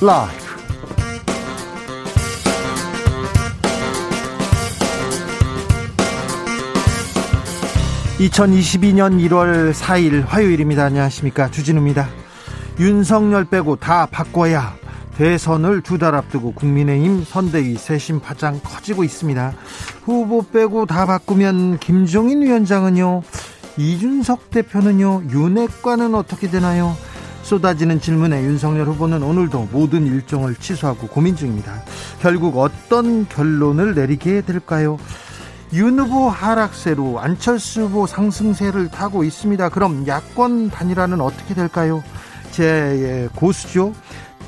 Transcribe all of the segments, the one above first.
라이브. 2022년 1월 4일 화요일입니다. 안녕하십니까. 주진우입니다. 윤석열 빼고 다 바꿔야 대선을 두 달 앞두고 국민의힘 선대위 세심 파장 커지고 있습니다. 후보 빼고 다 바꾸면 김종인 위원장은요, 이준석 대표는요, 윤핵과는 어떻게 되나요? 쏟아지는 질문에 윤석열 후보는 오늘도 모든 일정을 취소하고 고민 중입니다. 결국 어떤 결론을 내리게 될까요? 윤 후보 하락세로 안철수 후보 상승세를 타고 있습니다. 그럼 야권 단일화는 어떻게 될까요? 제 고수죠.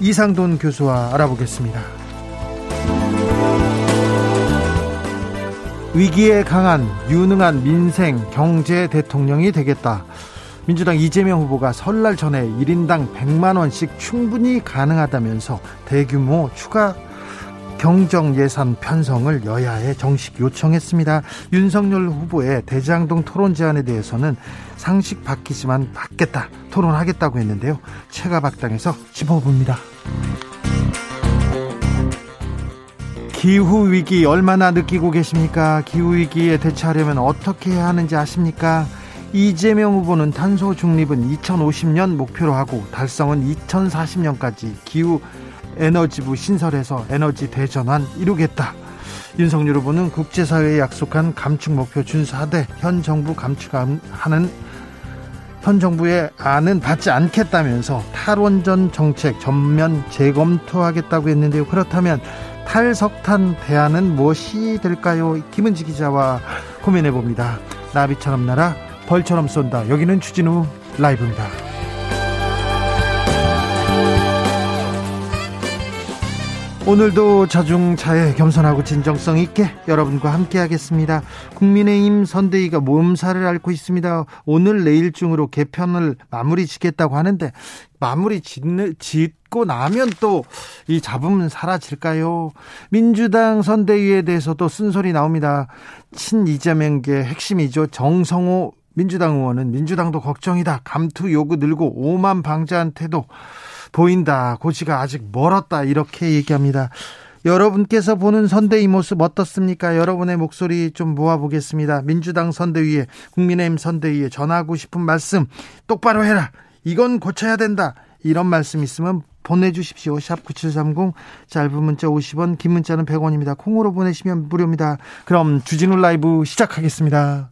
이상돈 교수와 알아보겠습니다. 위기에 강한 유능한 민생 경제 대통령이 되겠다. 민주당 이재명 후보가 설날 전에 1인당 100만 원씩 충분히 가능하다면서 대규모 추가 경정 예산 편성을 여야에 정식 요청했습니다. 윤석열 후보의 대장동 토론 제안에 대해서는 상식 바뀌지만 받겠다 토론하겠다고 했는데요. 체가박당에서 짚어봅니다. 기후 위기 얼마나 느끼고 계십니까? 기후 위기에 대처하려면 어떻게 해야 하는지 아십니까? 이재명 후보는 탄소 중립은 2050년 목표로 하고 달성은 2040년까지 기후 에너지부 신설해서 에너지 대전환 이루겠다. 윤석열 후보는 국제사회에 약속한 감축 목표 준수하되 현 정부 감축하는 현 정부의 안은 받지 않겠다면서 탈원전 정책 전면 재검토하겠다고 했는데요. 그렇다면 탈석탄 대안은 무엇이 될까요? 김은지 기자와 고민해 봅니다. 나비처럼 날아 벌처럼 쏜다. 여기는 추진우 라이브입니다. 오늘도 자중차에 겸손하고 진정성 있게 여러분과 함께 하겠습니다. 국민의힘 선대위가 몸살을 앓고 있습니다. 오늘 내일 중으로 개편을 마무리 짓겠다고 하는데 마무리 짓고 나면 또 이 잡음은 사라질까요? 민주당 선대위에 대해서도 쓴소리 나옵니다. 친 이재명계 핵심이죠. 정성호 민주당 의원은 민주당도 걱정이다. 감투 요구 늘고 오만 방자한테도 보인다. 고시가 아직 멀었다. 이렇게 얘기합니다. 여러분께서 보는 선대위 모습 어떻습니까? 여러분의 목소리 좀 모아보겠습니다. 민주당 선대위에 국민의힘 선대위에 전하고 싶은 말씀 똑바로 해라. 이건 고쳐야 된다. 이런 말씀 있으면 보내주십시오. 샵 9730 짧은 문자 50원 긴 문자는 100원입니다. 콩으로 보내시면 무료입니다. 그럼 주진우 라이브 시작하겠습니다.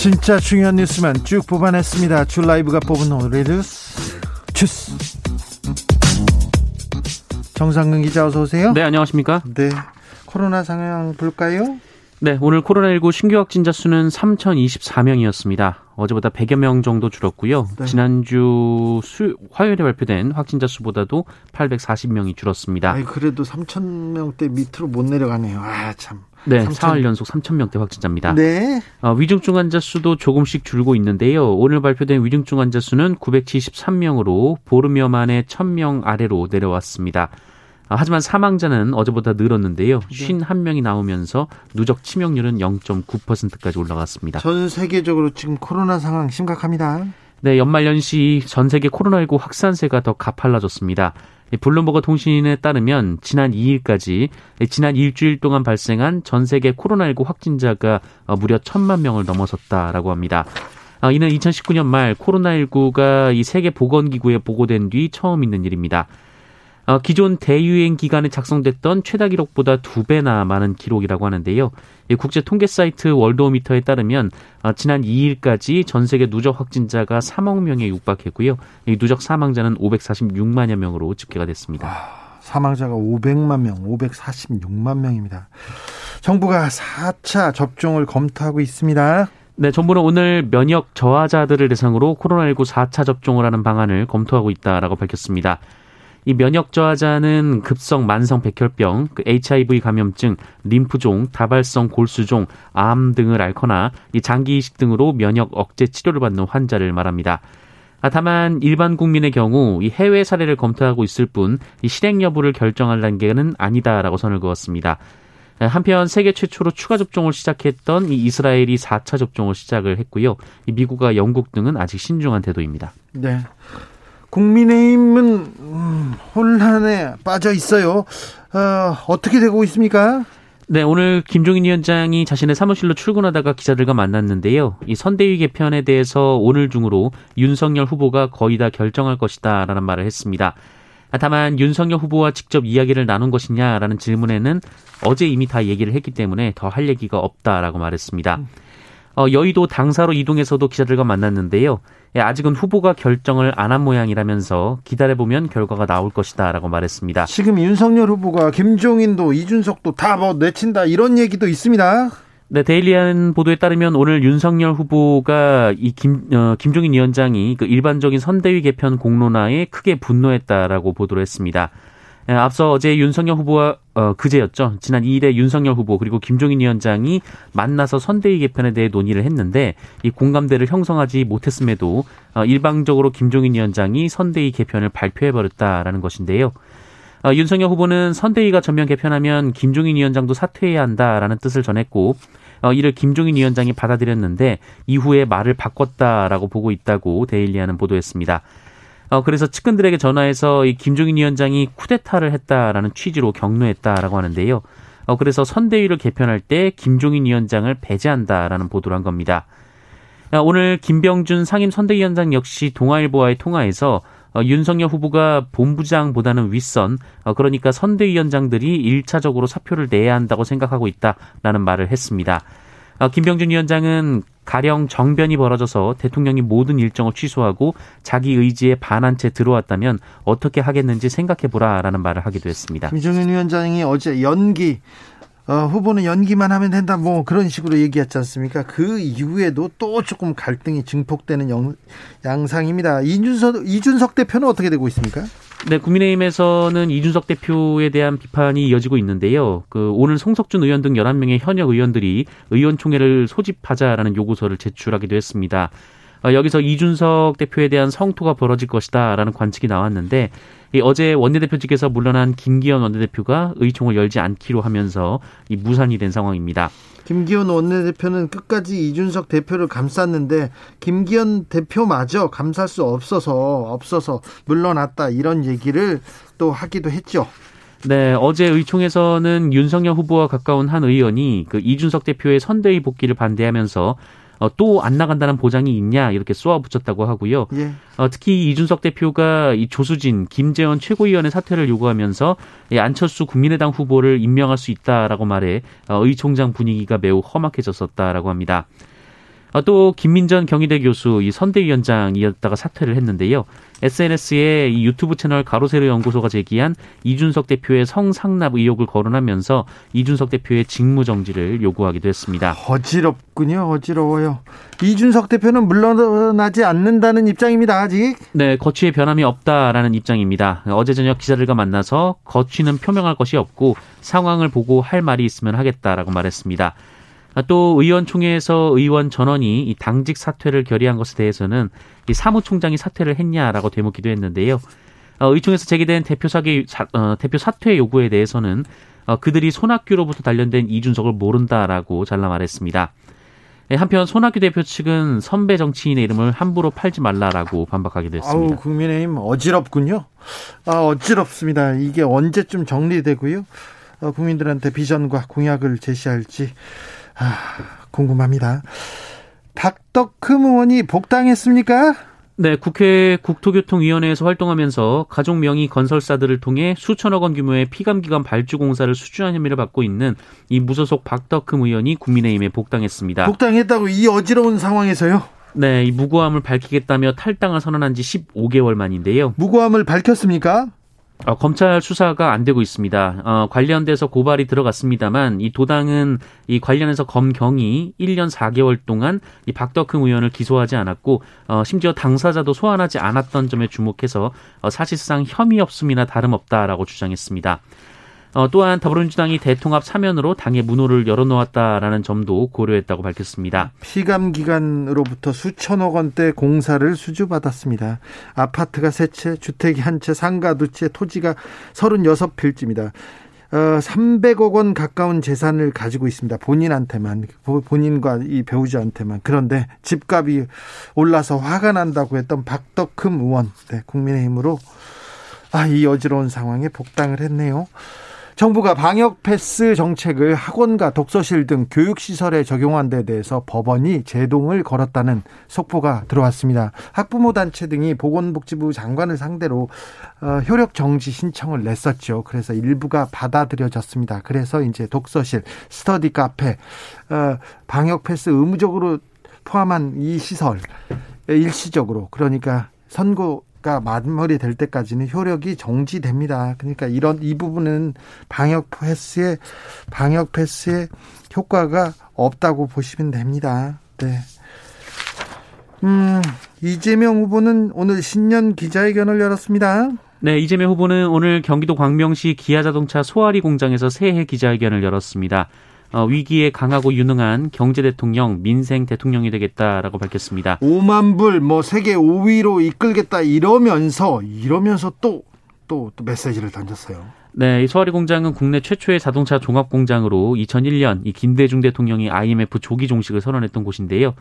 진짜 중요한 뉴스만 쭉 뽑아냈습니다. 줄 라이브가 뽑은 오늘의 뉴스 주스. 정상근 기자 어서 오세요. 네, 안녕하십니까? 네. 코로나 상황 볼까요? 네, 오늘 코로나19 신규 확진자 수는 3,024명이었습니다. 어제보다 100여 명 정도 줄었고요. 네. 지난주 수, 화요일에 발표된 확진자 수보다도 840명이 줄었습니다. 아이, 그래도 3,000명대 밑으로 못 내려가네요. 아, 참. 네, 3 사흘 연속 3천 명대 확진자입니다. 네. 어, 위중증 환자 수도 조금씩 줄고 있는데요. 오늘 발표된 위중증 환자 수는 973명으로 보름여 만에 1,000명 아래로 내려왔습니다. 아, 하지만 사망자는 어제보다 늘었는데요. 네. 51명이 나오면서 누적 치명률은 0.9%까지 올라갔습니다. 전 세계적으로 지금 코로나 상황 심각합니다. 네, 연말 연시 전 세계 코로나19 확산세가 더 가팔라졌습니다. 블룸버그 통신에 따르면 지난 2일까지 지난 일주일 동안 발생한 전 세계 코로나19 확진자가 어, 무려 1천만 명을 넘어섰다라고 합니다. 아, 이는 2019년 말 코로나19가 이 세계 보건기구에 보고된 뒤 처음 있는 일입니다. 어, 기존 대유행 기간에 작성됐던 최다 기록보다 두 배나 많은 기록이라고 하는데요. 국제 통계 사이트 월드오미터에 따르면 어, 지난 2일까지 전 세계 누적 확진자가 3억 명에 육박했고요. 이 누적 사망자는 546만여 명으로 집계가 됐습니다. 아, 사망자가 500만 명, 546만 명입니다. 정부가 4차 접종을 검토하고 있습니다. 네, 정부는 오늘 면역 저하자들을 대상으로 코로나19 4차 접종을 하는 방안을 검토하고 있다라고 밝혔습니다. 이 면역 저하자는 급성 만성 백혈병, 그 HIV 감염증, 림프종, 다발성 골수종, 암 등을 앓거나 이 장기 이식 등으로 면역 억제 치료를 받는 환자를 말합니다. 아, 다만 일반 국민의 경우 이 해외 사례를 검토하고 있을 뿐 이 실행 여부를 결정할 단계는 아니다라고 선을 그었습니다. 한편 세계 최초로 추가 접종을 시작했던 이 이스라엘이 4차 접종을 시작을 했고요. 이 미국과 영국 등은 아직 신중한 태도입니다. 네. 국민의힘은 음, 혼란에 빠져 있어요. 어, 어떻게 되고 있습니까? 네, 오늘 김종인 위원장이 자신의 사무실로 출근하다가 기자들과 만났는데요. 이 선대위 개편에 대해서 오늘 중으로 윤석열 후보가 거의 다 결정할 것이다 라는 말을 했습니다. 다만 윤석열 후보와 직접 이야기를 나눈 것이냐라는 질문에는 어제 이미 다 얘기를 했기 때문에 더 할 얘기가 없다라고 말했습니다. 어, 여의도 당사로 이동해서도 기자들과 만났는데요. 예, 아직은 후보가 결정을 안 한 모양이라면서 기다려보면 결과가 나올 것이다 라고 말했습니다. 지금 윤석열 후보가 김종인도 이준석도 다 뭐 내친다 이런 얘기도 있습니다. 네, 데일리한 보도에 따르면 오늘 윤석열 후보가 이 김, 어, 김종인 위원장이 그 일반적인 선대위 개편 공론화에 크게 분노했다라고 보도를 했습니다. 예, 앞서 어제 윤석열 후보와 어, 그제였죠. 지난 2일에 윤석열 후보 그리고 김종인 위원장이 만나서 선대위 개편에 대해 논의를 했는데 이 공감대를 형성하지 못했음에도 어, 일방적으로 김종인 위원장이 선대위 개편을 발표해 버렸다라는 것인데요. 어, 윤석열 후보는 선대위가 전면 개편하면 김종인 위원장도 사퇴해야 한다라는 뜻을 전했고 어, 이를 김종인 위원장이 받아들였는데 이후에 말을 바꿨다라고 보고 있다고 데일리하는 보도했습니다. 어, 그래서 측근들에게 전화해서 이 김종인 위원장이 쿠데타를 했다라는 취지로 격노했다라고 하는데요. 어, 그래서 선대위를 개편할 때 김종인 위원장을 배제한다라는 보도를 한 겁니다. 어, 오늘 김병준 상임 선대위원장 역시 동아일보와의 통화에서 어, 윤석열 후보가 본부장보다는 윗선, 어, 그러니까 선대위원장들이 일차적으로 사표를 내야 한다고 생각하고 있다라는 말을 했습니다. 어, 김병준 위원장은 가령 정변이 벌어져서 대통령이 모든 일정을 취소하고 자기 의지에 반한 채 들어왔다면 어떻게 하겠는지 생각해보라라는 말을 하기도 했습니다. 김정인 위원장이 어제 연기 어, 후보는 연기만 하면 된다 뭐 그런 식으로 얘기했지 않습니까? 그 이후에도 또 조금 갈등이 증폭되는 영, 양상입니다. 이준석 이준석 대표는 어떻게 되고 있습니까? 네, 국민의힘에서는 이준석 대표에 대한 비판이 이어지고 있는데요. 그 오늘 송석준 의원 등 11명의 현역 의원들이 의원총회를 소집하자라는 요구서를 제출하기도 했습니다. 어, 여기서 이준석 대표에 대한 성토가 벌어질 것이다라는 관측이 나왔는데 이 어제 원내대표직에서 물러난 김기현 원내대표가 의총을 열지 않기로 하면서 이 무산이 된 상황입니다. 김기현 원내대표는 끝까지 이준석 대표를 감쌌는데 김기현 대표마저 감쌀 수 없어서 없어서 물러났다 이런 얘기를 또 하기도 했죠. 네, 어제 의총에서는 윤석열 후보와 가까운 한 의원이 그 이준석 대표의 선대위 복귀를 반대하면서 어, 또 안 나간다는 보장이 있냐 이렇게 쏘아붙였다고 하고요. 예. 어, 특히 이준석 대표가 이 조수진, 김재원 최고위원의 사퇴를 요구하면서 이 안철수 국민의당 후보를 임명할 수 있다라고 말해 어, 의총장 분위기가 매우 험악해졌었다라고 합니다. 어, 또 김민전 경희대 교수 이 선대위원장이었다가 사퇴를 했는데요. SNS에 이 유튜브 채널 가로세로 연구소가 제기한 이준석 대표의 성상납 의혹을 거론하면서 이준석 대표의 직무 정지를 요구하기도 했습니다. 어지럽군요. 어지러워요. 이준석 대표는 물러나지 않는다는 입장입니다. 아직. 네, 거취에 변함이 없다라는 입장입니다. 어제 저녁 기자들과 만나서 거취는 표명할 것이 없고 상황을 보고 할 말이 있으면 하겠다라고 말했습니다. 또 의원총회에서 의원 전원이 이 당직 사퇴를 결의한 것에 대해서는 이 사무총장이 사퇴를 했냐라고 되묻기도 했는데요. 어, 의총에서 제기된 대표 사기 어, 대표 사퇴 요구에 대해서는 어, 그들이 손학규로부터 단련된 이준석을 모른다라고 잘라 말했습니다. 예, 한편 손학규 대표 측은 선배 정치인의 이름을 함부로 팔지 말라라고 반박하기도 했습니다. 아우, 국민의힘 어지럽군요. 아, 어지럽습니다. 이게 언제쯤 정리되고요. 어, 국민들한테 비전과 공약을 제시할지 아, 궁금합니다. 박덕흠 의원이 복당했습니까? 네, 국회 국토교통위원회에서 활동하면서 가족 명의 건설사들을 통해 수천억 원 규모의 피감기관 발주 공사를 수주한 혐의를 받고 있는 이 무소속 박덕흠 의원이 국민의힘에 복당했습니다. 복당했다고 이 어지러운 상황에서요? 네, 이 무고함을 밝히겠다며 탈당을 선언한 지 15개월 만인데요. 무고함을 밝혔습니까? 어, 검찰 수사가 안 되고 있습니다. 어, 관련돼서 고발이 들어갔습니다만 이 도당은 이 관련해서 검경이 1년 4개월 동안 이 박덕흠 의원을 기소하지 않았고 어, 심지어 당사자도 소환하지 않았던 점에 주목해서 어, 사실상 혐의 없음이나 다름없다라고 주장했습니다. 어, 또한 더불어민주당이 대통합 사면으로 당의 문호를 열어놓았다라는 점도 고려했다고 밝혔습니다. 피감 기관으로부터 수천억 원대 공사를 수주받았습니다. 아파트가 세 채, 주택이 한 채, 상가 두 채, 토지가 36필지입니다. 어, 300억 원 가까운 재산을 가지고 있습니다. 본인한테만, 본인과 이 배우자한테만. 그런데 집값이 올라서 화가 난다고 했던 박덕흠 의원, 네, 국민의힘으로 아, 이 어지러운 상황에 복당을 했네요. 정부가 방역 패스 정책을 학원과 독서실 등 교육시설에 적용한 데 대해서 법원이 제동을 걸었다는 속보가 들어왔습니다. 학부모 단체 등이 보건복지부 장관을 상대로 어, 효력 정지 신청을 냈었죠. 그래서 일부가 받아들여졌습니다. 그래서 이제 독서실, 스터디 카페, 어, 방역 패스 의무적으로 포함한 이 시설 일시적으로 그러니까 선고 가 마무리될 때까지는 효력이 정지됩니다. 그러니까 이런 이 부분은 방역 패스의 방역 패스의 효과가 없다고 보시면 됩니다. 네. 음, 이재명 후보는 오늘 신년 기자회견을 열었습니다. 네, 이재명 후보는 오늘 경기도 광명시 기아자동차 소아리 공장에서 새해 기자회견을 열었습니다. 어, 위기에 강하고 유능한 경제 대통령, 민생 대통령이 되겠다라고 밝혔습니다. 5만 불, 뭐 세계 5위로 이끌겠다 이러면서 이러면서 또 또, 또 메시지를 던졌어요. 네, 이 소아리 공장은 국내 최초의 자동차 종합 공장으로 2001년 이 김대중 대통령이 IMF 조기 종식을 선언했던 곳인데요.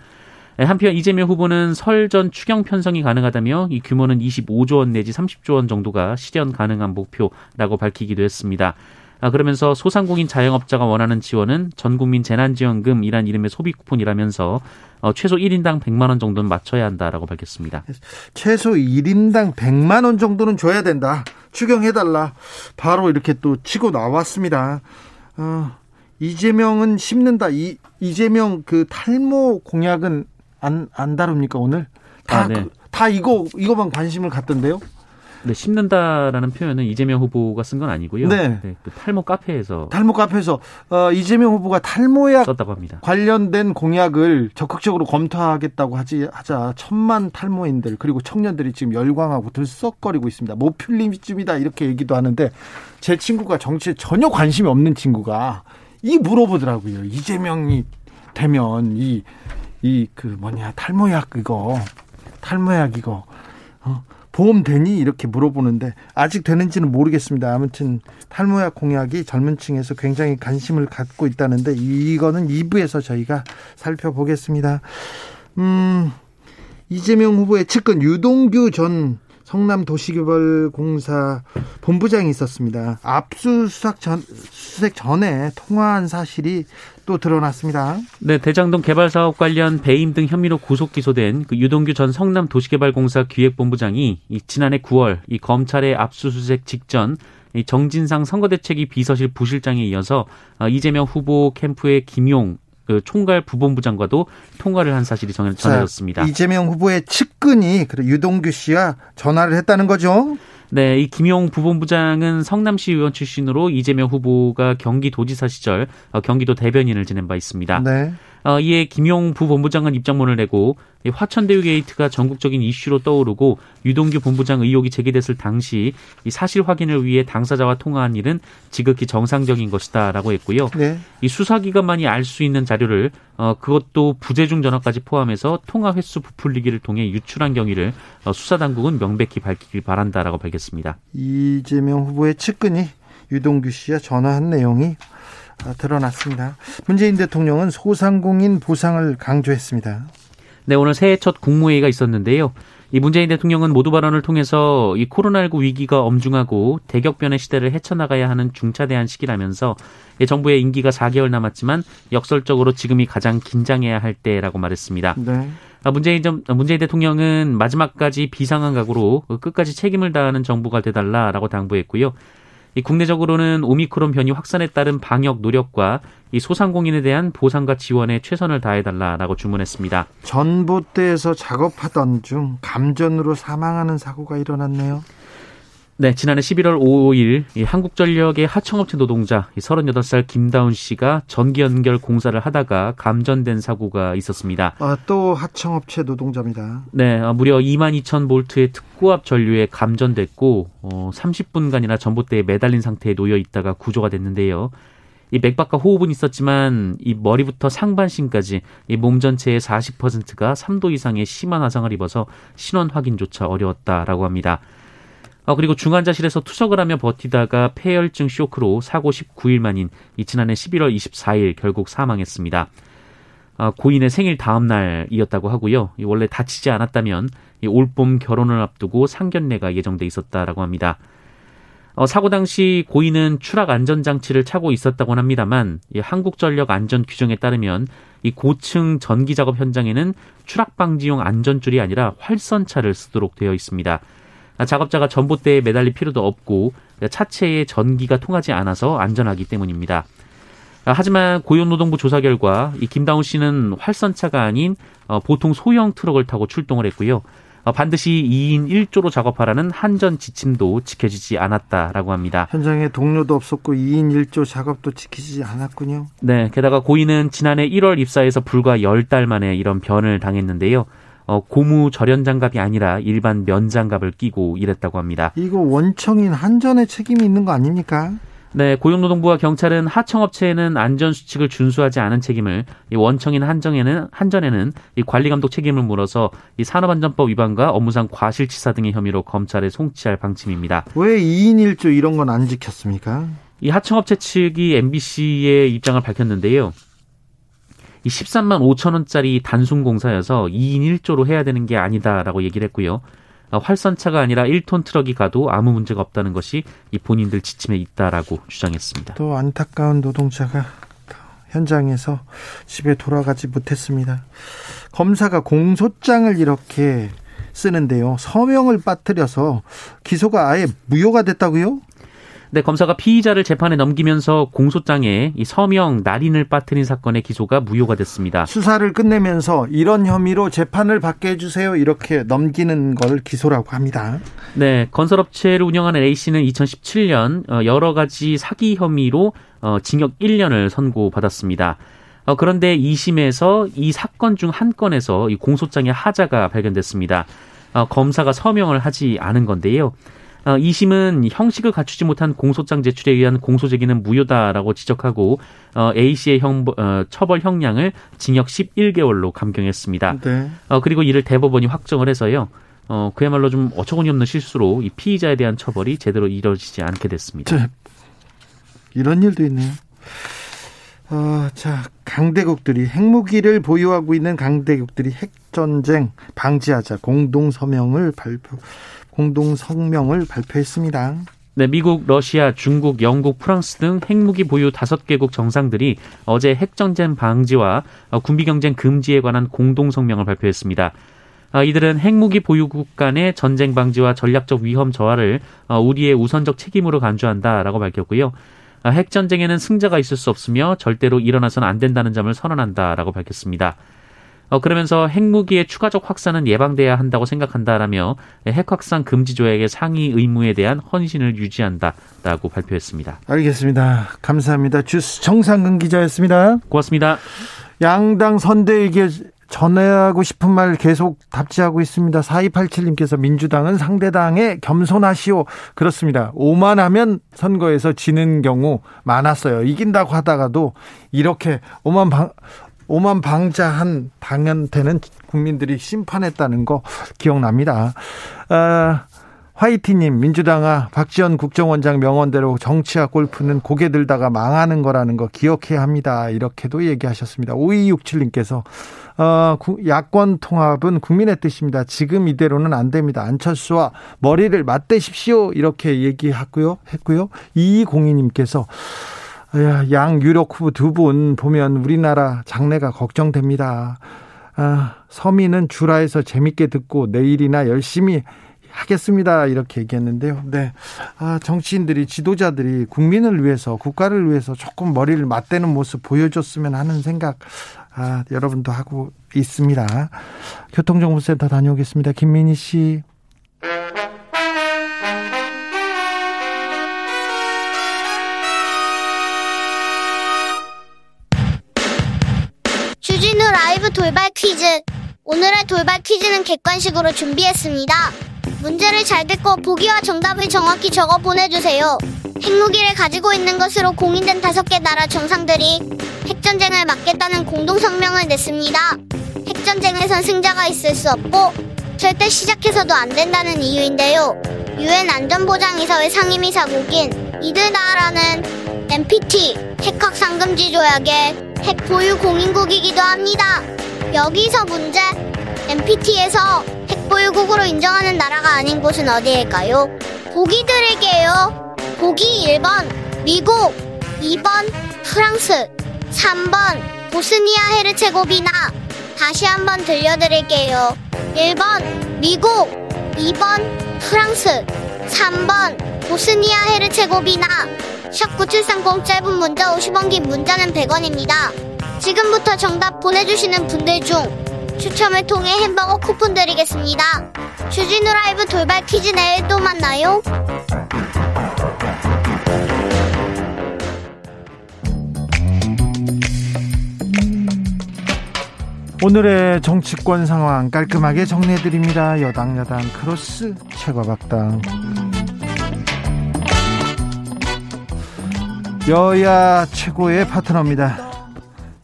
네, 한편 이재명 후보는 설전 추경 편성이 가능하다며 이 규모는 25조 원 내지 30조 원 정도가 실현 가능한 목표라고 밝히기도 했습니다. 아, 그러면서 소상공인 자영업자가 원하는 지원은 전국민 재난지원금이란 이름의 소비 쿠폰이라면서 어, 최소 1인당 100만 원 정도는 맞춰야 한다라고 밝혔습니다. 최소 1인당 100만 원 정도는 줘야 된다. 추경해달라. 바로 이렇게 또 치고 나왔습니다. 어, 이재명은 심는다. 이, 이재명 그 탈모 공약은 안, 안 다룹니까, 오늘? 다, 아, 네. 그, 다 이거, 이거만 관심을 갖던데요? 네, 심는다라는 표현은 이재명 후보가 쓴 건 아니고요. 네. 네. 그 탈모 카페에서 탈모 카페에서 어, 이재명 후보가 탈모약 썼다고 합니다. 관련된 공약을 적극적으로 검토하겠다고 하지 하자 천만 탈모인들 그리고 청년들이 지금 열광하고 들썩거리고 있습니다. 모필림쯤이다 이렇게 얘기도 하는데 제 친구가 정치에 전혀 관심이 없는 친구가 이 물어보더라고요. 이재명이 되면 이 이 그 뭐냐 탈모약 이거 탈모약 이거 어? 보험 되니 이렇게 물어보는데 아직 되는지는 모르겠습니다. 아무튼 탈모약 공약이 젊은 층에서 굉장히 관심을 갖고 있다는데 이거는 2부에서 저희가 살펴보겠습니다. 음, 이재명 후보의 측근 유동규 전 성남 도시개발공사 본부장이 있었습니다. 압수수색 전, 수색 전에 통화한 사실이 또 드러났습니다. 네, 대장동 개발 사업 관련 배임 등 혐의로 구속 기소된 그 유동규 전 성남 도시개발공사 기획본부장이 이 지난해 9월 이 검찰의 압수수색 직전 이 정진상 선거대책위 비서실 부실장에 이어서 어, 이재명 후보 캠프의 김용 그 총괄 부본부 장과도 통화를 한 사실이 전해졌습니다. 이재명 후보의 측근이 유동규 씨와 전화를 했다는 거죠? 네, 이 김용 부본부장은 성남시 의원 출신으로 이재명 후보가 경기도지사 시절 어, 경기도 대변인을 지낸 바 있습니다. 네. 어, 이에 김용 부본부장은 입장문을 내고 화천대유 게이트가 전국적인 이슈로 떠오르고 유동규 본부장 의혹이 제기됐을 당시 이 사실 확인을 위해 당사자와 통화한 일은 지극히 정상적인 것이다라고 했고요. 네. 이 수사기관만이 알 수 있는 자료를 어, 그것도 부재중 전화까지 포함해서 통화 횟수 부풀리기를 통해 유출한 경위를 어, 수사당국은 명백히 밝히길 바란다라고 밝혔습니다. 이재명 후보의 측근이 유동규 씨와 전화한 내용이 어, 드러났습니다. 문재인 대통령은 소상공인 보상을 강조했습니다. 네, 오늘 새해 첫 국무회의가 있었는데요. 이 문재인 대통령은 모두 발언을 통해서 이 코로나19 위기가 엄중하고 대격변의 시대를 헤쳐나가야 하는 중차대한 시기라면서 정부의 임기가 4개월 남았지만 역설적으로 지금이 가장 긴장해야 할 때라고 말했습니다. 네. 아, 문재인, 문재인 대통령은 마지막까지 비상한 각오로 끝까지 책임을 다하는 정부가 되달라라고 당부했고요. 이 국내적으로는 오미크론 변이 확산에 따른 방역 노력과 이 소상공인에 대한 보상과 지원에 최선을 다해달라라고 주문했습니다. 전봇대에서 작업하던 중 감전으로 사망하는 사고가 일어났네요. 네, 지난해 11월 5일 한국전력의 하청업체 노동자 38살 김다운 씨가 전기 연결 공사를 하다가 감전된 사고가 있었습니다. 아, 또 하청업체 노동자입니다. 네, 어, 무려 2만 2천 볼트의 특고압 전류에 감전됐고 어, 30분간이나 전봇대에 매달린 상태에 놓여 있다가 구조가 됐는데요. 이 맥박과 호흡은 있었지만 이 머리부터 상반신까지 이 몸 전체의 40%가 3도 이상의 심한 화상을 입어서 신원 확인조차 어려웠다라고 합니다. 어, 그리고 중환자실에서 투석을 하며 버티다가 폐혈증 쇼크로 사고 19일 만인 지난해 11월 24일 결국 사망했습니다. 어, 고인의 생일 다음 날이었다고 하고요. 원래 다치지 않았다면 올봄 결혼을 앞두고 상견례가 예정돼 있었다라고 합니다. 어, 사고 당시 고인은 추락 안전 장치를 차고 있었다고 합니다만 한국전력 안전 규정에 따르면 이 고층 전기 작업 현장에는 추락 방지용 안전줄이 아니라 활선차를 쓰도록 되어 있습니다. 작업자가 전봇대에 매달릴 필요도 없고 차체에 전기가 통하지 않아서 안전하기 때문입니다. 하지만 고용노동부 조사 결과 이 김다운 씨는 활선차가 아닌 어, 보통 소형 트럭을 타고 출동을 했고요. 어, 반드시 2인 1조로 작업하라는 한전 지침도 지켜지지 않았다라고 합니다. 현장에 동료도 없었고 2인 1조 작업도 지키지 않았군요. 네, 게다가 고인은 지난해 1월 입사해서 불과 10달 만에 이런 변을 당했는데요. 어, 고무 절연 장갑이 아니라 일반 면 장갑을 끼고 일했다고 합니다. 이거 원청인 한전의 책임이 있는 거 아닙니까? 네, 고용노동부와 경찰은 하청업체에는 안전수칙을 준수하지 않은 책임을 이 원청인 한정에는 한전에는 이 관리감독 책임을 물어서 이 산업안전법 위반과 업무상 과실치사 등의 혐의로 검찰에 송치할 방침입니다. 왜 2인 1조 이런 건 안 지켰습니까? 이 하청업체 측이 MBC의 입장을 밝혔는데요. 이 13만 5천 원짜리 단순 공사여서 2인 1조로 해야 되는 게 아니다라고 얘기를 했고요. 어, 활선차가 아니라 1톤 트럭이 가도 아무 문제가 없다는 것이 이 본인들 지침에 있다라고 주장했습니다. 또 안타까운 노동자가 현장에서 집에 돌아가지 못했습니다. 검사가 공소장을 이렇게 쓰는데요. 서명을 빠뜨려서 기소가 아예 무효가 됐다고요? 네, 검사가 피의자를 재판에 넘기면서 공소장에 이 서명 날인을 빠뜨린 사건의 기소가 무효가 됐습니다. 수사를 끝내면서 이런 혐의로 재판을 받게 해주세요 이렇게 넘기는 걸 기소라고 합니다. 네, 건설업체를 운영하는 A 씨는 2017년 어, 여러 가지 사기 혐의로 어, 징역 1년을 선고받았습니다. 어, 그런데 2심에서 이 사건 중 한 건에서 이 공소장의 하자가 발견됐습니다. 검사가 서명을 하지 않은 건데요. 2심은 어, 형식을 갖추지 못한 공소장 제출에 의한 공소 제기는 무효다라고 지적하고 어, A 씨의 형 어, 처벌 형량을 징역 11개월로 감경했습니다. 네. 그리고 이를 대법원이 확정을 해서요. 어, 그야말로 좀 어처구니 없는 실수로 이 피의자에 대한 처벌이 제대로 이루어지지 않게 됐습니다. 네. 이런 일도 있네요. 어, 자, 강대국들이 핵무기를 보유하고 있는 강대국들이 핵전쟁 방지하자 공동 서명을 발표 공동 성명을 발표했습니다. 네, 미국, 러시아, 중국, 영국, 프랑스 등 핵무기 보유 다섯 개국 정상들이 어제 핵전쟁 방지와 군비 경쟁 금지에 관한 공동 성명을 발표했습니다. 아, 이들은 핵무기 보유국 간의 전쟁 방지와 전략적 위험 저하를 어, 우리의 우선적 책임으로 간주한다라고 밝혔고요. 아, 핵전쟁에는 승자가 있을 수 없으며 절대로 일어나서는 안 된다는 점을 선언한다라고 밝혔습니다. 어, 그러면서 핵무기의 추가적 확산은 예방돼야 한다고 생각한다라며 핵 확산 금지 조약의 상위 의무에 대한 헌신을 유지한다라고 발표했습니다. 알겠습니다. 감사합니다. 주스 정상근 기자였습니다. 고맙습니다. 양당 선대에게 전하고 싶은 말 계속 답지하고 있습니다. 4287님께서 민주당은 상대당에 겸손하시오. 그렇습니다. 오만하면 선거에서 지는 경우 많았어요. 이긴다고 하다가도 이렇게 오만 방, 오만 방자한 당한테는 국민들이 심판했다는 거 기억납니다. 아, 화이티님, 민주당아, 박지원 국정원장 명언대로 정치와 골프는 고개 들다가 망하는 거라는 거 기억해야 합니다. 이렇게도 얘기하셨습니다. 5267님께서, 어, 야권 통합은 국민의 뜻입니다. 지금 이대로는 안 됩니다. 안철수와 머리를 맞대십시오. 이렇게 얘기하고요, 했고요. 2202님께서, 양 유력 후보 두 분 보면 우리나라 장래가 걱정됩니다. 아, 서민은 주라에서 재밌게 듣고 내일이나 열심히 하겠습니다. 이렇게 얘기했는데요. 네. 아, 정치인들이, 지도자들이 국민을 위해서, 국가를 위해서 조금 머리를 맞대는 모습 보여줬으면 하는 생각, 아, 여러분도 하고 있습니다. 교통정보센터 다녀오겠습니다. 김민희 씨. 퀴즈. 오늘의 돌발 퀴즈는 객관식으로 준비했습니다. 문제를 잘 듣고 보기와 정답을 정확히 적어 보내주세요. 핵무기를 가지고 있는 것으로 공인된 다섯 개 나라 정상들이 핵전쟁을 막겠다는 공동성명을 냈습니다. 핵전쟁에선 승자가 있을 수 없고 절대 시작해서도 안 된다는 이유인데요. 유엔 안전보장이사회 상임이사국인 이들 나라는 NPT 핵核상금지 조약의 핵 보유 공인국이기도 합니다. 여기서 문제. NPT에서 핵 보유국으로 인정하는 나라가 아닌 곳은 어디일까요? 보기 드릴게요. 보기 1번 미국, 2번 프랑스, 3번 보스니아 헤르체고비나. 다시 한번 들려드릴게요. 1번 미국, 2번 프랑스, 3번 보스니아 헤르체고비나. 샵 9730 짧은 문자 50원 긴 문자는 100원입니다. 지금부터 정답 보내주시는 분들 중 추첨을 통해 햄버거 쿠폰 드리겠습니다. 주진우 라이브 돌발 퀴즈 내일 또 만나요. 오늘의 정치권 상황 깔끔하게 정리해드립니다. 여당 여당 크로스 최고박당 여야 최고의 파트너입니다.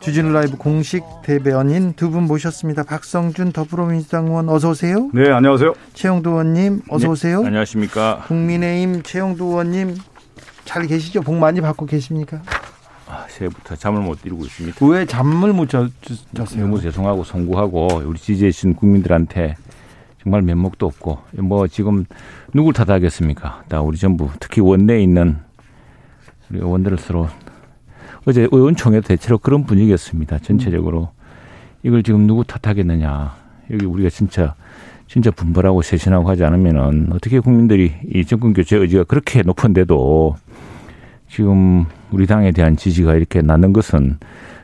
주진우 라이브 공식 대변인 두 분 모셨습니다. 박성준 더불어민주당 의원 어서 오세요. 네, 안녕하세요. 최영두 의원님 어서 네, 오세요. 안녕하십니까. 국민의힘 최영두 의원님 잘 계시죠? 복 많이 받고 계십니까? 아, 새해부터 잠을 못 이루고 있습니다. 왜 잠을 못 자, 잤어요? 너무 죄송하고 송구하고 우리 지지해 주신 국민들한테 정말 면목도 없고 뭐 지금 누굴 탓하겠습니까? 다 우리 정부 특히 원내에 있는 우리 의원들을 서로 어제 의원총회도 대체로 그런 분위기였습니다. 전체적으로 이걸 지금 누구 탓하겠느냐? 여기 우리가 진짜 진짜 분발하고 쇄신하고 하지 않으면은 어떻게 국민들이 이 정권 교체 의지가 그렇게 높은데도 지금 우리 당에 대한 지지가 이렇게 나는 것은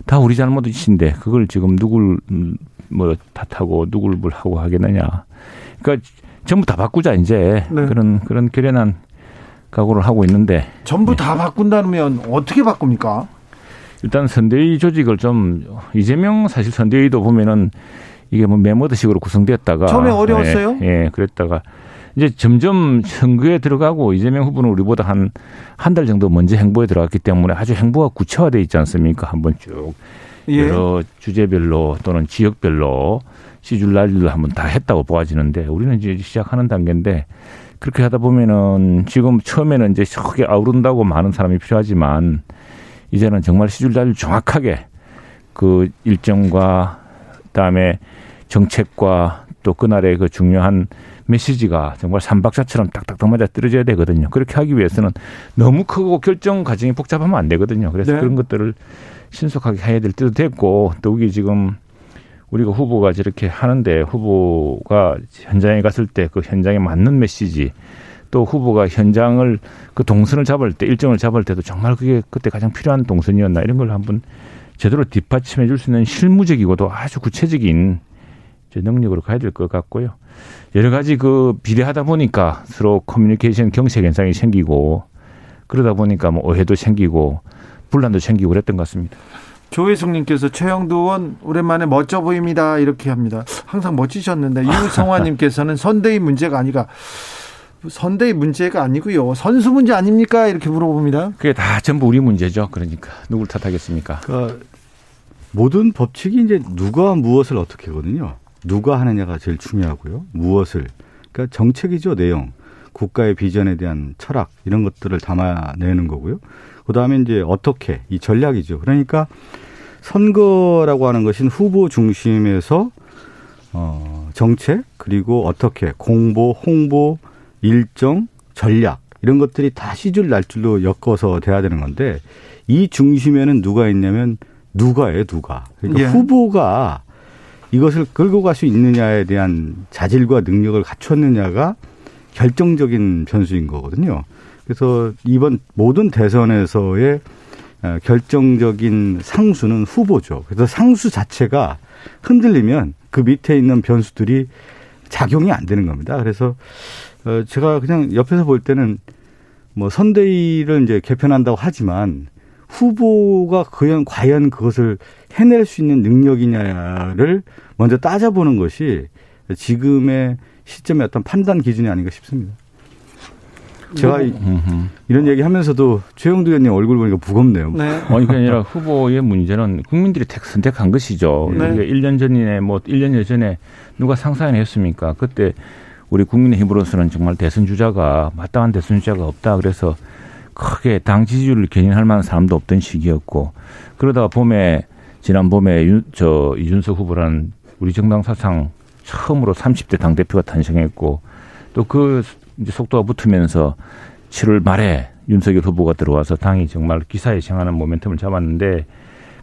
다 우리 잘못이신데 그걸 지금 누굴 음, 뭐 탓하고 누굴 뭘 하고 하겠느냐. 그러니까 전부 다 바꾸자 이제 네. 그런 그런 결연한 각오를 하고 있는데 전부 다 바꾼다면 어떻게 바꿉니까? 일단 선대위 조직을 좀 이재명 사실 선대위도 보면은 이게 뭐 메모드식으로 구성됐다가 처음에 어려웠어요? 예, 예, 그랬다가 이제 점점 선거에 들어가고 이재명 후보는 우리보다 한 한 달 정도 먼저 행보에 들어갔기 때문에 아주 행보가 구체화돼 있지 않습니까? 한번 쭉 예. 여러 주제별로 또는 지역별로 시줄 날리를 한번 다 했다고 보아지는데 우리는 이제 시작하는 단계인데 그렇게 하다 보면은 지금 처음에는 이제 크게 아우른다고 많은 사람이 필요하지만 이제는 정말 시줄 날리 정확하게 그 일정과 그다음에 정책과 또 그날의 그 중요한 메시지가 정말 삼박자처럼 딱딱딱 맞아 떨어져야 되거든요. 그렇게 하기 위해서는 너무 크고 결정 과정이 복잡하면 안 되거든요. 그래서 네. 그런 것들을 신속하게 해야 될 때도 됐고 또 여기 지금 우리가 후보가 저렇게 하는데 후보가 현장에 갔을 때 그 현장에 맞는 메시지 또 후보가 현장을 그 동선을 잡을 때 일정을 잡을 때도 정말 그게 그때 가장 필요한 동선이었나 이런 걸 한번 제대로 뒷받침해 줄 수 있는 실무적이고도 아주 구체적인 능력으로 가야 될 것 같고요. 여러 가지 그 비례하다 보니까 서로 커뮤니케이션 경색 현상이 생기고 그러다 보니까 뭐 오해도 생기고 분란도 생기고 그랬던 것 같습니다. 조혜숙님께서 최영두 의원 오랜만에 멋져 보입니다 이렇게 합니다. 항상 멋지셨는데 유성화님께서는 선대위 문제가 아니가 선대위 문제가 아니고요 선수 문제 아닙니까 이렇게 물어봅니다. 그게 다 전부 우리 문제죠. 그러니까 누굴 탓하겠습니까? 그러니까 모든 법칙이 이제 누가 무엇을 어떻게 하거든요. 누가 하느냐가 제일 중요하고요. 무엇을. 그러니까 정책이죠, 내용. 국가의 비전에 대한 철학 이런 것들을 담아내는 거고요. 그다음에 이제 어떻게 이 전략이죠. 그러니까 선거라고 하는 것은 후보 중심에서 어 정책 그리고 어떻게 공보, 홍보, 일정, 전략 이런 것들이 다 시줄 날줄로 엮어서 돼야 되는 건데 이 중심에는 누가 있냐면 누가예요, 누가. 그러니까 예. 후보가 이것을 끌고 갈 수 있느냐에 대한 자질과 능력을 갖췄느냐가 결정적인 변수인 거거든요. 그래서 이번 모든 대선에서의 어, 결정적인 상수는 후보죠. 그래서 상수 자체가 흔들리면 그 밑에 있는 변수들이 작용이 안 되는 겁니다. 그래서 어, 제가 그냥 옆에서 볼 때는 뭐 선대위를 이제 개편한다고 하지만 후보가 과연 과연 그것을 해낼 수 있는 능력이냐를 먼저 따져보는 것이 지금의 시점의 어떤 판단 기준이 아닌가 싶습니다. 제가 음. 이런 얘기 하면서도 최영두 의원님 얼굴 보니까 무겁네요. 네. 아니, 그게 아니라 후보의 문제는 국민들이 선택한 것이죠. 네. 1년 전이네, 뭐 1년 전에 누가 상상했습니까? 그때 우리 국민의힘으로서는 정말 대선 주자가 마땅한 대선 주자가 없다. 그래서 크게 당 지지율을 견인할 만한 사람도 없던 시기였고 그러다가 봄에 지난 봄에 윤, 저 이준석 후보라는 우리 정당 사상 처음으로 30대 당 대표가 탄생했고 또 그 이제 속도가 붙으면서 7월 말에 윤석열 후보가 들어와서 당이 정말 기사에 정하는 모멘텀을 잡았는데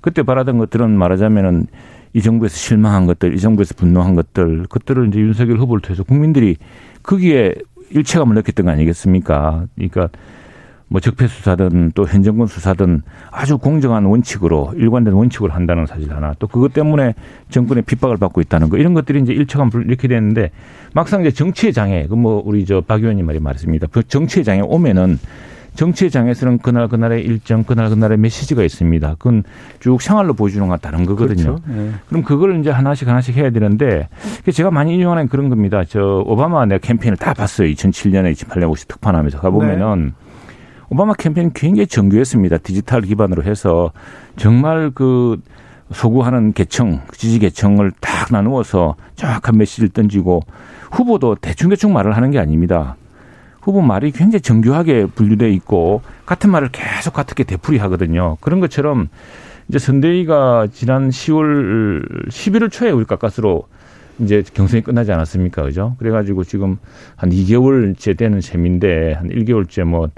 그때 바라던 것들은 말하자면은 이 정부에서 실망한 것들, 이 정부에서 분노한 것들, 그것들을 이제 윤석열 후보를 통해서 국민들이 거기에 일체감을 느꼈던 거 아니겠습니까? 그러니까 뭐 적폐 수사든 또 현정권 수사든 아주 공정한 원칙으로 일관된 원칙으로 한다는 사실 하나 또 그것 때문에 정권의 핍박을 받고 있다는 거 이런 것들이 이제 일체감을 이렇게 됐는데 막상 이제 정치의 장애 그 뭐 우리 저 박 의원님 말이 말했습니다. 그 정치의 장애 오면은 정치의 장에서는 그날 그날의 일정, 그날 그날의 메시지가 있습니다. 그건 쭉 생활로 보여주는 것 다른 거거든요. 그렇죠. 네. 그럼 그걸 이제 하나씩 하나씩 해야 되는데 제가 많이 인용하는 그런 겁니다. 저 오바마 내 캠페인을 다 봤어요. 2007년에 2008년 혹시 특판하면서 가보면은 네. 오바마 캠페인 굉장히 정교했습니다. 디지털 기반으로 해서 정말 그 소구하는 계층, 지지 계층을 딱 나누어서 정확한 메시지를 던지고 후보도 대충대충 말을 하는 게 아닙니다. 후보 말이 굉장히 정교하게 분류돼 있고 같은 말을 계속 같게 되풀이하거든요. 그런 것처럼 이제 선대위가 지난 10월 11월 초에 우리 가까스로 이제 경선이 끝나지 않았습니까? 그죠? 그래가지고 지금 한 2개월째 되는 셈인데 한 1개월째 뭐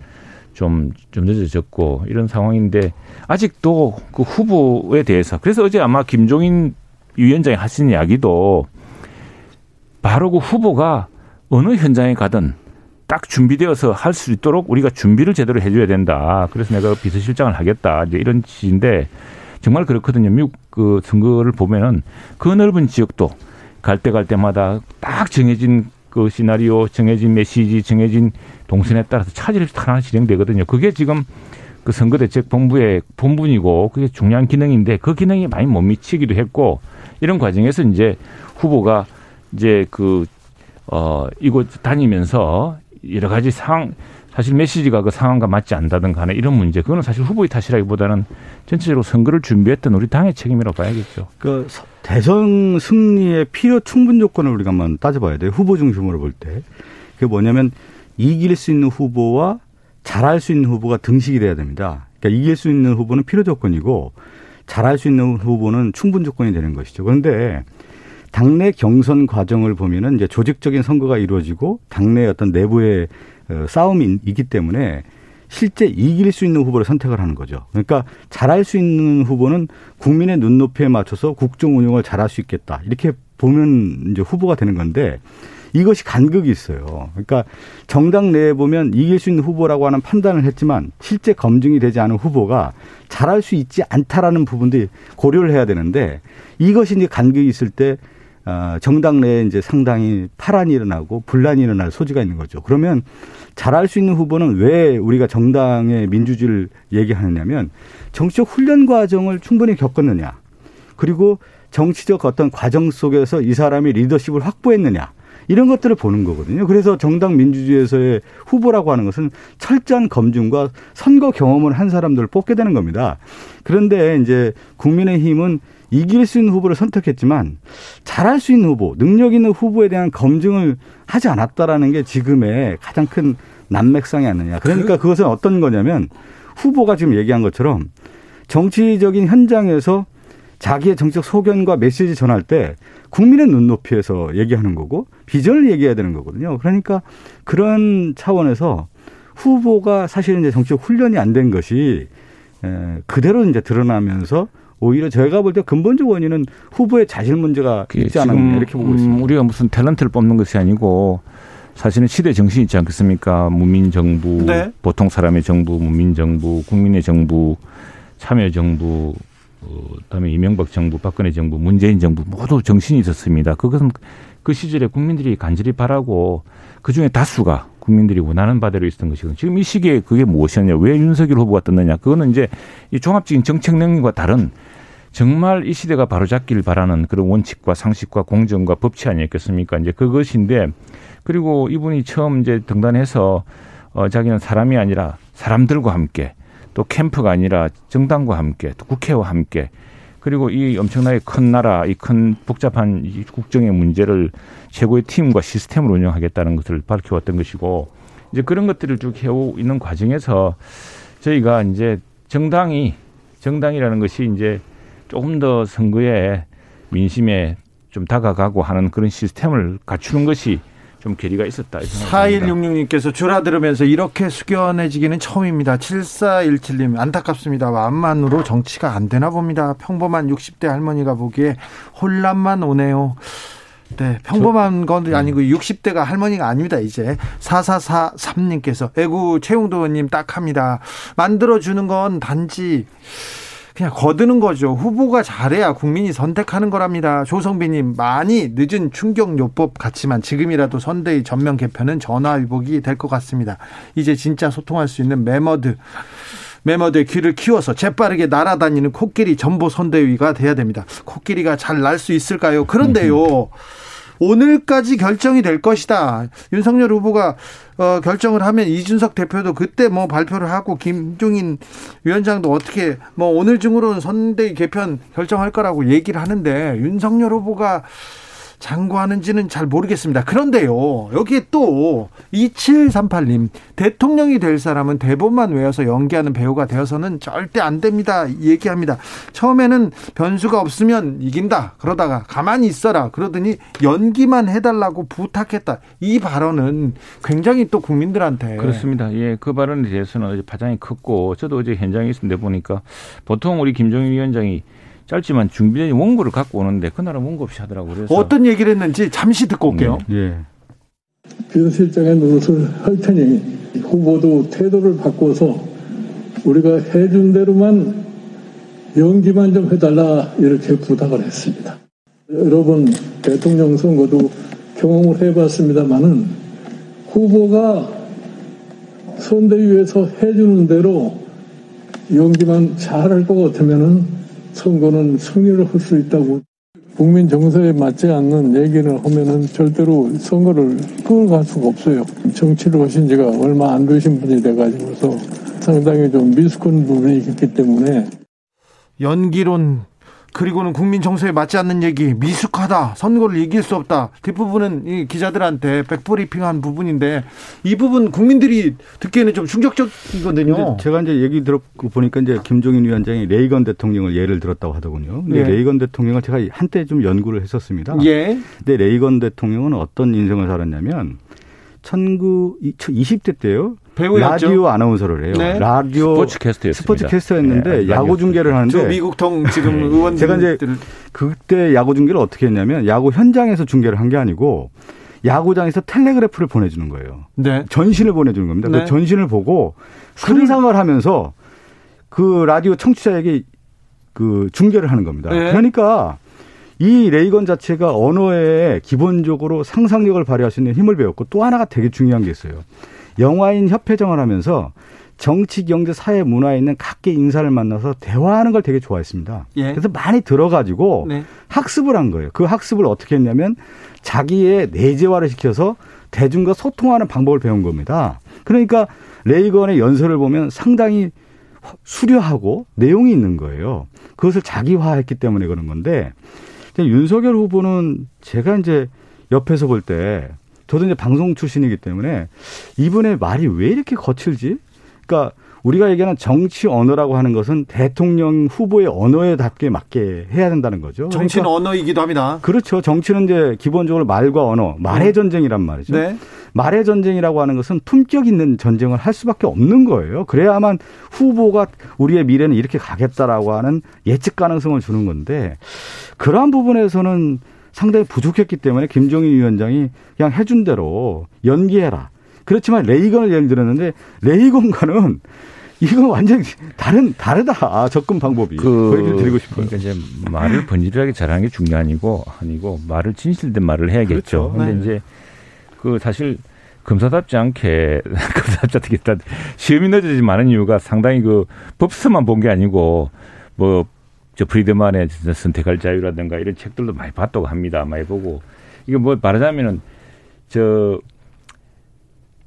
좀, 좀 늦어졌고 이런 상황인데 아직도 그 후보에 대해서 그래서 어제 아마 김종인 위원장이 하신 이야기도 바로 그 후보가 어느 현장에 가든 딱 준비되어서 할 수 있도록 우리가 준비를 제대로 해줘야 된다. 그래서 내가 비서실장을 하겠다. 이제 이런 취지인데 정말 그렇거든요. 미국 그 선거를 보면은 그 넓은 지역도 갈 때 갈 때마다 딱 정해진 그 시나리오, 정해진 메시지, 정해진 동선에 따라서 차질이 하나 진행되거든요. 그게 지금 그 선거대책본부의 본분이고 그게 중요한 기능인데 그 기능이 많이 못 미치기도 했고 이런 과정에서 이제 후보가 이제 그, 어, 이곳 다니면서 여러 가지 상황 사실 메시지가 그 상황과 맞지 않다든 간에 이런 문제 그거는 사실 후보의 탓이라기보다는 전체적으로 선거를 준비했던 우리 당의 책임이라고 봐야겠죠. 그 대선 승리의 필요 충분 조건을 우리가 한번 따져봐야 돼요. 후보 중심으로 볼 때. 그게 뭐냐면 이길 수 있는 후보와 잘할 수 있는 후보가 등식이 돼야 됩니다. 그러니까 이길 수 있는 후보는 필요 조건이고 잘할 수 있는 후보는 충분 조건이 되는 것이죠. 그런데 당내 경선 과정을 보면은 이제 조직적인 선거가 이루어지고 당내 어떤 내부의 어, 싸움이 있기 때문에 실제 이길 수 있는 후보를 선택을 하는 거죠. 그러니까 잘할 수 있는 후보는 국민의 눈높이에 맞춰서 국정 운영을 잘할 수 있겠다. 이렇게 보면 이제 후보가 되는 건데 이것이 간극이 있어요. 그러니까 정당 내에 보면 이길 수 있는 후보라고 하는 판단을 했지만 실제 검증이 되지 않은 후보가 잘할 수 있지 않다라는 부분들이 고려를 해야 되는데 이것이 이제 간극이 있을 때 어, 정당 내에 이제 상당히 파란이 일어나고 분란이 일어날 소지가 있는 거죠. 그러면 잘할 수 있는 후보는 왜 우리가 정당의 민주주의를 얘기하느냐면 정치적 훈련 과정을 충분히 겪었느냐. 그리고 정치적 어떤 과정 속에서 이 사람이 리더십을 확보했느냐. 이런 것들을 보는 거거든요. 그래서 정당 민주주의에서의 후보라고 하는 것은 철저한 검증과 선거 경험을 한 사람들을 뽑게 되는 겁니다. 그런데 이제 국민의힘은 이길 수 있는 후보를 선택했지만 잘할 수 있는 후보, 능력 있는 후보에 대한 검증을 하지 않았다라는 게 지금의 가장 큰 난맥상이 아니냐. 그러니까 그 그것은 어떤 거냐면 후보가 지금 얘기한 것처럼 정치적인 현장에서 자기의 정치적 소견과 메시지 전할 때 국민의 눈높이에서 얘기하는 거고 비전을 얘기해야 되는 거거든요. 그러니까 그런 차원에서 후보가 사실은 이제 정치적 훈련이 안 된 것이 그대로 이제 드러나면서 오히려 제가 볼 때 근본적 원인은 후보의 자질 문제가 있지 않았냐 이렇게 보고 있습니다. 음, 우리가 무슨 탤런트를 뽑는 것이 아니고 사실은 시대 정신이 있지 않겠습니까? 문민 정부, 네. 보통 사람의 정부, 문민 정부, 국민의 정부, 참여 정부, 어, 그다음에 이명박 정부, 박근혜 정부, 문재인 정부 모두 정신이 있었습니다. 그것은 그 시절에 국민들이 간절히 바라고 그 중에 다수가 국민들이 원하는 바대로 있었던 것이거든요. 지금 이 시기에 그게 무엇이었냐, 왜 윤석열 후보가 떴느냐, 그거는 이제 이 종합적인 정책 능력과 다른 정말 이 시대가 바로잡기를 바라는 그런 원칙과 상식과 공정과 법치 아니었겠습니까? 이제 그것인데 그리고 이분이 처음 이제 등단해서 어, 자기는 사람이 아니라 사람들과 함께 또 캠프가 아니라 정당과 함께 또 국회와 함께 그리고 이 엄청나게 큰 나라, 이 큰 복잡한 이 국정의 문제를 최고의 팀과 시스템을 운영하겠다는 것을 밝혀왔던 것이고 이제 그런 것들을 쭉 해오 있는 과정에서 저희가 이제 정당이 정당이라는 것이 이제 조금 더 선거에 민심에 좀 다가가고 하는 그런 시스템을 갖추는 것이 좀 괴리가 있었다. 4166님께서 줄어들으면서 이렇게 숙연해지기는 처음입니다. 7417님 안타깝습니다. 완만으로 정치가 안 되나 봅니다. 평범한 60대 할머니가 보기에 혼란만 오네요. 네, 평범한 건 아니고 60대가 할머니가 아닙니다, 이제. 4443님께서, 애구 최용도 의원님 딱 합니다. 만들어주는 건 단지 그냥 거드는 거죠. 후보가 잘해야 국민이 선택하는 거랍니다. 조성빈님 많이 늦은 충격요법 같지만 지금이라도 선대위 전면 개편은 전화위복이 될 것 같습니다. 이제 진짜 소통할 수 있는 매머드 매머드의 귀를 키워서 재빠르게 날아다니는 코끼리 전보 선대위가 돼야 됩니다. 코끼리가 잘 날 수 있을까요? 그런데요. 오늘까지 결정이 될 것이다. 윤석열 후보가 어, 결정을 하면 이준석 대표도 그때 뭐 발표를 하고 김종인 위원장도 어떻게 뭐 오늘 중으로는 선대위 개편 결정할 거라고 얘기를 하는데 윤석열 후보가 장구하는지는 잘 모르겠습니다. 그런데요, 여기에 또 2738님, 대통령이 될 사람은 대본만 외워서 연기하는 배우가 되어서는 절대 안 됩니다. 얘기합니다. 처음에는 변수가 없으면 이긴다. 그러다가 가만히 있어라. 그러더니 연기만 해달라고 부탁했다. 이 발언은 굉장히 또 국민들한테. 그렇습니다. 예, 그 발언에 대해서는 어제 파장이 컸고, 저도 어제 현장에 있었는데 보니까 보통 우리 김종인 위원장이 짧지만 준비된 원고를 갖고 오는데 그날은 원고 없이 하더라고요. 그래서 어떤 얘기를 했는지 잠시 듣고 올게요. 네. 예. 비서실장의 노릇을 할 테니 후보도 태도를 바꿔서 우리가 해준 대로만 연기만 좀 해달라 이렇게 부탁을 했습니다. 여러 번 대통령 선거도 경험을 해봤습니다만은 후보가 선대위에서 해주는 대로 연기만 잘할 것 같으면은 선거는 승리를 할 수 있다고 국민 정서에 맞지 않는 얘기를 하면은 절대로 선거를 끌어갈 수가 없어요. 정치를 하신 지가 얼마 안 되신 분이 돼가지고서 상당히 좀 미숙한 부분이 있기 때문에 연기론 그리고는 국민 정서에 맞지 않는 얘기 미숙하다 선거를 이길 수 없다 뒷부분은 이 기자들한테 백브리핑한 부분인데 이 부분 국민들이 듣기에는 좀 충격적이거든요. 제가 이제 얘기 들었고 보니까 이제 김종인 위원장이 레이건 대통령을 예를 들었다고 하더군요. 근데 예. 레이건 대통령을 제가 한때 좀 연구를 했었습니다. 예. 근데 레이건 대통령은 어떤 인생을 살았냐면 19 20대 때요. 배우였죠. 라디오 아나운서를 해요. 네. 라디오 스포츠 캐스터였습니다. 스포츠 캐스터였는데 네, 야구 중계를 저 하는데 미국 통 지금 네. 의원들 제가 이제 그때 야구 중계를 어떻게 했냐면 야구 현장에서 중계를 한 게 아니고 야구장에서 텔레그래프를 보내주는 거예요. 네. 전신을 보내주는 겁니다. 네. 그 전신을 보고 상상을 하면서 그 라디오 청취자에게 그 중계를 하는 겁니다. 네. 그러니까 이 레이건 자체가 언어에 기본적으로 상상력을 발휘할 수 있는 힘을 배웠고 또 하나가 되게 중요한 게 있어요. 영화인 협회장을 하면서 정치, 경제, 사회, 문화에 있는 각계 인사를 만나서 대화하는 걸 되게 좋아했습니다. 예. 그래서 많이 들어가지고 네. 학습을 한 거예요. 그 학습을 어떻게 했냐면 자기의 내재화를 시켜서 대중과 소통하는 방법을 배운 겁니다. 그러니까 레이건의 연설을 보면 상당히 수려하고 내용이 있는 거예요. 그것을 자기화했기 때문에 그런 건데 윤석열 후보는 제가 이제 옆에서 볼 때 저도 이제 방송 출신이기 때문에 이분의 말이 왜 이렇게 거칠지? 그러니까 우리가 얘기하는 정치 언어라고 하는 것은 대통령 후보의 언어에 닿게 맞게 해야 된다는 거죠. 정치는 그러니까 언어이기도 합니다. 그렇죠. 정치는 이제 기본적으로 말과 언어, 말의 전쟁이란 말이죠. 네. 말의 전쟁이라고 하는 것은 품격 있는 전쟁을 할 수밖에 없는 거예요. 그래야만 후보가 우리의 미래는 이렇게 가겠다라고 하는 예측 가능성을 주는 건데 그러한 부분에서는 상당히 부족했기 때문에 김종인 위원장이 그냥 해준 대로 연기해라. 그렇지만 레이건을 예를 들었는데 레이건과는 이건 완전히 다른 다르다 접근 방법이 그 얘기를 드리고 싶어요. 그러니까 이제 말을 번지르하게 잘하는 게 중요한 아니고 아니고 말을 진실된 말을 해야겠죠. 그렇죠. 근데 네. 이제 그 사실 검사답지 않게 검사답지 않게 일단 시험이 늦어지지 많은 이유가 상당히 그 법서만 본 게 아니고 뭐 저 프리드만의 선택할 자유라든가 이런 책들도 많이 봤다고 합니다. 많이 보고 이게 뭐 말하자면은 저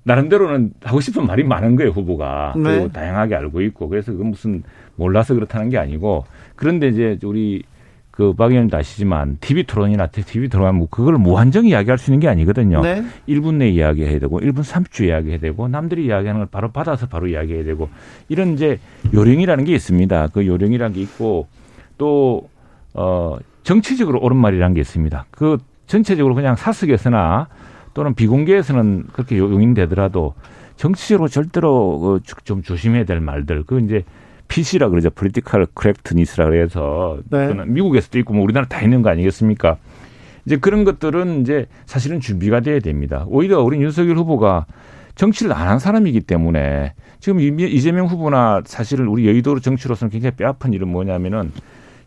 나름대로는 하고 싶은 말이 많은 거예요 후보가 네. 그리고 다양하게 알고 있고 그래서 그 무슨 몰라서 그렇다는 게 아니고 그런데 이제 우리 그박 의원님도 아시지만 TV 토론이나 TV 토론하면 뭐 그걸 무한정 이야기할 수 있는 게 아니거든요. 네. 1분 내 이야기해야 되고 1분 30초 이야기해야 되고 남들이 이야기하는 걸 바로 받아서 바로 이야기해야 되고 이런 이제 요령이라는 게 있습니다. 그 요령이라는 게 있고 또 어, 정치적으로 옳은 말이라는 게 있습니다. 그 전체적으로 그냥 사석에서나 또는 비공개에서는 그렇게 용인되더라도 정치적으로 절대로 그좀 조심해야 될 말들. 그 이제 PC라 그러죠. Political Correctness라 그래서 네. 미국에서도 있고 뭐 우리나라 다 있는 거 아니겠습니까? 이제 그런 것들은 이제 사실은 준비가 돼야 됩니다. 오히려 우리 윤석열 후보가 정치를 안 한 사람이기 때문에 지금 이- 이재명 후보나 사실은 우리 여의도 정치로서는 굉장히 뼈아픈 일은 뭐냐면은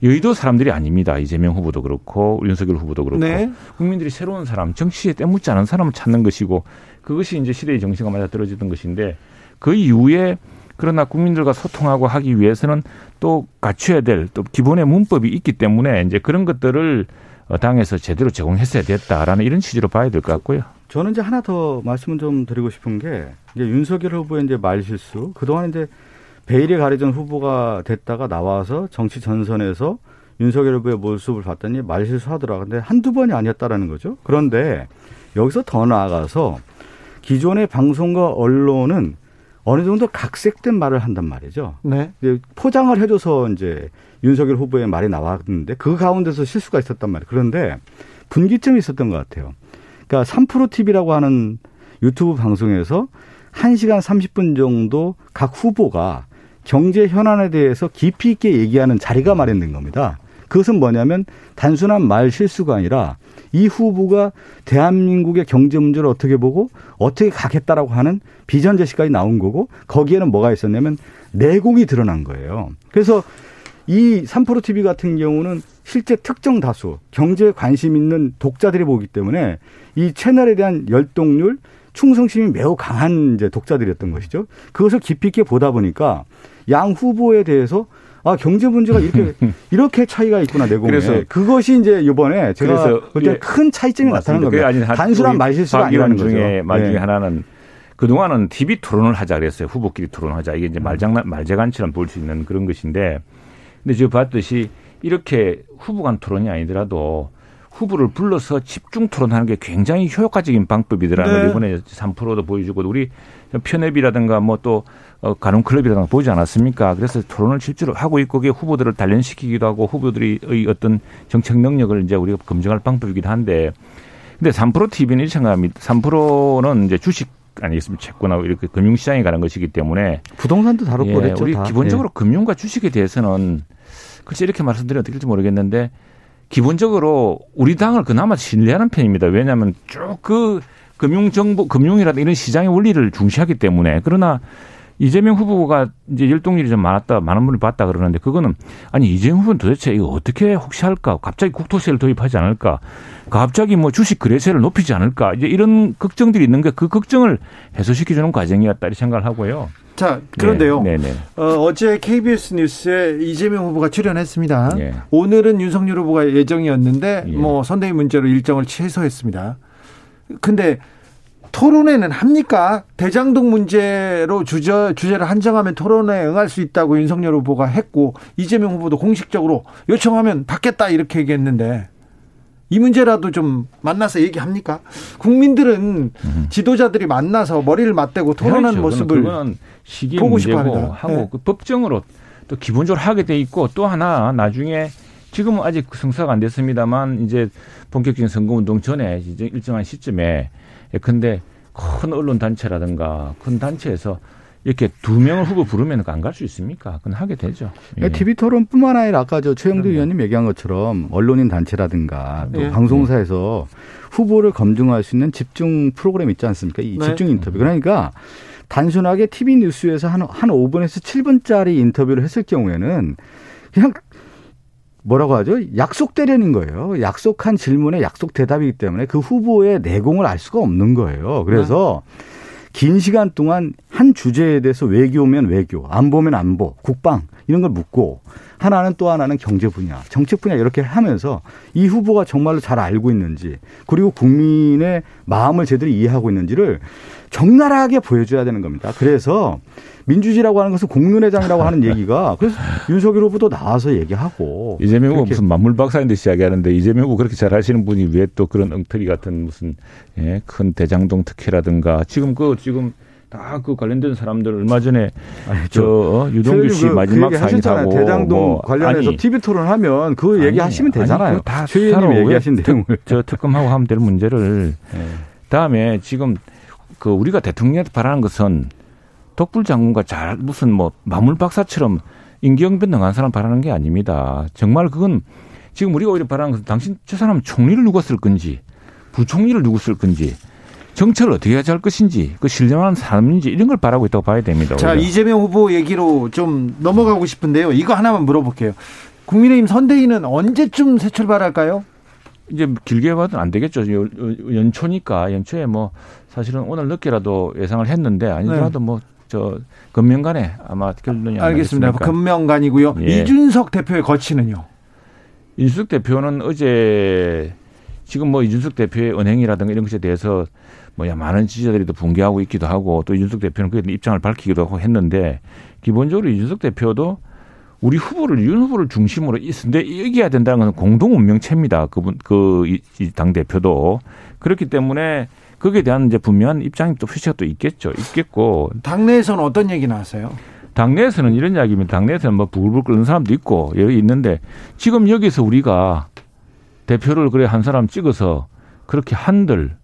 여의도 사람들이 아닙니다. 이재명 후보도 그렇고 윤석열 후보도 그렇고 네. 국민들이 새로운 사람, 정치에 때묻지 않은 사람을 찾는 것이고 그것이 이제 시대의 정신과 맞아 떨어지던 것인데 그 이후에 그러나 국민들과 소통하고 하기 위해서는 또 갖춰야 될 또 기본의 문법이 있기 때문에 이제 그런 것들을 어, 당에서 제대로 제공했어야 됐다라는 이런 취지로 봐야 될 것 같고요. 저는 이제 하나 더 말씀을 좀 드리고 싶은 게 이제 윤석열 후보의 이제 말실수 그동안 이제 베일에 가려진 후보가 됐다가 나와서 정치 전선에서 윤석열 후보의 모습을 봤더니 말실수하더라. 근데 한두 번이 아니었다라는 거죠. 그런데 여기서 더 나아가서 기존의 방송과 언론은 어느 정도 각색된 말을 한단 말이죠. 네. 포장을 해줘서 이제 윤석열 후보의 말이 나왔는데 그 가운데서 실수가 있었단 말이에요. 그런데 분기점이 있었던 것 같아요. 그러니까 3프로 TV라고 하는 유튜브 방송에서 1시간 30분 정도 각 후보가 경제 현안에 대해서 깊이 있게 얘기하는 자리가 마련된 겁니다. 그것은 뭐냐면 단순한 말 실수가 아니라 이 후보가 대한민국의 경제 문제를 어떻게 보고 어떻게 가겠다라고 하는 비전 제시까지 나온 거고 거기에는 뭐가 있었냐면 내공이 드러난 거예요. 그래서 이 3프로 TV 같은 경우는 실제 특정 다수 경제에 관심 있는 독자들이 보기 때문에 이 채널에 대한 열동률 충성심이 매우 강한 이제 독자들이었던 것이죠. 그것을 깊이 있게 보다 보니까 양 후보에 대해서 아 경제 문제가 이렇게 이렇게 차이가 있구나 내공에 그래서 그것이 이제 이번에 제가 그래서 볼때 예. 큰 차이점이 나타난. 겁니다. 한- 단순한 말실수가 아니라는 거죠. 중에 말 중에 네. 하나는 그 동안은 TV 토론을 하자 그랬어요. 후보끼리 토론하자. 이게 이제 말장난, 말재간처럼 볼 수 있는 그런 것인데 근데 지금 봤듯이 이렇게 후보 간 토론이 아니더라도 후보를 불러서 집중 토론하는 게 굉장히 효과적인 방법이더라는 네. 걸 이번에 3%도 보여주고 우리 편협이라든가 뭐또 어, 가론 클럽이라든가 보지 않았습니까? 그래서 토론을 실제로 하고 있고 그게 후보들을 단련시키기도 하고 후보들의 어떤 정책 능력을 이제 우리가 검증할 방법이기도 한데 근데 3% TV는 이렇게 생각합니다. 3%는 이제 주식 아니겠습니까? 채권하고 이렇게 금융시장에 관한 것이기 때문에 부동산도 다뤘고 예, 그랬죠. 우리 다. 기본적으로 금융과 주식에 대해서는 글쎄 이렇게 말씀드리면 어떻게 될지 모르겠는데 기본적으로 우리 당을 그나마 신뢰하는 편입니다. 왜냐하면 쭉 그 금융 정보, 금융이라든 이런 시장의 원리를 중시하기 때문에 그러나 이재명 후보가 이제 열동률이 좀 많았다, 많은 분이 봤다 그러는데 그거는 아니 이재명 후보는 도대체 이거 어떻게 혹시 할까? 갑자기 국토세를 도입하지 않을까? 갑자기 뭐 주식 거래세를 높이지 않을까? 이제 이런 걱정들이 있는 게그 걱정을 해소시켜주는 과정이었다 이렇게 생각을 하고요. 자, 그런데요. 네, 네. 어, 제 KBS 뉴스에 이재명 후보가 출연했습니다. 예. 오늘은 윤석열 후보가 예정이었는데 예. 뭐 선대위 문제로 일정을 취소했습니다. 근데 토론회는 합니까? 대장동 문제로 주제, 주제를 한정하면 토론회에 응할 수 있다고 윤석열 후보가 했고 이재명 후보도 공식적으로 요청하면 받겠다 이렇게 얘기했는데 이 문제라도 좀 만나서 얘기합니까? 국민들은 지도자들이 만나서 머리를 맞대고 토론하는 해야죠. 모습을 그거는 시기 보고 싶어 합니다. 하고 네. 그 법정으로 또 기본적으로 하게 돼 있고 또 하나 나중에 지금은 아직 성사가 안 됐습니다만 이제 본격적인 선거운동 전에 이제 일정한 시점에 예, 근데 큰 언론 단체라든가 큰 단체에서 이렇게 두 명을 후보 부르면 안 갈 수 있습니까? 그건 하게 되죠. 예. TV 토론뿐만 아니라 아까 저 최영두 의원님 얘기한 것처럼 언론인 단체라든가 또 예. 방송사에서 후보를 검증할 수 있는 집중 프로그램 있지 않습니까? 이 네. 집중 인터뷰. 그러니까 단순하게 TV 뉴스에서 한, 한 5분에서 7분짜리 인터뷰를 했을 경우에는 그냥 뭐라고 하죠? 약속대련인 거예요. 약속한 질문에 약속 대답이기 때문에 그 후보의 내공을 알 수가 없는 거예요. 그래서 긴 시간 동안 한 주제에 대해서 외교면 외교, 안보면 안보, 국방 이런 걸 묻고 하나는 또 하나는 경제 분야, 정책 분야 이렇게 하면서 이 후보가 정말로 잘 알고 있는지 그리고 국민의 마음을 제대로 이해하고 있는지를 적나라하게 보여줘야 되는 겁니다. 그래서 민주주의라고 하는 것은 공론회장이라고 하는 얘기가 그래서 윤석열 후보도 나와서 얘기하고 이재명 후보 무슨 만물 박사인 듯이 이야기하는데 이재명 후보 그렇게 잘 하시는 분이 왜 또 그런 엉터리 같은 무슨 예, 큰 대장동 특혜라든가 지금 그 지금 다그 관련된 사람들 얼마 전에 아니, 저 어, 유동규 씨 그, 마지막 그 사인하고 대장동 뭐, 관련해서 아니, TV 토론하면 그 얘기 하시면 되잖아요. 다 최 의원님 얘기하신 내용을. 저 특검하고 하면 될 문제를. 네. 다음에 지금 그 우리가 대통령한테 바라는 것은 독불 장군과 잘 무슨 뭐 마물 박사처럼 임기응변 한 사람 바라는 게 아닙니다. 정말 그건 지금 우리가 오히려 바라는 것은 당신 저 사람 총리를 누가 쓸 건지 부총리를 누구 쓸 건지 정책을 어떻게 할 것인지 그 신뢰하는 사람인지 이런 걸 바라고 있다고 봐야 됩니다. 자 오히려. 이재명 후보 얘기로 좀 넘어가고 싶은데요. 이거 하나만 물어볼게요. 국민의힘 선대위는 언제쯤 새 출발할까요? 이제 길게 봐도 안 되겠죠. 연초니까 연초에 뭐 사실은 오늘 늦게라도 예상을 했는데 아니더라도 네. 뭐 저 금명간에 아마 결론이 알겠습니다. 금명간이고요. 예. 이준석 대표의 거치는요. 이준석 대표는 어제 지금 뭐 이준석 대표의 은행이라든가 이런 것에 대해서 뭐야 많은 지지자들이 또 붕괴하고 있기도 하고 또 이준석 대표는 그에 입장을 밝히기도 하고 했는데 기본적으로 이준석 대표도 우리 후보를 윤 후보를 중심으로 있는데 이겨야 된다는 건 공동 운명체입니다. 그분 그 당 대표도 그렇기 때문에 거기에 대한 이제 분명한 입장이 또 표시가 또 있겠죠. 있겠고. 당내에서는 어떤 얘기 나왔어요? 당내에서는 이런 이야기입니다. 당내에서는 뭐 부글부글 끓는 사람도 있고 여기 있는데 지금 여기서 우리가 대표를 그래 한 사람 찍어서 그렇게 한들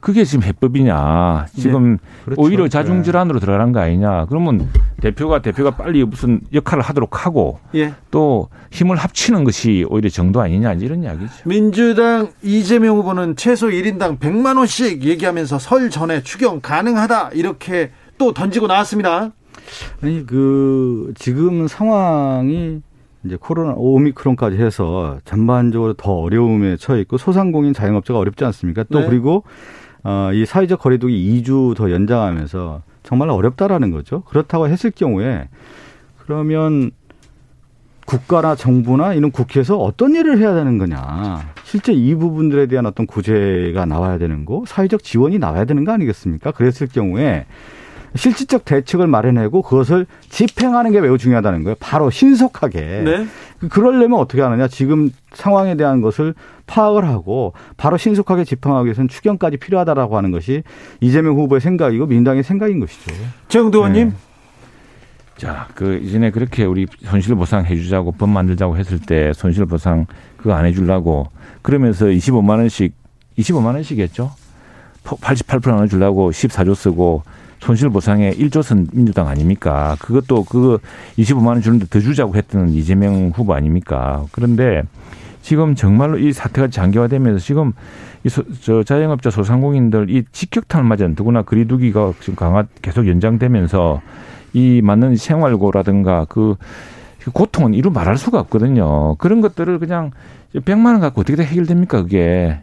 그게 지금 해법이냐. 지금 네. 그렇죠. 오히려 자중질환으로 들어가는 거 아니냐. 그러면 대표가 대표가 빨리 무슨 역할을 하도록 하고 예. 또 힘을 합치는 것이 오히려 정도 아니냐 이런 이야기죠. 민주당 이재명 후보는 최소 1인당 100만 원씩 얘기하면서 설 전에 추경 가능하다 이렇게 또 던지고 나왔습니다. 아니 그 지금 상황이 이제 코로나 오미크론까지 해서 전반적으로 더 어려움에 처해 있고 소상공인 자영업자가 어렵지 않습니까? 또 네. 그리고 어, 이 사회적 거리두기 2주 더 연장하면서 정말 어렵다라는 거죠. 그렇다고 했을 경우에 그러면 국가나 정부나 이런 국회에서 어떤 일을 해야 되는 거냐. 실제 이 부분들에 대한 어떤 구제가 나와야 되는 거, 사회적 지원이 나와야 되는 거 아니겠습니까? 그랬을 경우에 실질적 대책을 마련하고 그것을 집행하는 게 매우 중요하다는 거예요. 바로 신속하게. 네. 그러려면 어떻게 하느냐. 지금 상황에 대한 것을 파악을 하고 바로 신속하게 집행하기 위해서는 추경까지 필요하다라고 하는 것이 이재명 후보의 생각이고 민당의 생각인 것이죠. 정도 의원님. 네. 자, 그 이전에 그렇게 우리 손실 보상 해 주자고 법 만들자고 했을 때 손실 보상 그거 안 해 주려고 그러면서 25만 원씩 25만 원씩이었죠. 88%안 주려고 14조 쓰고 손실보상에 1조 선 민주당 아닙니까? 그것도 그 25만 원 주는데 더 주자고 했던 이재명 후보 아닙니까? 그런데 지금 정말로 이 사태가 장기화되면서 지금 이 소, 저 자영업자 소상공인들 이 직격탄을 맞은 더구나 거리두기가 지금 강화 계속 연장되면서 이 맞는 생활고라든가 그, 그 고통은 이루 말할 수가 없거든요. 그런 것들을 그냥 100만 원 갖고 어떻게 해결됩니까, 그게.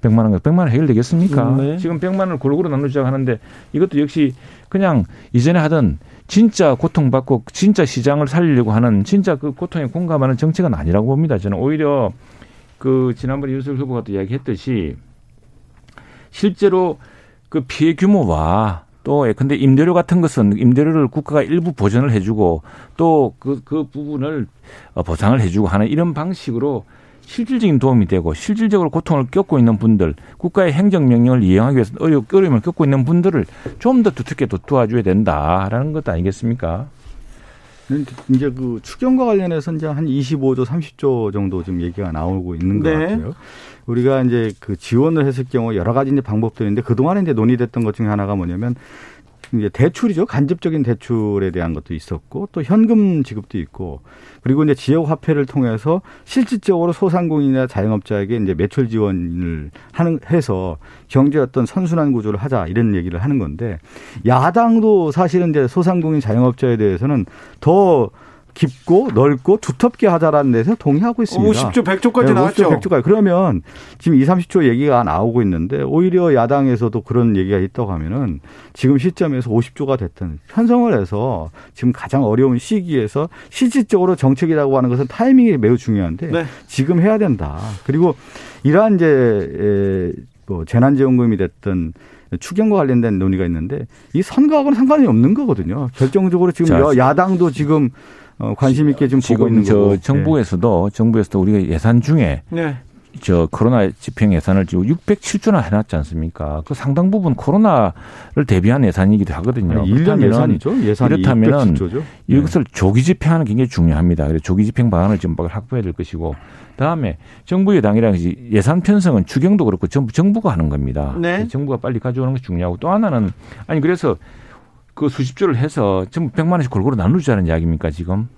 100만 원, 100만 원 해결되겠습니까? 네. 지금 100만 원을 골고루 나누자고 하는데 이것도 역시 그냥 이전에 하던 진짜 고통받고 진짜 시장을 살리려고 하는 진짜 그 고통에 공감하는 정책은 아니라고 봅니다. 저는 오히려 그 지난번에 윤석열 후보가 또 이야기했듯이 실제로 그 피해 규모와 또 예, 근데 임대료 같은 것은 임대료를 국가가 일부 보전을 해주고 또 그그 그 부분을 어, 보상을 해주고 하는 이런 방식으로 실질적인 도움이 되고 실질적으로 고통을 겪고 있는 분들, 국가의 행정명령을 이행하기 위해서 어려, 어려움을 겪고 있는 분들을 좀 더 두텁게 도와줘야 된다라는 것 아니겠습니까? 이제 그 추경과 관련해서 이제 한 25조, 30조 정도 지금 얘기가 나오고 있는 것 네. 같아요. 우리가 이제 그 지원을 했을 경우 여러 가지 이제 방법들이 있는데 그동안에 이제 논의됐던 것 중에 하나가 뭐냐면 이제 대출이죠. 간접적인 대출에 대한 것도 있었고 또 현금 지급도 있고 그리고 이제 지역 화폐를 통해서 실질적으로 소상공인이나 자영업자에게 이제 매출 지원을 하는 해서 경제 어떤 선순환 구조를 하자 이런 얘기를 하는 건데 야당도 사실은 이제 소상공인 자영업자에 대해서는 더 깊고 넓고 두텁게 하자라는 데서 동의하고 있습니다. 50조, 100조까지 네, 나왔죠. 50조, 100조까지. 그러면 지금 2, 30조 얘기가 나오고 있는데 오히려 야당에서도 그런 얘기가 있다고 하면은 지금 시점에서 50조가 됐든 편성을 해서 지금 가장 어려운 시기에서 실질적으로 정책이라고 하는 것은 타이밍이 매우 중요한데 네. 지금 해야 된다. 그리고 이러한 이제 에, 뭐 재난지원금이 됐든 추경과 관련된 논의가 있는데 이 선거하고는 상관이 없는 거거든요. 결정적으로 지금 자, 여, 야당도 지금 어, 관심 있게 좀 보고 지금 있는 저 거고. 예. 정부에서도 정부에서도 우리가 예산 중에 네. 저 코로나 집행 예산을 지금 607조나 해놨지 않습니까? 그 상당 부분 코로나를 대비한 예산이기도 하거든요. 아니, 1년 그렇다면은 예산이죠. 예산이 이렇다면은 607조죠. 이것을 조기 집행하는 게 굉장히 중요합니다. 그래서 조기 집행 방안을 지금 확보해야 될 것이고, 다음에 정부 여당이랑 예산 편성은 추경도 그렇고 정부 정부가 하는 겁니다. 네. 정부가 빨리 가져오는 게 중요하고 또 하나는 아니 그래서 그 수십 조를 해서 전부 100만 원씩 골고루 나누자는 이야기입니까 지금?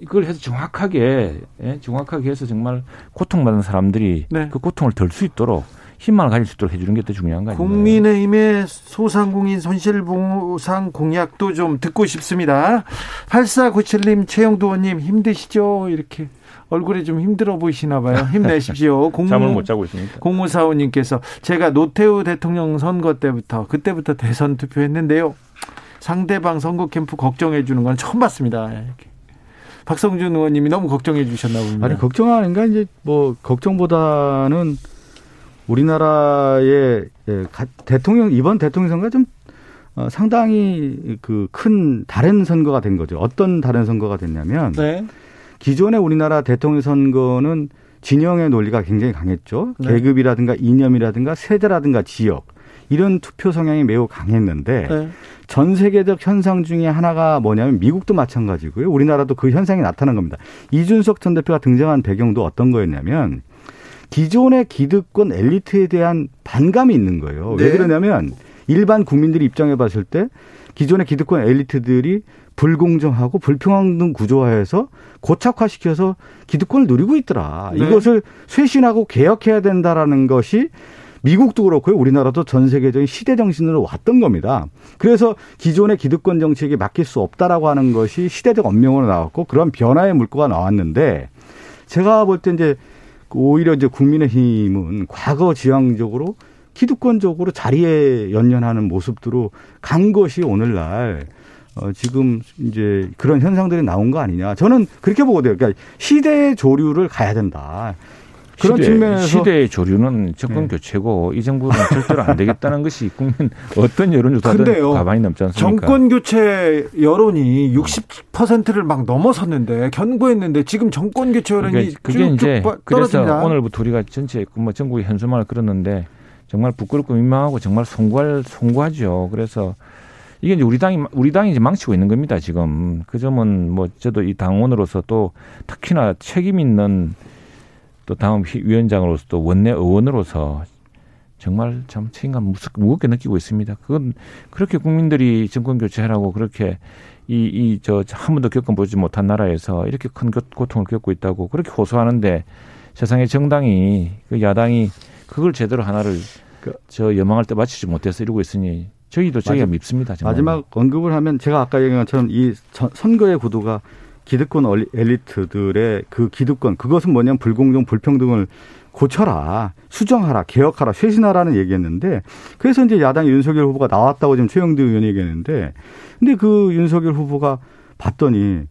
이걸 해서 정확하게 예? 정확하게 해서 정말 고통받는 사람들이 네. 그 고통을 덜 수 있도록 희망을 가질 수 있도록 해주는 게 더 중요한 거 아닙니까? 국민의힘의 소상공인 손실보상 공약도 좀 듣고 싶습니다. 8497님, 최영도 의원님 힘드시죠? 이렇게 얼굴에 좀 힘들어 보이시나 봐요. 힘내십시오. 공무, 잠을 못 자고 있습니다. 공무사원님께서 제가 노태우 대통령 선거 때부터 그때부터 대선 투표했는데요. 상대방 선거 캠프 걱정해 주는 건 처음 봤습니다. 이렇게. 박성준 의원님이 너무 걱정해 주셨나 봅니다. 아니 걱정하는 게 이제 뭐 걱정보다는 우리나라의 예, 가- 대통령 이번 대통령 선거가 좀 어, 상당히 그 큰 다른 선거가 된 거죠. 어떤 다른 선거가 됐냐면 네. 기존의 우리나라 대통령 선거는 진영의 논리가 굉장히 강했죠. 네. 계급이라든가 이념이라든가 세대라든가 지역 이런 투표 성향이 매우 강했는데 네. 전 세계적 현상 중에 하나가 뭐냐면 미국도 마찬가지고요. 우리나라도 그 현상이 나타난 겁니다. 이준석 전 대표가 등장한 배경도 어떤 거였냐면 기존의 기득권 엘리트에 대한 반감이 있는 거예요. 네. 왜 그러냐면 일반 국민들이 입장해 봤을 때 기존의 기득권 엘리트들이 불공정하고 불평등 구조화해서 고착화시켜서 기득권을 누리고 있더라. 네. 이것을 쇄신하고 개혁해야 된다라는 것이 미국도 그렇고요. 우리나라도 전 세계적인 시대 정신으로 왔던 겁니다. 그래서 기존의 기득권 정책에 맡길 수 없다라고 하는 것이 시대적 언명으로 나왔고 그런 변화의 물꼬가 나왔는데 제가 볼 때 이제 오히려 이제 국민의힘은 과거 지향적으로 기득권적으로 자리에 연연하는 모습들로 간 것이 오늘날 어, 지금 이제 그런 현상들이 나온 거 아니냐. 저는 그렇게 보거든요. 그러니까 시대의 조류를 가야 된다. 그런 시대, 측면에서 시대의 조류는 정권 네. 교체고 이 정부는 절대로 안 되겠다는 것이 국민 어떤 여론조사든 가만히 남지 않습니까? 정권 교체 여론이 60%를 막 넘어섰는데 견고했는데 지금 정권 교체 여론이 그게, 그게 이제 빠- 그래서. 오늘부터 우리가 전체 뭐 전국의 현수막을 끌었는데 정말 부끄럽고 민망하고 정말 송구할 송구하죠. 그래서 이게 이제 우리 당이 우리 당이 이제 망치고 있는 겁니다. 지금 그 점은 뭐 저도 이 당원으로서 또 특히나 책임 있는 또 다음 휘- 위원장으로서 또 원내 의원으로서 정말 참 책임감 무겁게 느끼고 있습니다. 그건 그렇게 국민들이 정권 교체하라고 그렇게 이 이 저 한 번도 겪어보지 못한 나라에서 이렇게 큰 고- 고통을 겪고 있다고 그렇게 호소하는데 세상의 정당이 그 야당이 그걸 제대로 하나를 그저 여망할 때 맞추지 못해서 이러고 있으니 저희도 저희가 마지- 밉습니다. 정말. 마지막 언급을 하면 제가 아까 얘기한 것처럼 이 전- 선거의 구도가 기득권 엘리트들의 그 기득권 그것은 뭐냐면 불공정 불평등을 고쳐라 수정하라 개혁하라 쇄신하라는 얘기했는데 그래서 이제 야당 윤석열 후보가 나왔다고 지금 최영두 의원이 얘기했는데 근데 그 윤석열 후보가 봤더니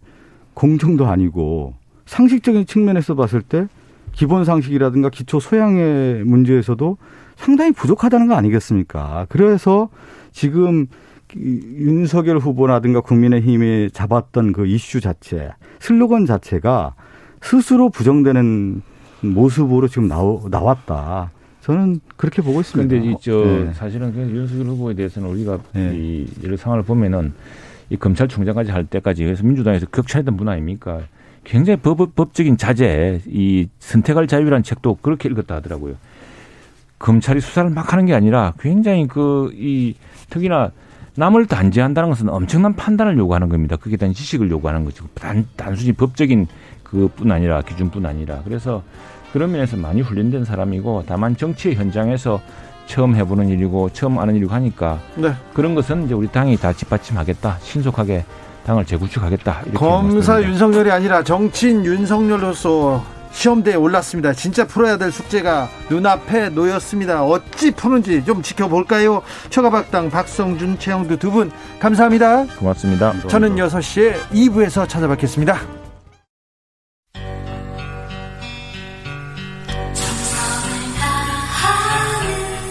공정도 아니고 상식적인 측면에서 봤을 때 기본 상식이라든가 기초 소양의 문제에서도 상당히 부족하다는 거 아니겠습니까? 그래서 지금 이 윤석열 후보라든가 국민의힘이 잡았던 그 이슈 자체, 슬로건 자체가 스스로 부정되는 모습으로 지금 나오, 나왔다. 저는 그렇게 보고 있습니다. 그런데 이저 네. 사실은 그 윤석열 후보에 대해서는 우리가 네. 이 여러 상황을 보면은 이 검찰총장까지 할 때까지 그래서 민주당에서 격차했던 분 아닙니까? 굉장히 법, 법적인 자제, 이 선택할 자유라는 책도 그렇게 읽었다 하더라고요. 검찰이 수사를 막 하는 게 아니라 굉장히 그 이 특히나 남을 단죄한다는 것은 엄청난 판단을 요구하는 겁니다. 거기에 대한 지식을 요구하는 거죠. 단, 단순히 법적인 그뿐 아니라 기준뿐 아니라 그래서 그런 면에서 많이 훈련된 사람이고 다만 정치의 현장에서 처음 해보는 일이고 처음 아는 일이고 하니까 네. 그런 것은 이제 우리 당이 다 뒷받침하겠다 신속하게 당을 재구축하겠다. 검사. 윤석열이 아니라 정치인 윤석열로서 시험대에 올랐습니다. 진짜 풀어야 될 숙제가 눈앞에 놓였습니다. 어찌 푸는지 좀 지켜볼까요? 최가박당 박성준, 최영두 두 분 감사합니다. 고맙습니다. 저는 6시에 2부에서 찾아뵙겠습니다.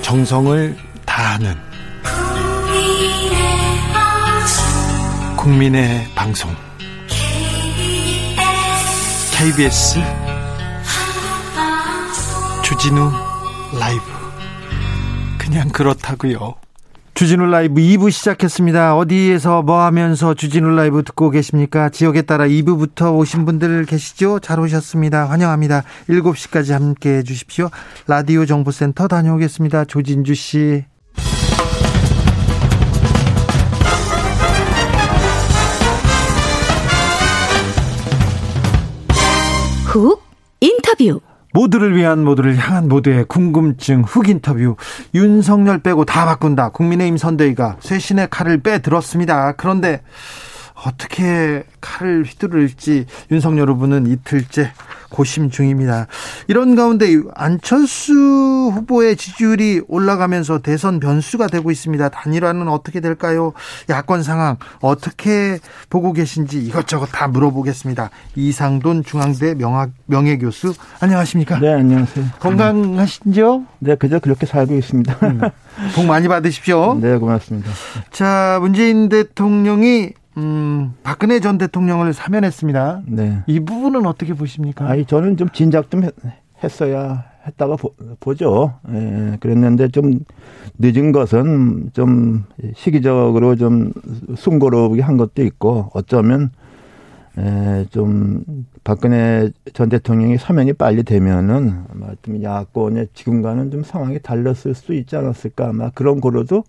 정성을 다하는 국민의 방송 KBS 주진우 라이브 그냥 그렇다고요. 주진우 라이브 2부 시작했습니다. 어디에서 뭐 하면서 주진우 라이브 듣고 계십니까? 지역에 따라 2부부터 오신 분들 계시죠? 잘 오셨습니다. 환영합니다. 7시까지 함께 해 주십시오. 라디오 정보센터 다녀오겠습니다. 조진주 씨. 훅 인터뷰. 모두를 위한 모두를 향한 모두의 궁금증 훅 인터뷰. 윤석열 빼고 다 바꾼다. 국민의힘 선대위가 쇄신의 칼을 빼들었습니다. 그런데 어떻게 칼을 휘두를지 윤석열 후보는 이틀째 고심 중입니다. 이런 가운데 안철수 후보의 지지율이 올라가면서 대선 변수가 되고 있습니다. 단일화는 어떻게 될까요? 야권 상황 어떻게 보고 계신지 이것저것 다 물어보겠습니다. 이상돈 중앙대 명학, 명예교수 안녕하십니까? 네, 안녕하세요. 건강하신지요? 네, 그저 그렇게 살고 있습니다. 복 많이 받으십시오. 네, 고맙습니다. 자, 문재인 대통령이 음, 박근혜 전 대통령을 사면했습니다. 네. 이 부분은 어떻게 보십니까? 아니, 저는 좀 진작 좀 했, 했어야 했다가 보, 죠 예, 그랬는데 좀 늦은 것은 좀 시기적으로 좀 순고롭게 한 것도 있고 어쩌면 에, 좀 박근혜 전 대통령이 사면이 빨리 되면은 아마 좀 야권의 지금과는 좀 상황이 달랐을 수 있지 않았을까 아마 그런 고려도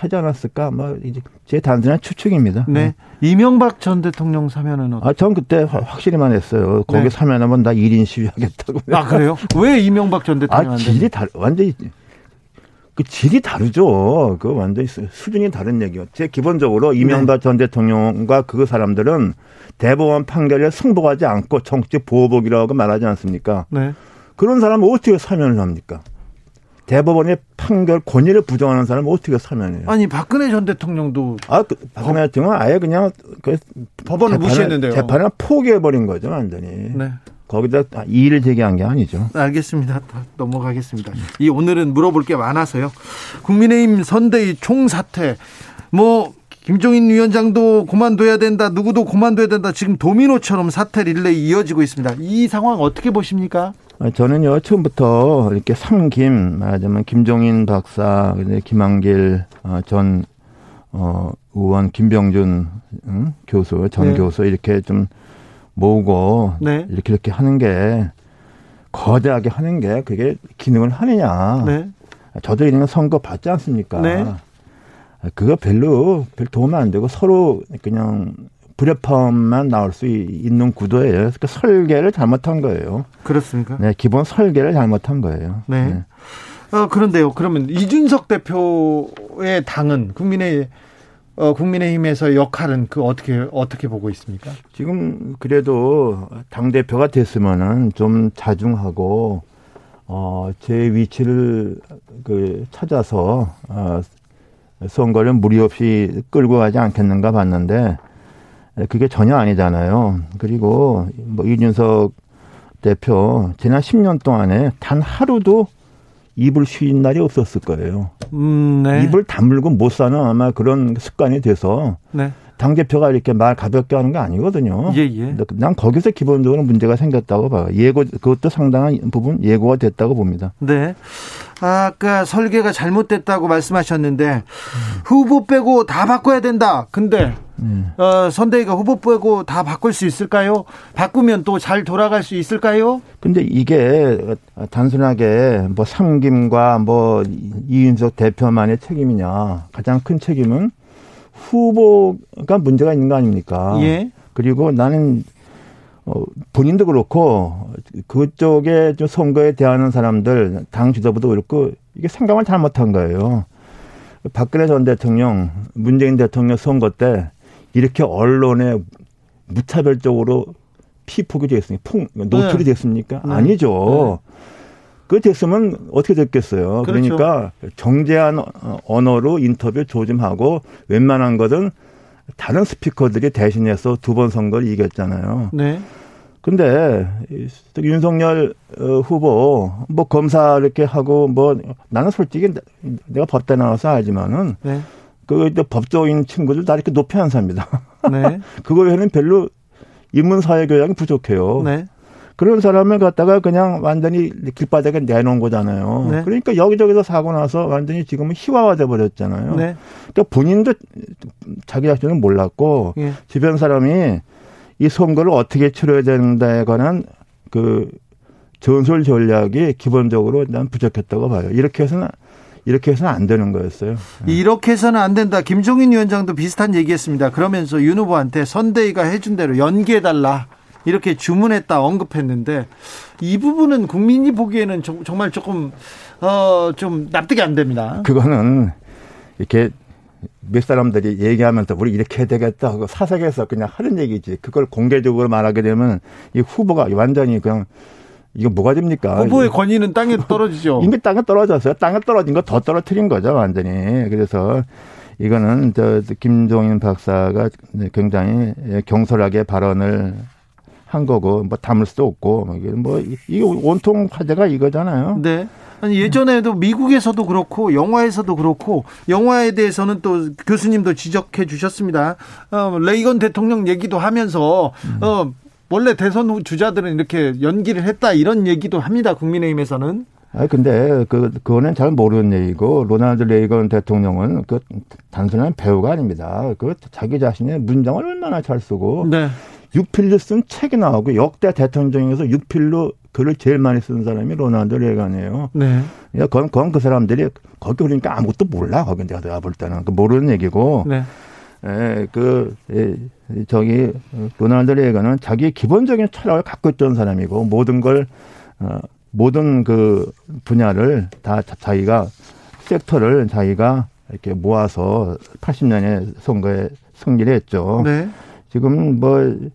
하지 않았을까 아마 이제 제 단순한 추측입니다. 네. 이명박 전 대통령 사면은 어떻게? 아, 전 그때 화- 확실히만 했어요. 거기 네. 사면하면 나 1인 시위하겠다고. 아, 그래요? 왜 이명박 전 대통령 아, 안 질이 다르, 완전히, 그 질이 다르죠. 그 완전히 수- 수준이 다른 얘기요. 제 기본적으로 이명박 네. 전 대통령과 그 사람들은 대법원 판결에 승복하지 않고 정치 보복이라고 말하지 않습니까? 네. 그런 사람은 어떻게 사면을 합니까? 대법원의 판결 권위를 부정하는 사람은 어떻게 사면해요? 아니, 박근혜 전 대통령도 아, 그, 박근혜 대통령은 아예 그냥 그 법원을 재판을- 무시했는데요. 재판을 포기해 버린 거죠, 완전히. 네. 거기다 이의를 제기한 게 아니죠. 알겠습니다. 다 넘어가겠습니다. 이 오늘은 물어볼 게 많아서요. 국민의힘 선대위 총사퇴. 뭐 김종인 위원장도 그만둬야 된다. 누구도 그만둬야 된다. 지금 도미노처럼 사퇴 릴레이 이어지고 있습니다. 이 상황 어떻게 보십니까? 아, 저는요 처음부터 이렇게 삼김 말하자면 김종인 박사, 김한길 어, 전 어, 의원, 김병준 응? 교수, 전 네. 교수 이렇게 좀 모으고 네. 이렇게 이렇게 하는 게 거대하게 하는 게 그게 기능을 하느냐? 네. 저도 이런 거 선거 받지 않습니까? 네. 아, 그거 별로 별 도움 안 되고 서로 그냥 불협화음만 나올 수 이- 있는 구도예요. 그러니까 설계를 잘못한 거예요. 그렇습니까? 네, 기본 설계를 잘못한 거예요. 네. 어, 그런데요. 그러면 이준석 대표의 당은 국민의 어, 국민의힘에서 역할은 그 어떻게 어떻게 보고 있습니까? 지금 그래도 당 대표가 됐으면은 좀 자중하고 어, 제 위치를 그 찾아서 어, 선거를 무리 없이 끌고 가지 않겠는가 봤는데 그게 전혀 아니잖아요. 그리고 뭐 이준석 대표 지난 10년 동안에 단 하루도 입을 쉬는 날이 없었을 거예요. 음, 네. 입을 다물고 못 사는 아마 그런 습관이 돼서 네. 당 대표가 이렇게 말 가볍게 하는 게 아니거든요. 예, 예. 난 거기서 기본적으로 문제가 생겼다고 봐요. 예고 그것도 상당한 부분 예고가 됐다고 봅니다. 네. 아까 설계가 잘못됐다고 말씀하셨는데 후보 빼고 다 바꿔야 된다. 근데 네. 어, 선대위가 후보 빼고 다 바꿀 수 있을까요? 바꾸면 또 잘 돌아갈 수 있을까요? 근데 이게 단순하게 뭐 삼김과 뭐 이윤석 대표만의 책임이냐 가장 큰 책임은 후보가 문제가 있는 거 아닙니까? 예. 그리고 나는 어, 본인도 그렇고 그쪽에 좀 선거에 대하는 사람들 당 지도부도 그렇고 이게 생각을 잘못한 거예요. 박근혜 전 대통령, 문재인 대통령 선거 때 이렇게 언론에 무차별적으로 피폭이 됐으니까 폭 노출이 네. 됐습니까? 네. 아니죠. 그 됐으면 어떻게 됐겠어요. 그렇죠. 그러니까 정제한 어, 언어로 인터뷰 조짐하고 웬만한 것은 다른 스피커들이 대신해서 두 번 선거를 이겼잖아요. 네. 근데 이 윤석열 어, 후보 뭐 검사 이렇게 하고 뭐 나는 솔직히 내가 법대 나와서 알지만은 네. 그 법조인 친구들 다 이렇게 높이 한 삽니다. 네. 그거 외에는 별로 인문 사회 교양이 부족해요. 네. 그런 사람을 갖다가 그냥 완전히 길바닥에 내놓은 거잖아요. 네. 그러니까 여기저기서 사고 나서 완전히 지금은 희화화돼 버렸잖아요. 네. 그러니까 본인도 자기 자신은 몰랐고 예. 주변 사람이 이 선거를 어떻게 치러야 되는다에 관한 그 전술 전략이 기본적으로 난 부족했다고 봐요. 이렇게 해서는 이렇게 해서는 안 되는 거였어요. 이렇게 해서는 안 된다. 김종인 위원장도 비슷한 얘기했습니다. 그러면서 윤 후보한테 선대위가 해준 대로 연기해달라. 이렇게 주문했다 언급했는데 이 부분은 국민이 보기에는 정- 정말 조금 어 좀 납득이 안 됩니다. 그거는 이렇게 몇 사람들이 얘기하면서 우리 이렇게 해야 되겠다 하고 사석에서 그냥 하는 얘기지. 그걸 공개적으로 말하게 되면 이 후보가 완전히 그냥 이거 뭐가 됩니까? 후보의 권위는 땅에 떨어지죠. 이미 땅에 떨어졌어요. 땅에 떨어진 거 더 떨어뜨린 거죠, 완전히. 그래서 이거는 저 김종인 박사가 굉장히 경솔하게 발언을 한 거고 뭐 담을 수도 없고 뭐 이게 뭐 이게 온통 화제가 이거잖아요. 네. 아니 예전에도 미국에서도 그렇고 영화에서도 그렇고 영화에 대해서는 또 교수님도 지적해 주셨습니다. 어, 레이건 대통령 얘기도 하면서 어, 원래 대선 후 주자들은 이렇게 연기를 했다 이런 얘기도 합니다. 국민의힘에서는. 아 근데 그 그거는 잘 모르는 얘기고 로날드 레이건 대통령은 그 단순한 배우가 아닙니다. 그 자기 자신의 문장을 얼마나 잘 쓰고 네. 육필로 쓴 책이 나오고 역대 대통령 중에서 육필로 글을 제일 많이 쓴 사람이 로날드 레이건이에요. 네. 야, 그건, 그건 그 사람들이 거기 그러니까 아무것도 몰라. 거기 내가 내가 볼 때는 그 모르는 얘기고. 네. 에, 그, 에, 저기, 로날드 레이건은 자기의 기본적인 철학을 갖고 있던 사람이고, 모든 걸, 어, 모든 그 분야를 다 자- 자기가, 섹터를 자기가 이렇게 모아서 80년에 선거에 승리를 했죠. 네. 지금 뭐, 이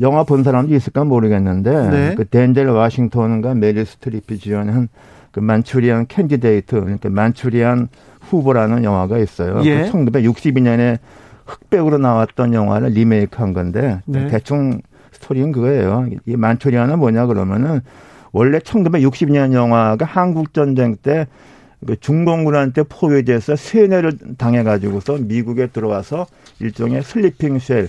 영화 본 사람도 있을까 모르겠는데, 네. 그 덴젤 와싱턴과 메릴 스트립이 주연한 그 Manchurian Candidate, 그러니까 Manchurian 후보라는 영화가 있어요. 예. 그 1962년에 흑백으로 나왔던 영화를 리메이크 한 건데, 네. 대충 스토리는 그거예요. 이 Manchurian은 뭐냐 그러면은, 원래 1962년 영화가 한국 전쟁 때 그 중공군한테 포위돼서 세뇌를 당해가지고서 미국에 들어와서 일종의 sleeping cell,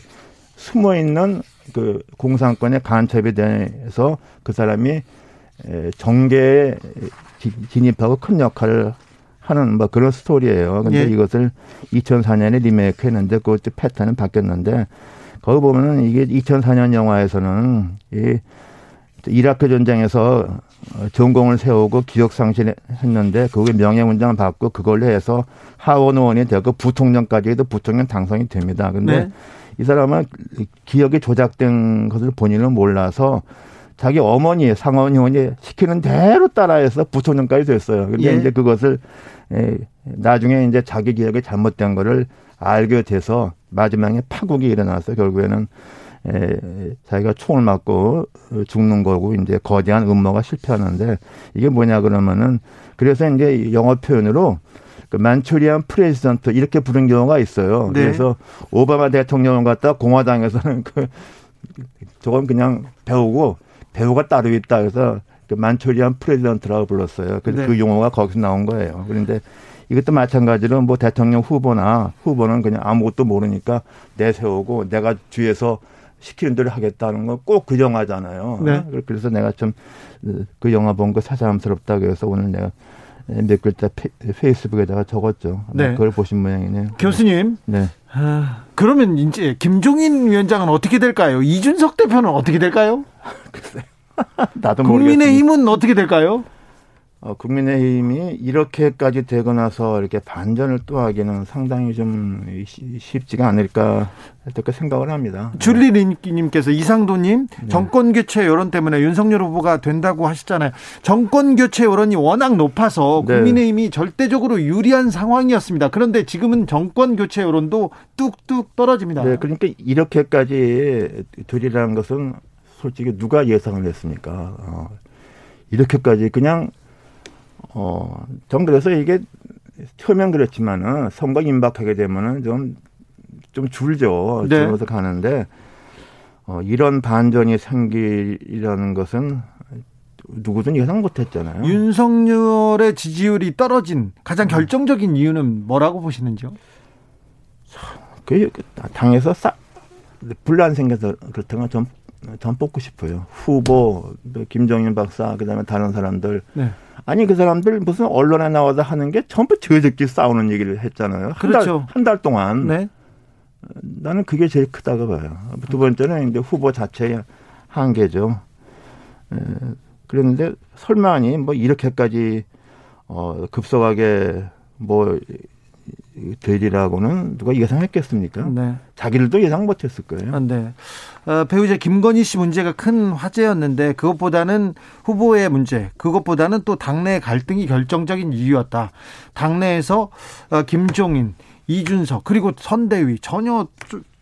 숨어 있는 그 공산권의 간첩에 대해서 그 사람이 에, 정계에 지- 진입하고 큰 역할을 하는 뭐 그런 스토리예요. 근데 예. 이것을 2004년에 리메이크 했는데 그것도 패턴은 바뀌었는데 거기 보면은 이게 2004년 영화에서는 이 이라크 전쟁에서 어, 전공을 세우고 기억 상실했는데 그게 명예훈장을 받고 그걸로 해서 하원 의원이 되고 부통령까지 해도 부통령 당선이 됩니다. 근데 네. 이 사람은 기억이 조작된 것을 본인은 몰라서 자기 어머니 상원 의원이 시키는 대로 따라해서 부통령까지 됐어요. 근데 예. 이제 그것을 에, 나중에 이제 자기 기억이 잘못된 거를 알게 돼서 마지막에 파국이 일어나서 결국에는 에, 자기가 총을 맞고 죽는 거고 이제 거대한 음모가 실패하는데 이게 뭐냐 그러면은 그래서 이제 영어 표현으로 그 Manchurian President 이렇게 부른 경우가 있어요. 네. 그래서 오바마 대통령을 갖다 공화당에서는 그 저건 그냥 배우고 배우가 따로 있다 그래서 그 Manchurian President라고 불렀어요. 그래서 네. 그 용어가 거기서 나온 거예요. 그런데 이것도 마찬가지로 뭐 대통령 후보나 후보는 그냥 아무것도 모르니까 내세우고 내가 뒤에서 시키는 대로 하겠다는 건 꼭 그 영화잖아요. 네. 그래서 내가 좀 그 영화 본 거 사사함스럽다 그래서 오늘 내가 몇 글자 페, 페이스북에다가 적었죠. 네. 그걸 보신 모양이네요. 교수님. 네. 아, 그러면 이제 김종인 위원장은 어떻게 될까요? 이준석 대표는 어떻게 될까요? 나도 모르겠습니다. 국민의힘은 어떻게 될까요? 어, 국민의힘이 이렇게까지 되고 나서 이렇게 반전을 또 하기는 상당히 좀 쉬- 쉽지가 않을까 이렇게 생각을 합니다. 줄리님께서 이상도님 네. 정권 교체 여론 때문에 윤석열 후보가 된다고 하시잖아요. 정권 교체 여론이 워낙 높아서 네. 국민의힘이 절대적으로 유리한 상황이었습니다. 그런데 지금은 정권 교체 여론도 뚝뚝 떨어집니다. 네, 그러니까 이렇게까지 되리라는 것은 솔직히 누가 예상을 했습니까? 어, 이렇게까지 그냥 어, 전 그래서 이게 처음엔 그렇지만은 선거 임박하게 되면은 좀, 좀 줄죠. 네. 줄어서 가는데, 어, 이런 반전이 생기라는 것은 누구든 예상 못 했잖아요. 윤석열의 지지율이 떨어진 가장 결정적인 이유는 뭐라고 보시는지요? 그 당에서 싹 분란 생겨서 그렇다면 전, 전 뽑고 싶어요. 후보, 뭐 김정인 박사, 그 다음에 다른 사람들. 네. 아니, 그 사람들 무슨 언론에 나와서 하는 게 전부 저희들끼리 싸우는 얘기를 했잖아요. 한 그렇죠. 달, 한 달 동안. 네. 나는 그게 제일 크다고 봐요. 두 번째는 이제 후보 자체의 한계죠. 에, 그랬는데 설마니 뭐 이렇게까지 어, 급속하게 뭐 되리라고는 누가 예상했겠습니까? 네. 자기들도 예상 못했을 거예요. 아, 네. 어, 배우자 김건희 씨 문제가 큰 화제였는데 그것보다는 후보의 문제, 그것보다는 또 당내 갈등이 결정적인 이유였다. 당내에서 어, 김종인, 이준석 그리고 선대위 전혀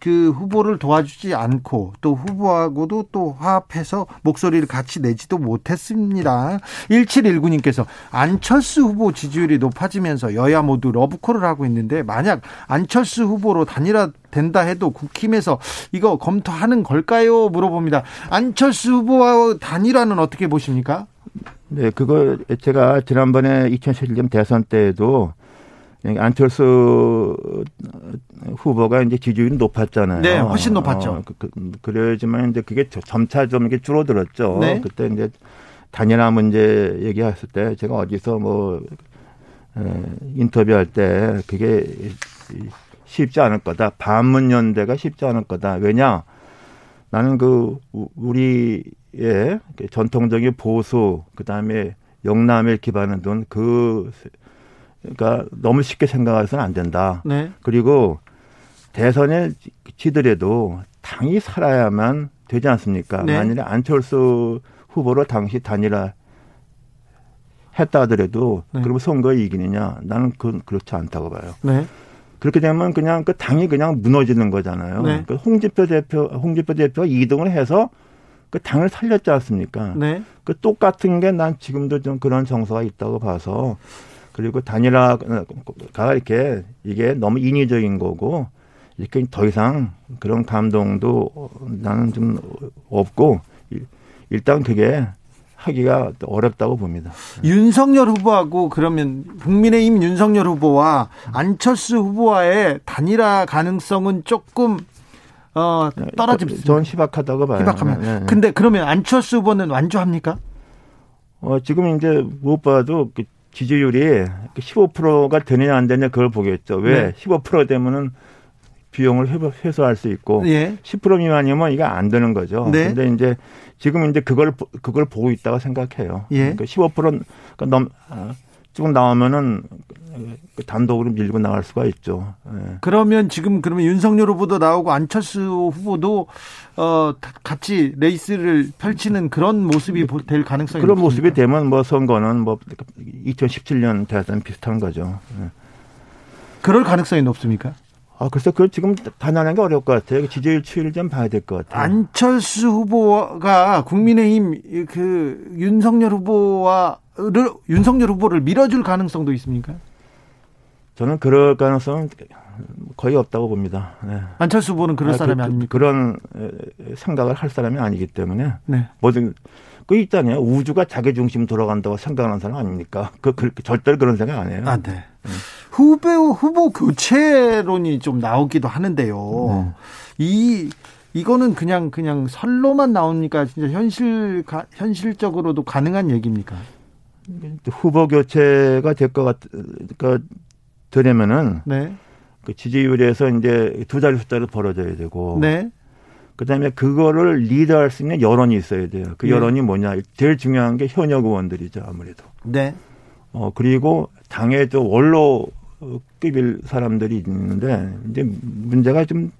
그 후보를 도와주지 않고 또 후보하고도 또 화합해서 목소리를 같이 내지도 못했습니다. 1719님께서 안철수 후보 지지율이 높아지면서 여야 모두 러브콜을 하고 있는데 만약 안철수 후보로 단일화 된다 해도 국힘에서 이거 검토하는 걸까요? 물어봅니다. 안철수 후보와 단일화는 어떻게 보십니까? 네, 그거 제가 지난번에 2017년 대선 때에도 안철수 후보가 이제 지지율이 높았잖아요. 네, 훨씬 높았죠. 어, 그, 그, 래지만 이제 그게 점차 좀 이렇게 줄어들었죠. 네. 그때 이제 단일화 문제 얘기했을 때 제가 어디서 뭐 에, 인터뷰할 때 그게 쉽지 않을 거다. 반문 연대가 쉽지 않을 거다. 왜냐? 나는 그 우리의 전통적인 보수 그다음에 영남에 기반을 둔그 그러니까 너무 쉽게 생각해서는 안 된다. 네. 그리고 대선에 지더라도 당이 살아야만 되지 않습니까? 네. 만일에 안철수 후보로 당시 단일화 했다 하더라도 네. 그러면 선거에 이기느냐? 나는 그건 그렇지 않다고 봐요. 네. 그렇게 되면 그냥 그 당이 그냥 무너지는 거잖아요. 네. 그 홍준표 대표, 홍준표 대표가 2등을 해서 그 당을 살렸지 않습니까? 네. 그 똑같은 게 난 지금도 좀 그런 정서가 있다고 봐서 그리고 단일화가 이렇게 이게 너무 인위적인 거고 이렇게 더 이상 그런 감동도 나는 좀 없고 일단 그게 하기가 어렵다고 봅니다. 윤석열 후보하고 그러면 국민의힘 윤석열 후보와 안철수 후보와의 단일화 가능성은 조금 어 떨어집니다. 전 희박하다고 봐요. 희박하면. 네, 네. 근데 그러면 안철수 후보는 완주합니까? 어, 지금 이제 무엇보다도 그 지지율이 15%가 되느냐 안 되느냐 그걸 보겠죠. 왜? 네. 15% 되면은 비용을 회- 회수할 수 있고 예. 10% 미만이면 이게 안 되는 거죠. 네. 근데 이제 지금 이제 그걸 보- 그걸 보고 있다고 생각해요. 예. 그러니까 15%가 넘 아, 조금 나오면은 그 단독으로 밀고 나갈 수가 있죠. 예. 그러면 지금 그러면 윤석열 후보도 나오고 안철수 후보도 어 다- 같이 레이스를 펼치는 그런 모습이 보- 될 가능성이 그런 높습니까? 모습이 되면 뭐 선거는 뭐 2017년 대선 비슷한 거죠. 예. 그럴 가능성이 높습니까? 아, 글쎄, 그걸 지금 단언하는 게 어려울 것 같아요. 지지율 추이를 좀 봐야 될 것 같아요. 안철수 후보가 국민의힘 그 윤석열 후보와를 윤석열 후보를 밀어줄 가능성도 있습니까? 저는 그럴 가능성은 거의 없다고 봅니다. 네. 안철수 후보는 그럴 아, 사람이 그, 아닙니까? 그런 에, 생각을 할 사람이 아니기 때문에 네. 뭐든 그 있잖아요. 우주가 자기 중심 돌아간다고 생각하는 사람 아닙니까? 그, 그 절대로 그런 생각 안 해요. 아, 네. 후보 후보 교체론이 좀 나오기도 하는데요. 네. 이 이거는 그냥 그냥 설로만 나옵니까? 진짜 현실 가, 현실적으로도 가능한 얘기입니까? 후보 교체가 될 것 같, 그, 되려면은 네. 그 지지율에서 이제 두 자리 숫자를 벌어져야 되고 네. 그다음에 그거를 리드할 수 있는 여론이 있어야 돼요. 그 네. 여론이 뭐냐? 제일 중요한 게 현역 의원들이죠, 아무래도. 네. 어 그리고 당에도 원로 급일 사람들이 있는데 이제 문제가 좀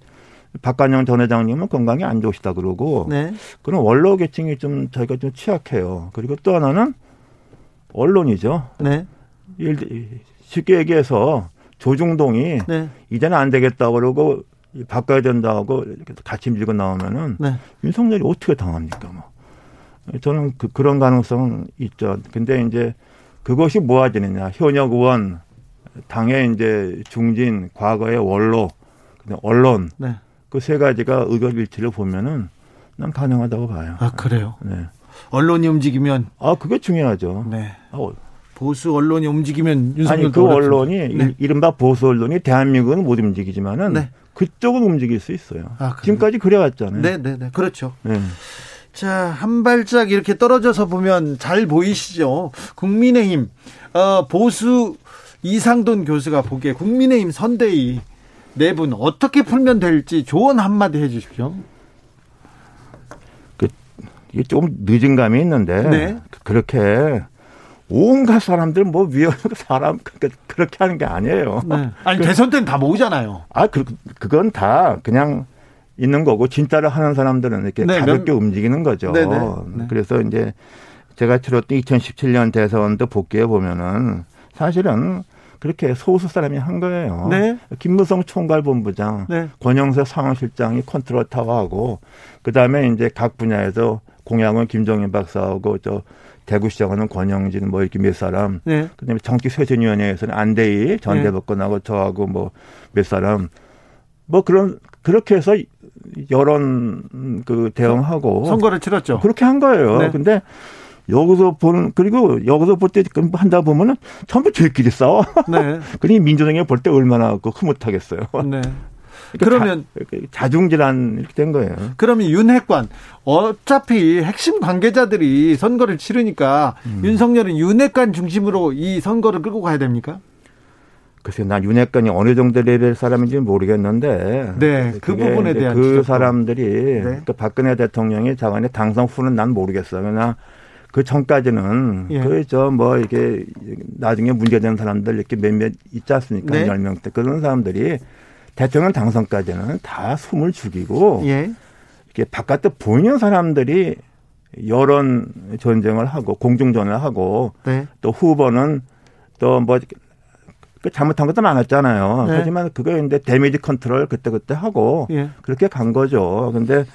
박관영 전 회장님은 건강이 안 좋으시다 그러고 네. 그런 원로 계층이 좀 저희가 좀 취약해요. 그리고 또 하나는 언론이죠. 네. 일- 쉽게 얘기해서 조중동이 네. 이제는 안 되겠다 그러고 바꿔야 된다고 이렇게 같이 밀고 나오면은 네. 윤석열이 어떻게 당합니까? 뭐. 저는 그, 그런 가능성은 있죠. 근데 이제 그것이 모아지느냐. 현역 의원, 당의 이제 중진, 과거의 원로, 언론, 네. 그세 가지가 의견 일치를 보면은 난 가능하다고 봐요. 아, 그래요. 네. 언론이 움직이면 아, 그게 중요하죠. 네. 어, 보수 언론이 움직이면 윤석열 아니, 그 언론이, 네. 이- 이른바 보수 언론이 대한민국은 못 움직이지만은 네. 그쪽은 움직일 수 있어요. 아? 지금까지 그래왔잖아요. 네, 네, 네. 그렇죠. 네. 자, 한 발짝 이렇게 떨어져서 보면 잘 보이시죠? 국민의힘, 어, 보수 이상돈 교수가 보기에 국민의힘 선대위 네분 어떻게 풀면 될지 조언 한마디 해 주십시오. 이게 조금 늦은 감이 있는데 네. 그렇게 온갖 사람들 뭐 위에 사람 그- 그렇게 하는 게 아니에요. 네. 아니, 대선 때는 다 모으잖아요. 아, 그, 그건 다 그냥 있는 거고 진짜로 하는 사람들은 이렇게 네, 가볍게 움직이는 거죠. 네, 네, 네. 그래서 이제 제가 치렀던 2017년 대선도 복귀해 보면은 사실은 그렇게 소수 사람이 한 거예요. 네. 김무성 총괄본부장, 네. 권영세 상황실장이 컨트롤 타워하고 그 다음에 이제 각 분야에서 공약은 김정인 박사하고 저 대구시장하는 권영진 뭐 이렇게 몇 사람 네. 그다음에 정치쇄신위원회에서는 안대희 전 네. 대법관하고 저하고 뭐 몇 사람 뭐 그런 그렇게 해서 여론 그 대응하고 선거를 치렀죠. 그렇게 한 거예요. 네. 근데 여기서 보는 그리고 여기서 볼 때 한다 보면은 전부 저희끼리 싸워. 네. 그러니 민주당이 볼 때 얼마나 그 흐뭇하겠어요. 네. 그러면 자, 자중질환 이렇게 된 거예요. 그러면 윤핵관 어차피 핵심 관계자들이 선거를 치르니까 음. 윤석열은 윤핵관 중심으로 이 선거를 끌고 가야 됩니까? 글쎄요, 난 윤핵관이 어느 정도 레벨 사람인지 는 모르겠는데. 네, 그 부분에 대한 그 지적도. 사람들이 네. 그 박근혜 대통령이 자간에 당선 후는 난 모르겠어요. 그러나 그 전까지는 예. 그 저 뭐 이게 나중에 문제되는 사람들 이렇게 몇몇 있지 않습니까? 네. 열명때 그런 사람들이 대통령 당선까지는 다 숨을 죽이고 예. 이렇게 바깥에 보이는 사람들이 여론 전쟁을 하고 공중전을 하고 네. 또 후보는 또뭐 잘못한 것도 많았잖아요. 네. 하지만 그거 이제 damage control 그때 그때 하고 예. 그렇게 간 거죠. 근데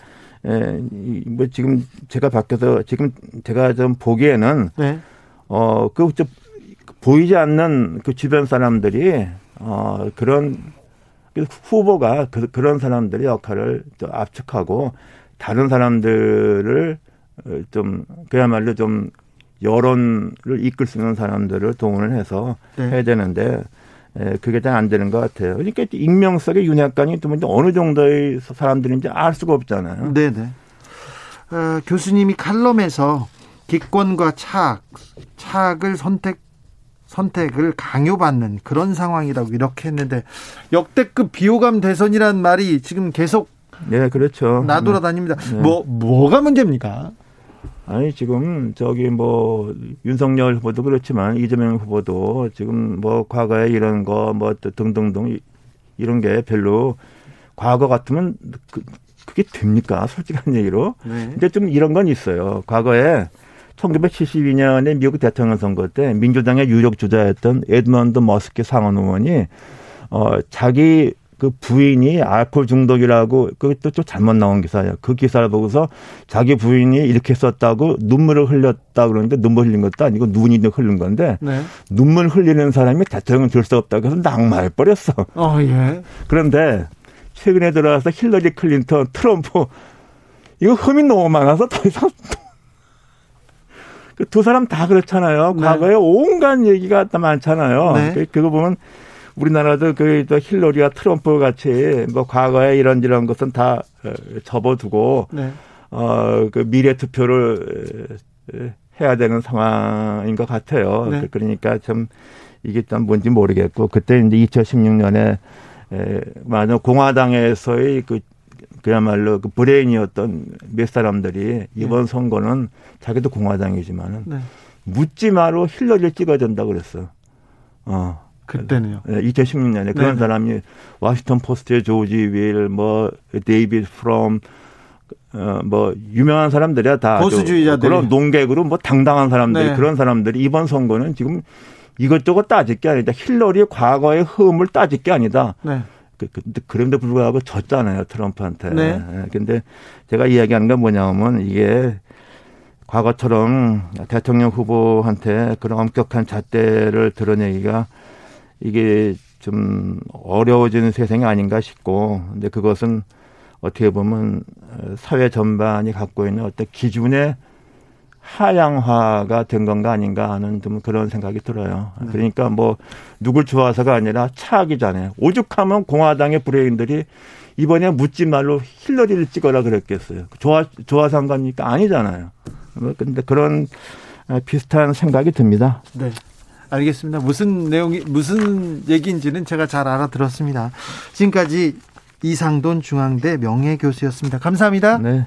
에, 이, 뭐 지금 제가 밖에서 지금 제가 좀 보기에는 네. 어그 보이지 않는 그 주변 사람들이 어 그런 그 후보가 그, 그런 사람들의 역할을 좀 압축하고 다른 사람들을 어, 좀 그야말로 좀 여론을 이끌 수 있는 사람들을 동원을 해서 네. 해야 되는데 에, 그게 잘 안 되는 것 같아요. 그러니까 익명성의 윤핵관이 또 먼저 어느 정도의 사람들인지 알 수가 없잖아요. 네네. 어, 교수님이 칼럼에서 기권과 차악, 차악을 선택 선택을 강요받는 그런 상황이라고 이렇게 했는데 역대급 비호감 대선이라는 말이 지금 계속 네, 그렇죠. 나돌아다닙니다. 네. 뭐 뭐가 문제입니까? 아니 지금 저기 뭐 윤석열 후보도 그렇지만 이재명 후보도 지금 뭐 과거에 이런 거 뭐 등등등 이- 이런 게 별로 과거 같으면 그, 그게 됩니까? 솔직한 얘기로. 네. 근데 좀 이런 건 있어요. 과거에 1972년에 미국 대통령 선거 때 민주당의 유력 주자였던 에드먼드 머스키 상원 의원이 어 자기 그 부인이 알코올 중독이라고 그것도 좀 잘못 나온 기사예요. 그 기사를 보고서 자기 부인이 이렇게 썼다고 눈물을 흘렸다 그러는데 눈물 흘린 것도 아니고 눈이 흐른 건데 네. 눈물 흘리는 사람이 대통령 될 수 없다고 해서 낙마해 버렸어. 어 예. 그런데 최근에 들어와서 힐러리 클린턴, 트럼프 이거 흠이 너무 많아서 더 이상 그 두 사람 다 그렇잖아요. 네. 과거에 온갖 얘기가 다 많잖아요. 네. 그- 그거 보면 우리나라도 그또 힐러리와 트럼프 같이 뭐 과거에 이런 이런 것은 다 어, 접어두고 네. 어그 미래 투표를 에, 해야 되는 상황인 것 같아요. 네. 그러니까 참 이게 참 뭔지 모르겠고 그때 이제 2016년에 에, 맞아 공화당에서의 그 그야말로 그 브레인이었던 몇 사람들이 이번 선거는 자기도 공화당이지만은 네. 묻지 마로 힐러리를 찍어야 된다 그랬어. 어. 그때는요. 네, 2016년에 그런 네네. 사람이 워싱턴 포스트의 조지 윌, 뭐 데이비드 프롬, 어, 뭐 유명한 사람들이야 다 아주 보수주의자들이. 그런 논객으로 뭐 당당한 사람들이 네. 그런 사람들이 이번 선거는 지금 이것저것 따질 게 아니다. 힐러리의 과거의 흠을 따질 게 아니다. 네. 그, 그, 근데 그런데 불구하고 졌잖아요 트럼프한테. 네. 예, 근데 제가 이야기하는 건 뭐냐면 이게 과거처럼 대통령 후보한테 그런 엄격한 잣대를 드러내기가 이게 좀 어려워지는 세상이 아닌가 싶고 근데 그것은 어떻게 보면 어, 사회 전반이 갖고 있는 어떤 기준의 하향화가 된 건가 아닌가 하는 좀 그런 생각이 들어요. 그러니까 뭐 누굴 좋아서가 아니라 차악이잖아요. 오죽하면 공화당의 브레인들이 이번에 묻지 말로 힐러리를 찍어라 그랬겠어요. 좋아 좋아서 한 겁니까? 아니잖아요. 뭐 근데 그런 어, 비슷한 생각이 듭니다. 네. 알겠습니다. 무슨 내용이 무슨 얘기인지는 제가 잘 알아들었습니다. 지금까지 이상돈 중앙대 명예교수였습니다. 감사합니다. 네.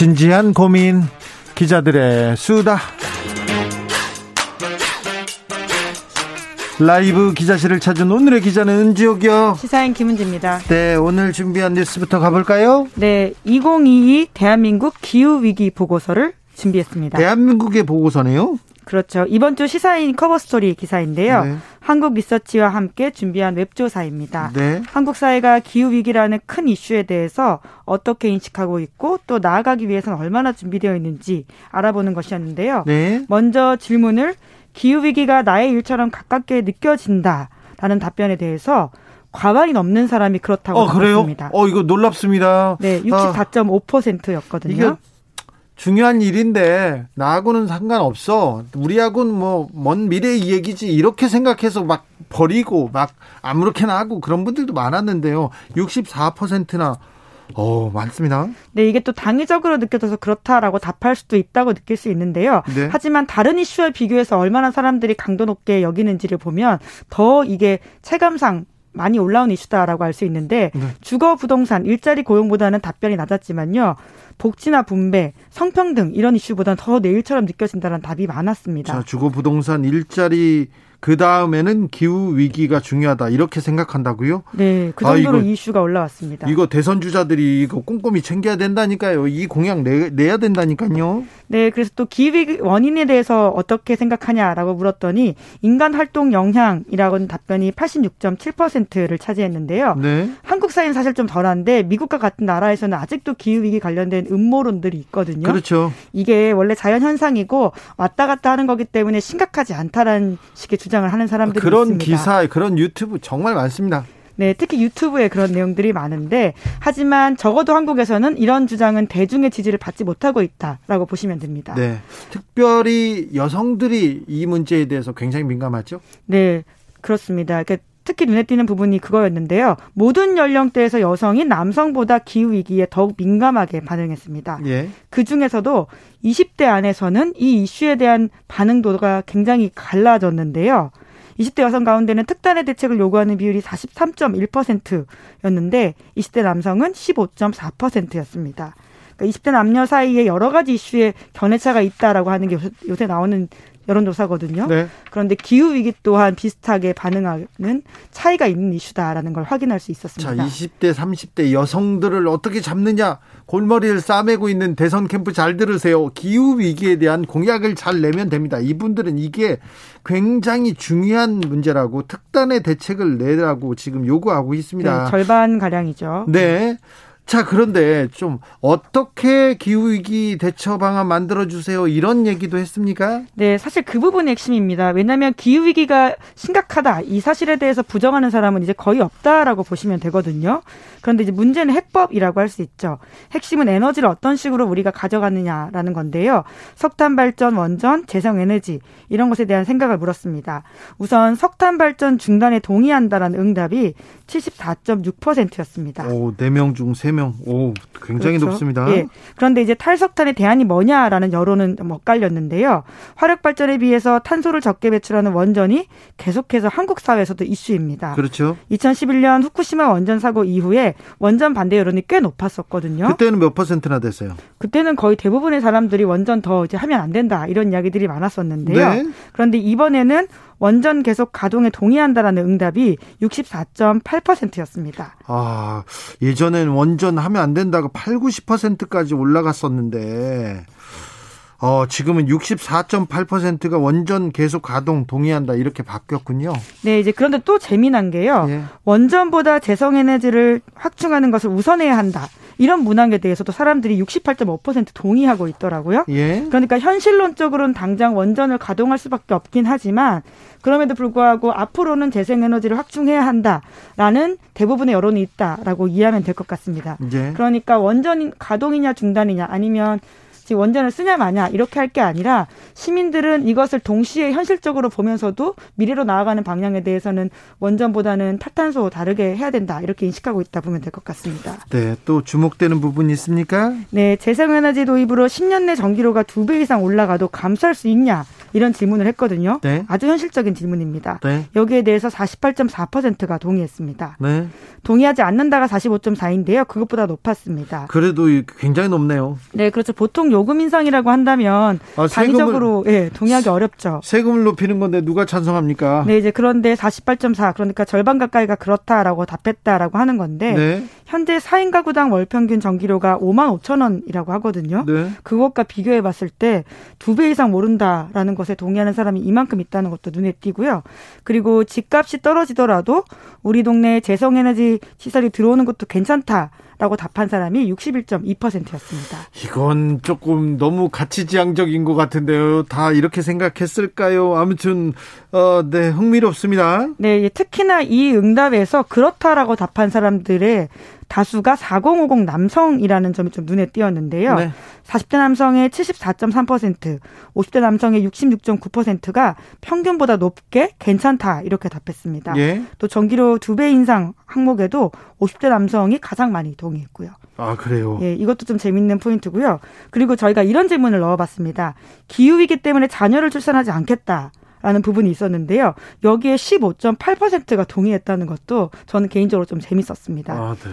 진지한 고민 기자들의 수다 라이브 기자실을 찾은 오늘의 기자는 은지옥이요. 시사인 김은지입니다. 네, 오늘 준비한 뉴스부터 가볼까요? 네, 2022 대한민국 기후 위기 보고서를 준비했습니다. 대한민국의 보고서네요. 그렇죠. 이번 주 시사인 커버스토리 기사인데요. 네. 한국 리서치와 함께 준비한 웹조사입니다. 네. 한국 사회가 기후 위기라는 큰 이슈에 대해서 어떻게 인식하고 있고 또 나아가기 위해서는 얼마나 준비되어 있는지 알아보는 것이었는데요. 네. 먼저 질문을 기후 위기가 나의 일처럼 가깝게 느껴진다라는 답변에 대해서 과반이 넘는 사람이 그렇다고 어, 그래요? 답했습니다. 어, 이거 놀랍습니다. 네, 64.5%였거든요. 중요한 일인데 나하고는 상관없어. 우리하고는 뭐 먼 미래의 얘기지. 이렇게 생각해서 막 버리고 막 아무렇게나 하고 그런 분들도 많았는데요. 64%나 어, 많습니다. 네, 이게 또 당위적으로 느껴져서 그렇다라고 답할 수도 있다고 느낄 수 있는데요. 네. 하지만 다른 이슈와 비교해서 얼마나 사람들이 강도 높게 여기는지를 보면 더 이게 체감상 많이 올라온 이슈다라고 알수 있는데 네. 주거 부동산 일자리 고용보다는 답변이 낮았지만요. 복지나 분배, 성평등 이런 이슈보다는 더 내일처럼 느껴진다는 답이 많았습니다. 자, 주거 부동산 일자리 그 다음에는 기후 위기가 중요하다. 이렇게 생각한다고요? 네, 그 아, 정도로 이거- 이 이슈가 올라왔습니다. 이거 대선 주자들이 이거 꼼꼼히 챙겨야 된다니까요. 이 공약 내, 내야 된다니까요. 네, 그래서 또 기후위기 원인에 대해서 어떻게 생각하냐라고 물었더니 인간 활동 영향이라고는 답변이 86.7%를 차지했는데요. 네. 한국 사회는 사실 좀 덜한데 미국과 같은 나라에서는 아직도 기후 위기 관련된 음모론들이 있거든요. 그렇죠. 이게 원래 자연 현상이고 왔다 갔다 하는 거기 때문에 심각하지 않다라는 식의 주장을 하는 사람들이 그런 있습니다. 기사, 그런 유튜브 정말 많습니다. 네, 특히 유튜브에 그런 내용들이 많은데 하지만 적어도 한국에서는 이런 주장은 대중의 지지를 받지 못하고 있다라고 보시면 됩니다. 네. 특별히 여성들이 이 문제에 대해서 굉장히 민감하죠. 네, 그렇습니다. 그러니까 특히 눈에 띄는 부분이 그거였는데요. 모든 연령대에서 여성이 남성보다 기후 위기에 더욱 민감하게 반응했습니다. 예. 그 중에서도 20대 안에서는 이 이슈에 대한 반응도가 굉장히 갈라졌는데요. 20대 여성 가운데는 특단의 대책을 요구하는 비율이 43.1%였는데 20대 남성은 15.4%였습니다. 그러니까 20대 남녀 사이에 여러 가지 이슈에 견해차가 있다라고 하는 게 요새 나오는 여론조사거든요. 네. 그런데 기후 위기 또한 비슷하게 반응하는 차이가 있는 이슈다라는 걸 확인할 수 자, 있었습니다. 20대, 30대 여성들을 어떻게 잡느냐? 골머리를 싸매고 있는 대선 캠프 잘 들으세요. 기후 위기에 대한 공약을 잘 내면 됩니다. 이분들은 이게 굉장히 중요한 문제라고 특단의 대책을 내라고 지금 요구하고 있습니다. 네, 절반 가량이죠. 네. 자, 그런데 좀 어떻게 기후위기 대처 방안 만들어주세요. 이런 얘기도 했습니까? 네, 사실 그 부분이 핵심입니다. 왜냐하면 기후위기가 심각하다. 이 사실에 대해서 부정하는 사람은 이제 거의 없다라고 보시면 되거든요. 그런데 이제 문제는 해법이라고 할 수 있죠. 핵심은 에너지를 어떤 식으로 우리가 가져가느냐라는 건데요. 석탄 발전, 원전, 재생 에너지 이런 것에 대한 생각을 물었습니다. 우선 석탄 발전 중단에 동의한다라는 응답이 74.6%였습니다. 오, 4명 중 3명. 오, 굉장히 그렇죠. 높습니다. 예. 그런데 이제 탈석탄의 대안이 뭐냐라는 여론은 좀 엇갈렸는데요. 화력 발전에 비해서 탄소를 적게 배출하는 원전이 계속해서 한국 사회에서도 이슈입니다. 그렇죠. 2011년 후쿠시마 원전 사고 이후에 원전 반대 여론이 꽤 높았었거든요. 그때는 몇 퍼센트나 됐어요? 그때는 거의 대부분의 사람들이 원전 더 이제 하면 안 된다 이런 이야기들이 많았었는데요. 네. 그런데 이번에는 원전 계속 가동에 동의한다라는 응답이 64.8%였습니다. 아, 예전엔 원전 하면 안 된다고 8, 90%까지 올라갔었는데, 어, 지금은 64.8%가 원전 계속 가동 동의한다 이렇게 바뀌었군요. 네, 이제 그런데 또 재미난 게요. 예. 원전보다 재생에너지를 확충하는 것을 우선해야 한다. 이런 문항에 대해서도 사람들이 68.5% 동의하고 있더라고요. 예. 그러니까 현실론적으로는 당장 원전을 가동할 수밖에 없긴 하지만 그럼에도 불구하고 앞으로는 재생에너지를 확충해야 한다라는 대부분의 여론이 있다라고 이해하면 될 것 같습니다. 이제 그러니까 원전 가동이냐 중단이냐 아니면 지금 원전을 쓰냐 마냐 이렇게 할 게 아니라 시민들은 이것을 동시에 현실적으로 보면서도 미래로 나아가는 방향에 대해서는 원전보다는 탈탄소 다르게 해야 된다 이렇게 인식하고 있다 보면 될 것 같습니다. 네, 또 주목되는 부분이 있습니까? 네, 재생에너지 도입으로 10년 내 전기료가 두 배 이상 올라가도 감수할 수 있냐 이런 질문을 했거든요. 네. 아주 현실적인 질문입니다. 네. 여기에 대해서 48.4%가 동의했습니다. 네. 동의하지 않는다가 45.4인데요. 그것보다 높았습니다. 그래도 굉장히 높네요. 네, 그렇죠. 보통 요금 인상이라고 한다면 아, 단위적으로 예, 동의하기 어렵죠. 세금을 높이는 건데 누가 찬성합니까? 네, 이제 그런데 48.4 그러니까 절반 가까이가 그렇다라고 답했다라고 하는 건데 네. 현재 4인 가구당 월 평균 전기료가 5만 5천 원이라고 하거든요. 네. 그것과 비교해 봤을 때 두 배 이상 모른다라는 것에 동의하는 사람이 이만큼 있다는 것도 눈에 띄고요. 그리고 집값이 떨어지더라도 우리 동네에 재생에너지 시설이 들어오는 것도 괜찮다 라고 답한 사람이 61.2%였습니다. 이건 조금 너무 가치지향적인 것 같은데요. 다 이렇게 생각했을까요? 아무튼 어, 네 흥미롭습니다. 네, 예, 특히나 이 응답에서 그렇다라고 답한 사람들의 다수가 4050 남성이라는 점이 좀 눈에 띄었는데요. 네. 40대 남성의 74.3%, 50대 남성의 66.9%가 평균보다 높게 괜찮다 이렇게 답했습니다. 예. 또 전기료 두 배 인상 항목에도 50대 남성이 가장 많이 동의했고요. 아 그래요. 예, 이것도 좀 재밌는 포인트고요. 그리고 저희가 이런 질문을 넣어봤습니다. 기후위기 때문에 자녀를 출산하지 않겠다. 라는 부분이 있었는데요. 여기에 15.8%가 동의했다는 것도 저는 개인적으로 좀 재밌었습니다. 아 네.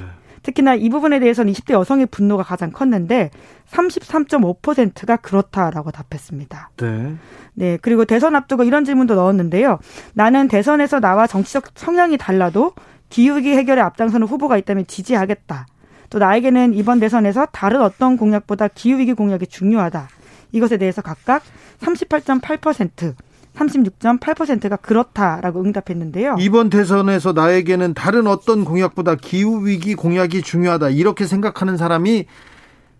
특히나 이 부분에 대해서는 20대 여성의 분노가 가장 컸는데 33.5%가 그렇다라고 답했습니다. 네. 네, 그리고 대선 앞두고 이런 질문도 넣었는데요. 나는 대선에서 나와 정치적 성향이 달라도 기후위기 해결에 앞장서는 후보가 있다면 지지하겠다. 또 나에게는 이번 대선에서 다른 어떤 공약보다 기후위기 공약이 중요하다. 이것에 대해서 각각 38.8%, 36.8%가 그렇다라고 응답했는데요. 이번 대선에서 나에게는 다른 어떤 공약보다 기후 위기 공약이 중요하다 이렇게 생각하는 사람이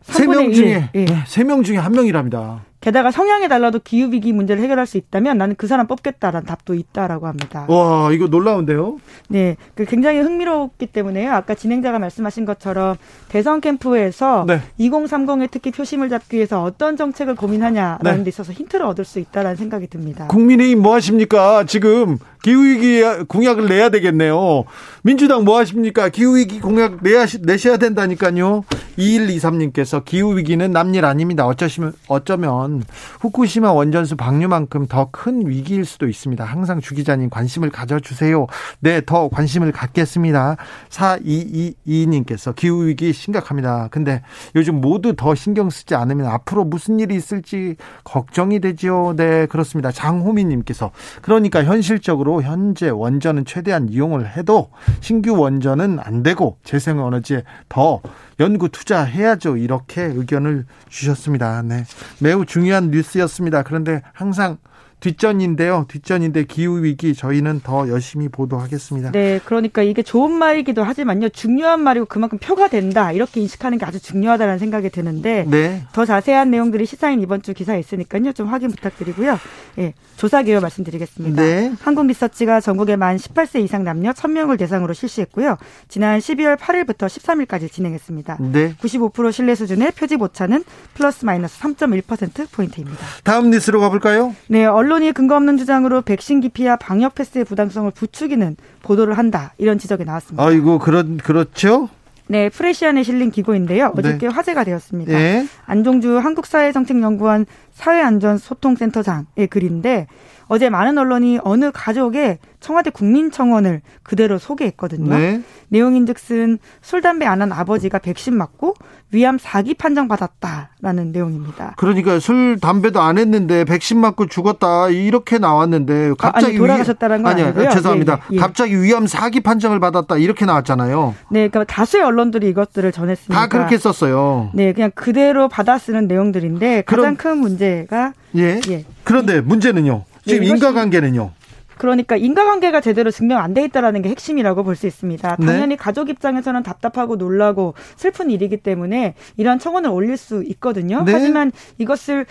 세명 3분의 중에 일. 예. 세명 중에 한 명이랍니다. 게다가 성향이 달라도 기후 위기 문제를 해결할 수 있다면 나는 그 사람 뽑겠다라는 답도 있다라고 합니다. 와 이거 놀라운데요. 네, 그 굉장히 흥미롭기 때문에요. 아까 진행자가 말씀하신 것처럼 대선 캠프에서 네. 2030에 특히 표심을 잡기 위해서 어떤 정책을 고민하냐라는 네. 데 있어서 힌트를 얻을 수 있다라는 생각이 듭니다. 국민의힘 뭐 하십니까? 지금 기후 위기 공약을 내야 되겠네요. 민주당 뭐 하십니까? 기후 위기 공약 내야, 내셔야 된다니까요. 2123님께서 기후 위기는 남일 아닙니다. 어쩌시면, 어쩌면 후쿠시마 원전수 방류만큼 더 큰 위기일 수도 있습니다. 항상 주 기자님 관심을 가져주세요. 네, 더 관심을 갖겠습니다. 4222님께서 기후위기 심각합니다. 근데 요즘 모두 더 신경 쓰지 않으면 앞으로 무슨 일이 있을지 걱정이 되지요. 네, 그렇습니다. 장호민님께서 그러니까 현실적으로 현재 원전은 최대한 이용을 해도 신규 원전은 안 되고 재생에너지에 더 연구 투자해야죠. 이렇게 의견을 주셨습니다. 네. 매우 중요한 뉴스였습니다. 그런데 항상 뒷전인데요. 뒷전인데 기후 위기 저희는 더 열심히 보도하겠습니다. 네, 그러니까 이게 좋은 말이기도 하지만요. 중요한 말이고 그만큼 표가 된다. 이렇게 인식하는 게 아주 중요하다는 생각이 드는데 네. 더 자세한 내용들이 시사인 이번 주 기사에 있으니까요. 좀 확인 부탁드리고요. 예. 조사 개요 말씀드리겠습니다. 네. 한국 리서치가 전국의 만 18세 이상 남녀 1000명을 대상으로 실시했고요. 지난 12월 8일부터 13일까지 진행했습니다. 네. 95% 신뢰 수준의 표집 오차는 플러스 마이너스 3.1% 포인트입니다. 다음 뉴스로 가 볼까요? 네, 언론 이 근거 없는 주장으로 백신 기피와 방역 패스의 부당성을 부추기는 보도를 한다. 이런 지적이 나왔습니다. 아이고 그런 그렇죠. 네, 프레시안에 실린 기고인데요. 어저께 네. 화제가 되었습니다. 예. 안종주 한국사회정책연구원 사회안전소통센터장의 글인데 어제 많은 언론이 어느 가족의 청와대 국민청원을 그대로 소개했거든요. 네. 내용인즉슨 술 담배 안 한 아버지가 백신 맞고 위암 사기 판정 받았다라는 내용입니다. 그러니까 술 담배도 안 했는데 백신 맞고 죽었다 이렇게 나왔는데 갑자기 아, 아니, 돌아가셨다는 건 위... 아니요 아니고요. 죄송합니다. 예, 예. 갑자기 위암 사기 판정을 받았다 이렇게 나왔잖아요. 네, 그러니까 다수의 언론들이 이것들을 전했습니다. 다 그렇게 썼어요. 네, 그냥 그대로 받아 쓰는 내용들인데 가장 그럼- 큰 문제가 예. 예. 그런데 문제는요. 지금 네, 인과관계는요. 그러니까 인과관계가 제대로 증명 안 돼 있다라는 게 핵심이라고 볼 수 있습니다. 네. 당연히 가족 입장에서는 답답하고 놀라고 슬픈 일이기 때문에 이런 청원을 올릴 수 있거든요. 네. 하지만 이것을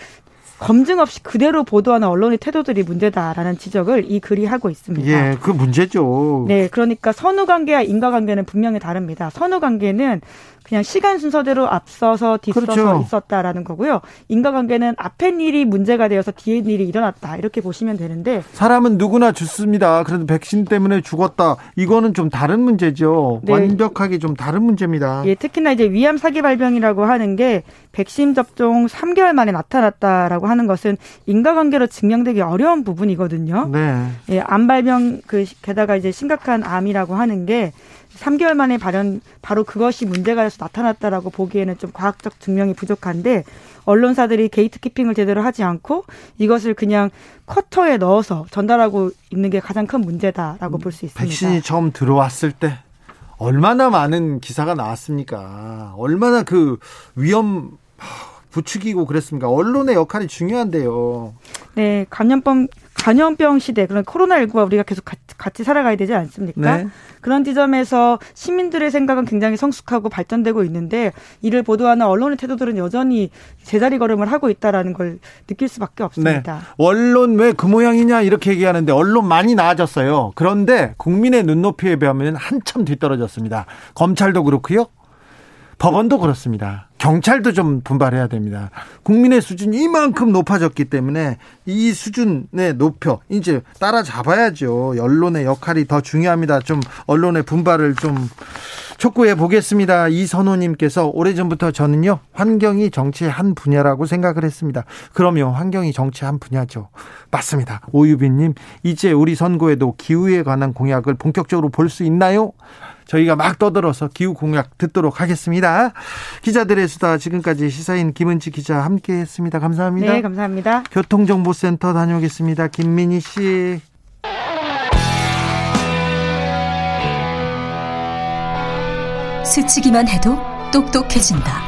검증 없이 그대로 보도하는 언론의 태도들이 문제다라는 지적을 이 글이 하고 있습니다. 예, 그 문제죠. 네, 그러니까 선후 관계와 인과 관계는 분명히 다릅니다. 선후 관계는 그냥 시간 순서대로 앞서서 뒤서서 그렇죠. 있었다라는 거고요. 인과 관계는 앞에 일이 문제가 되어서 뒤에 일이 일어났다 이렇게 보시면 되는데 사람은 누구나 죽습니다. 그래도 백신 때문에 죽었다. 이거는 좀 다른 문제죠. 네. 완벽하게 좀 다른 문제입니다. 예, 특히나 이제 위암 사기 발병이라고 하는 게 백신 접종 3개월 만에 나타났다라고 하는 것은 인과관계로 증명되기 어려운 부분이거든요. 네. 예, 암 발병 그 게다가 이제 심각한 암이라고 하는 게 3개월 만에 발현 바로 그것이 문제가 돼서 나타났다라고 보기에는 좀 과학적 증명이 부족한데 언론사들이 게이트키핑을 제대로 하지 않고 이것을 그냥 쿼터에 넣어서 전달하고 있는 게 가장 큰 문제다라고 볼 수 있습니다. 백신이 처음 들어왔을 때 얼마나 많은 기사가 나왔습니까? 얼마나 그 위험 하, 부추기고 그랬습니까? 언론의 역할이 중요한데요. 네, 감염병 감염병 시대 그런 코로나19와 우리가 계속 같이, 같이 살아가야 되지 않습니까? 네. 그런 지점에서 시민들의 생각은 굉장히 성숙하고 발전되고 있는데 이를 보도하는 언론의 태도들은 여전히 제자리 걸음을 하고 있다라는 걸 느낄 수밖에 없습니다. 네. 언론 왜 그 모양이냐 이렇게 얘기하는데 언론 많이 나아졌어요. 그런데 국민의 눈높이에 비하면 한참 뒤떨어졌습니다. 검찰도 그렇고요. 법원도 그렇습니다. 경찰도 좀 분발해야 됩니다. 국민의 수준이 이만큼 높아졌기 때문에 이 수준에 높여 이제 따라잡아야죠. 언론의 역할이 더 중요합니다. 좀 언론의 분발을 좀 촉구해 보겠습니다. 이선호님께서 오래전부터 저는요 환경이 정치의 한 분야라고 생각을 했습니다. 그러면 환경이 정치의 한 분야죠. 맞습니다. 오유빈님 이제 우리 선거에도 기후에 관한 공약을 본격적으로 볼 수 있나요? 저희가 막 떠들어서 기후 공약 듣도록 하겠습니다. 기자들의 수다 지금까지 시사인 김은지 기자 함께했습니다. 감사합니다. 네, 감사합니다. 교통정보센터 다녀오겠습니다. 김민희 씨. 스치기만 해도 똑똑해진다.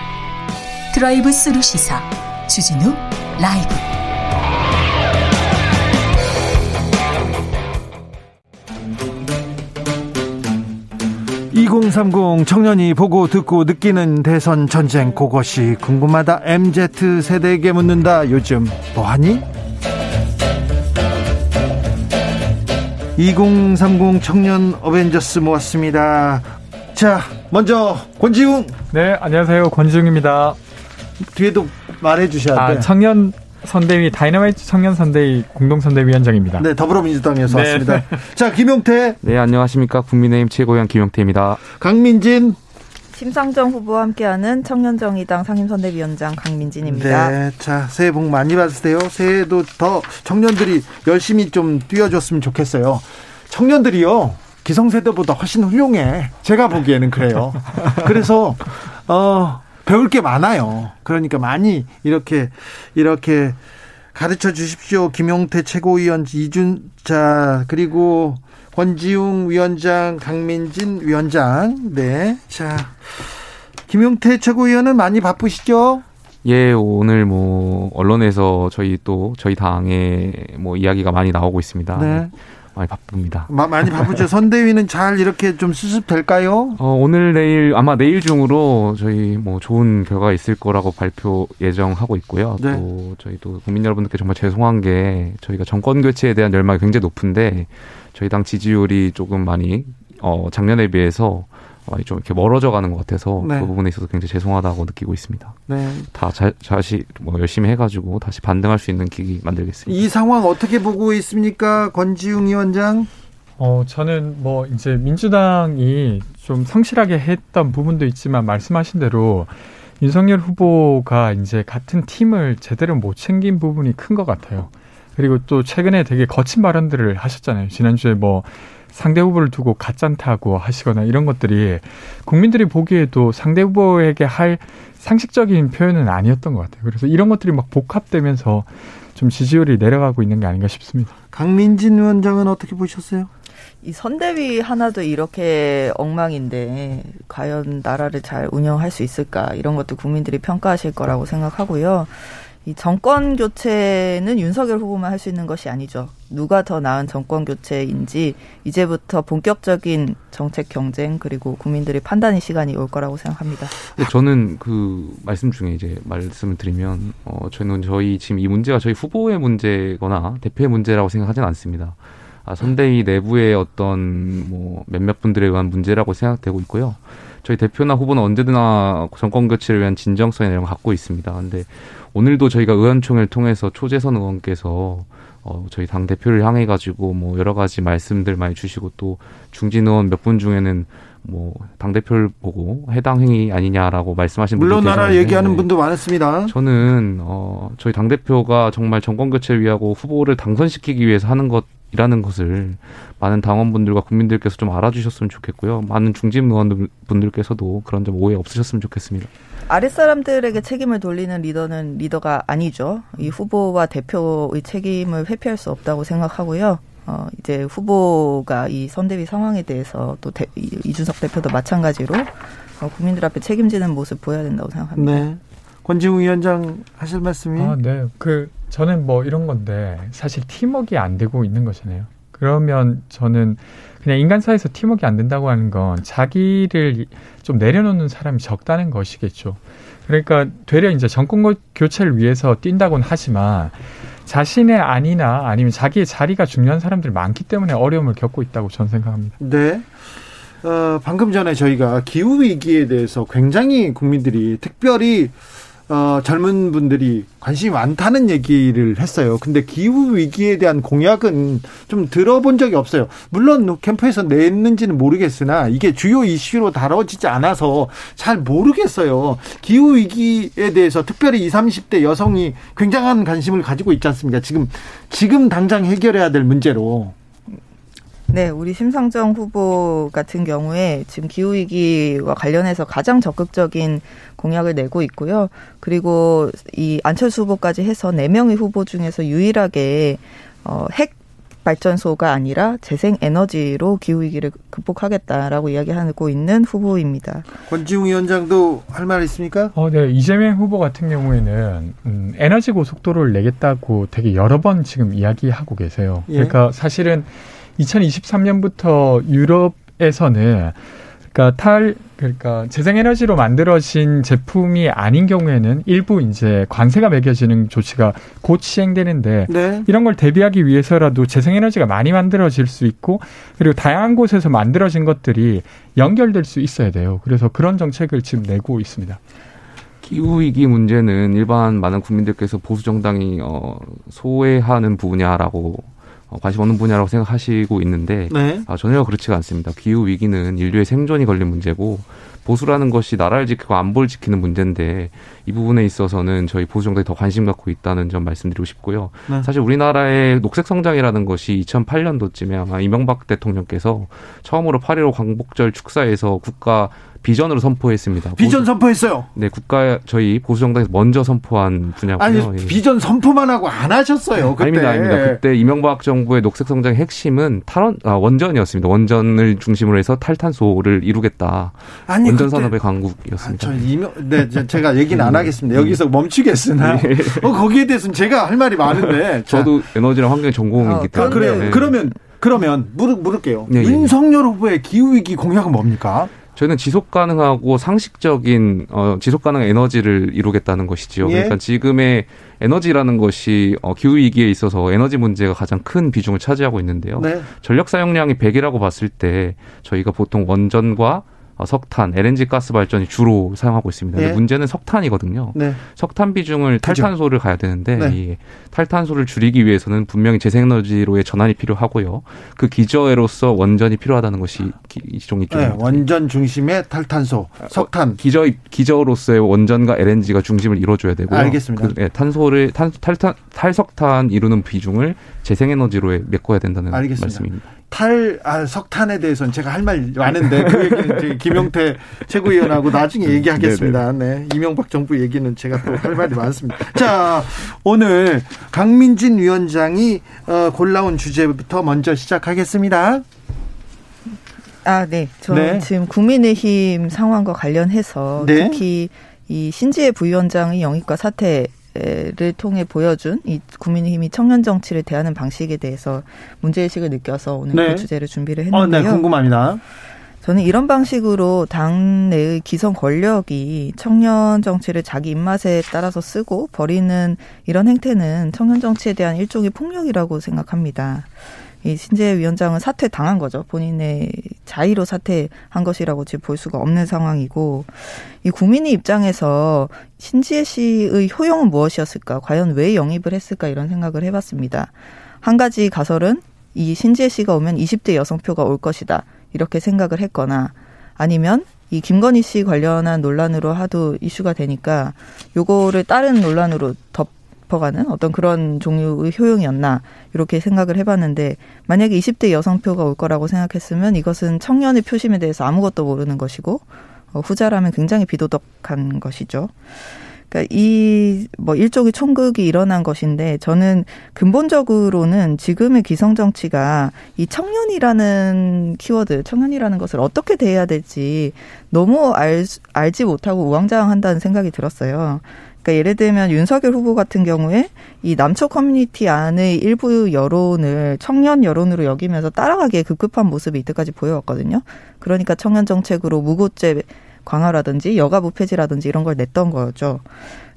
드라이브 스루 시사 주진우 라이브. (2030) 청년이 보고 듣고 느끼는 대선 전쟁 그것이 궁금하다 MZ 세대에게 묻는다 요즘 뭐하니? 2030 청년 어벤져스 모았습니다. 자, 먼저 권지웅 네, 안녕하세요. 권지웅입니다. 뒤에도 말해 주셔야 돼. 아, 청년 선대위 다이너마이트 청년 선대위 공동 선대위원장입니다. 네, 더불어민주당에서 네. 왔습니다. 자, 김용태, 네, 안녕하십니까. 국민의힘 최고위원 김용태입니다. 강민진. 심상정 후보와 함께하는 청년정의당 상임선대위원장 강민진입니다. 네, 자, 새해 복 많이 받으세요. 새해도 더 청년들이 열심히 좀 뛰어줬으면 좋겠어요. 청년들이요. 기성세대보다 훨씬 훌륭해. 제가 보기에는 그래요. 그래서 어 배울 게 많아요. 그러니까 많이 이렇게 이렇게 가르쳐 주십시오. 김용태 최고위원 이준자 그리고 권지웅 위원장, 강민진 위원장. 네. 자. 김용태 최고위원은 많이 바쁘시죠? 예, 오늘 뭐 언론에서 저희 또 저희 당의 뭐 이야기가 많이 나오고 있습니다. 네. 많이 바쁩니다. 마, 많이 바쁘죠. 선대위는 잘 이렇게 좀 수습될까요? 어, 오늘 내일 아마 내일 중으로 저희 뭐 좋은 결과가 있을 거라고 발표 예정하고 있고요. 네. 또 저희 또 국민 여러분들께 정말 죄송한 게 저희가 정권 교체에 대한 열망이 굉장히 높은데 저희 당 지지율이 조금 많이 어 작년에 비해서 좀 이렇게 멀어져 가는 것 같아서 네. 그 부분에 있어서 굉장히 죄송하다고 느끼고 있습니다. 네. 다 자, 다시 뭐 열심히 해가지고 다시 반등할 수 있는 기기 만들겠습니다. 이 상황 어떻게 보고 있습니까? 권지웅 위원장. 어, 저는 뭐 이제 민주당이 좀 성실하게 했던 부분도 있지만 말씀하신 대로 윤석열 후보가 이제 같은 팀을 제대로 못 챙긴 부분이 큰 것 같아요. 그리고 또 최근에 되게 거친 발언들을 하셨잖아요. 지난주에 뭐 상대 후보를 두고 가짠타고 하시거나 이런 것들이 국민들이 보기에도 상대 후보에게 할 상식적인 표현은 아니었던 것 같아요. 그래서 이런 것들이 막 복합되면서 좀 지지율이 내려가고 있는 게 아닌가 싶습니다. 강민진 위원장은 어떻게 보셨어요? 이 선대위 하나도 이렇게 엉망인데 과연 나라를 잘 운영할 수 있을까 이런 것도 국민들이 평가하실 거라고 생각하고요. 이 정권 교체는 윤석열 후보만 할 수 있는 것이 아니죠. 누가 더 나은 정권 교체인지 이제부터 본격적인 정책 경쟁 그리고 국민들의 판단의 시간이 올 거라고 생각합니다. 저는 그 말씀 중에 이제 말씀을 드리면 어 저는 저희 지금 이 문제가 저희 후보의 문제거나 대표의 문제라고 생각하지는 않습니다. 아, 선대위 내부의 어떤 뭐 몇몇 분들에 의한 문제라고 생각되고 있고요. 저희 대표나 후보는 언제나 정권 교체를 위한 이런 걸 갖고 있습니다. 근데 오늘도 저희가 의원총회를 통해서 초재선 의원께서 어, 저희 당 대표를 향해 가지고 뭐 여러 가지 말씀들 많이 주시고 또 중진 의원 몇 분 중에는 뭐 당 대표를 보고 해당 행위 아니냐라고 말씀하신 분도 물러나라 계셨는데 얘기하는 분도 많았습니다. 저는 어 저희 당 대표가 정말 정권 교체를 위하고 후보를 당선시키기 위해서 하는 것 이라는 것을 많은 당원분들과 국민들께서 좀 알아주셨으면 좋겠고요. 많은 중진 의원분들께서도 그런 점 오해 없으셨으면 좋겠습니다. 아랫사람들에게 책임을 돌리는 리더는 리더가 아니죠. 이 후보와 대표의 책임을 회피할 수 없다고 생각하고요. 어, 이제 후보가 이 선대위 상황에 대해서 또 대, 이준석 대표도 마찬가지로 어, 국민들 앞에 책임지는 모습 보여야 된다고 생각합니다. 네. 권지웅 위원장 하실 말씀이? 아, 네. 그 저는 뭐 이런 건데 사실 팀워크가 안 되고 있는 거잖아요. 그러면 저는 그냥 인간사에서 팀워크가 안 된다고 하는 건 자기를 좀 내려놓는 사람이 적다는 것이겠죠. 그러니까 되려 이제 정권 교체를 위해서 뛴다고는 하지만 자신의 안이나 아니면 자기의 자리가 중요한 사람들이 많기 때문에 어려움을 겪고 있다고 저는 생각합니다. 네. 어, 방금 전에 저희가 기후 위기에 대해서 굉장히 국민들이 특별히 어, 젊은 분들이 관심이 많다는 얘기를 했어요. 근데 기후 위기에 대한 공약은 좀 들어본 적이 없어요. 물론 캠프에서 냈는지는 모르겠으나 이게 주요 이슈로 다뤄지지 않아서 잘 모르겠어요. 기후 위기에 대해서 특별히 20, 30대 여성이 굉장한 관심을 가지고 있지 않습니까? 지금 지금 당장 해결해야 될 문제로. 네, 우리 심상정 후보 같은 경우에 지금 기후위기와 관련해서 가장 적극적인 공약을 내고 있고요. 그리고 이 안철수 후보까지 해서 네명의 후보 중에서 유일하게 어, 핵 발전소가 아니라 재생 에너지로 기후 위기를 극복하겠다라고 이야기하고 있는 후보입니다. 권지웅 위원장도 할 말 있습니까? 어, 네. 이재명 후보 같은 경우에는 음, 에너지 고속도로를 내겠다고 되게 여러 번 지금 이야기하고 계세요. 예. 그러니까 사실은 2023년부터 유럽에서는 그러니까 탈 그러니까 재생에너지로 만들어진 제품이 아닌 경우에는 일부 이제 관세가 매겨지는 조치가 곧 시행되는데 네. 이런 걸 대비하기 위해서라도 재생에너지가 많이 만들어질 수 있고 그리고 다양한 곳에서 만들어진 것들이 연결될 수 있어야 돼요. 그래서 그런 정책을 지금 내고 있습니다. 기후 위기 문제는 일반 많은 국민들께서 보수 정당이 어 소외하는 분야라고 어, 관심 없는 분야라고 생각하시고 있는데 네. 아, 전혀 그렇지가 않습니다. 기후 위기는 인류의 생존이 걸린 문제고 보수라는 것이 나라를 지키고 안보를 지키는 문제인데 이 부분에 있어서는 저희 보수 정당이 더 관심 갖고 있다는 점 말씀드리고 싶고요. 네. 사실 우리나라의 녹색 성장이라는 것이 2008년도쯤에 아마 이명박 대통령께서 처음으로 8.15 광복절 축사에서 국가 비전으로 선포했습니다. 비전 보수- 선포했어요. 네, 국가 저희 보수 정당에서 먼저 선포한 분야고요. 아니 예. 비전 선포만 하고 안 하셨어요. 그때. 아닙니다, 아닙니다. 그때 이명박 정부의 녹색 성장의 핵심은 탈원, 아, 원전이었습니다. 원전을 중심으로 해서 탈탄소를 이루겠다. 아니 운전산업의 강국이었습니다. 아, 저 이명, 네, 제가 얘기는 안 하겠습니다. 여기서 멈추겠으나 네. 어, 거기에 대해서는 제가 할 말이 많은데. 저도 에너지랑 환경 전공이기 때문에. 아, 그래요. 네. 그러면 그러면 물을 물을게요. 네, 예, 예. 윤석열 후보의 기후 위기 공약은 뭡니까? 저희는 지속 가능하고 상식적인 어, 지속 가능 에너지를 이루겠다는 것이지요. 예. 그러니까 지금의 에너지라는 것이 어, 기후 위기에 있어서 에너지 문제가 가장 큰 비중을 차지하고 있는데요. 네. 전력 사용량이 100이라고 봤을 때 저희가 보통 원전과 어, 석탄, LNG 가스 발전이 주로 사용하고 있습니다. 근데 네. 문제는 석탄이거든요. 네. 석탄 비중을 그죠. 탈탄소를 가야 되는데 네. 이 탈탄소를 줄이기 위해서는 분명히 재생에너지로의 전환이 필요하고요. 그 기저에로서 원전이 필요하다는 것이 기- 이종 이쪽 네, 원전 중심의 탈탄소, 석탄. 기저 기저로서의 원전과 LNG가 중심을 이뤄줘야 되고요. 알겠습니다. 그, 예, 탄소를 탄, 탈탄 탈석탄 이루는 비중을 재생에너지로 메꿔야 된다는 알겠습니다. 말씀입니다. 탈, 아, 석탄에 대해서는 제가 할 말 많은데 그 얘기는 이제 김용태 최고위원하고 나중에 얘기하겠습니다. 네. 이명박 정부 얘기는 제가 또 할 말이 많습니다. 자, 오늘 강민진 위원장이 어, 골라온 주제부터 먼저 시작하겠습니다. 아, 네. 저는 네. 지금 국민의힘 상황과 관련해서 네. 특히 이 신지혜 부위원장의 영입과 사퇴 를 통해 보여준 이 국민의힘이 청년 정치를 대하는 방식에 대해서 문제의식을 느껴서 오늘 네. 그 주제를 준비를 어, 했는데요. 네, 궁금합니다. 저는 이런 방식으로 당내의 기성 권력이 청년 정치를 자기 입맛에 따라서 쓰고 버리는 이런 행태는 청년 정치에 대한 일종의 폭력이라고 생각합니다. 이 신재 위원장은 사퇴 당한 거죠. 본인의 자의로 사퇴한 것이라고 지금 볼 수가 없는 상황이고 이 국민의 입장에서 신지혜 씨의 효용은 무엇이었을까? 과연 왜 영입을 했을까? 이런 생각을 해봤습니다. 한 가지 가설은 이 신지혜 씨가 오면 20대 여성표가 올 것이다. 이렇게 생각을 했거나 아니면 이 김건희 씨 관련한 논란으로 하도 이슈가 되니까 요거를 다른 논란으로 덮 어가는 어떤 그런 종류의 효용이었나 이렇게 생각을 해봤는데 만약에 20대 여성표가 올 거라고 생각했으면 이것은 청년의 표심에 대해서 아무것도 모르는 것이고 어, 후자라면 굉장히 비도덕한 것이죠. 그러니까 이 뭐 일종의 총극이 일어난 것인데 저는 근본적으로는 지금의 기성 정치가 이 청년이라는 키워드, 청년이라는 것을 어떻게 대해야 될지 너무 알, 알지 못하고 우왕좌왕한다는 생각이 들었어요. 그러니까 예를 들면 윤석열 후보 같은 경우에 이 남초 커뮤니티 안의 일부 여론을 청년 여론으로 여기면서 따라가기에 급급한 모습이 이때까지 보여왔거든요. 그러니까 청년 정책으로 무고죄 강화라든지 여가부 폐지라든지 이런 걸 냈던 거죠.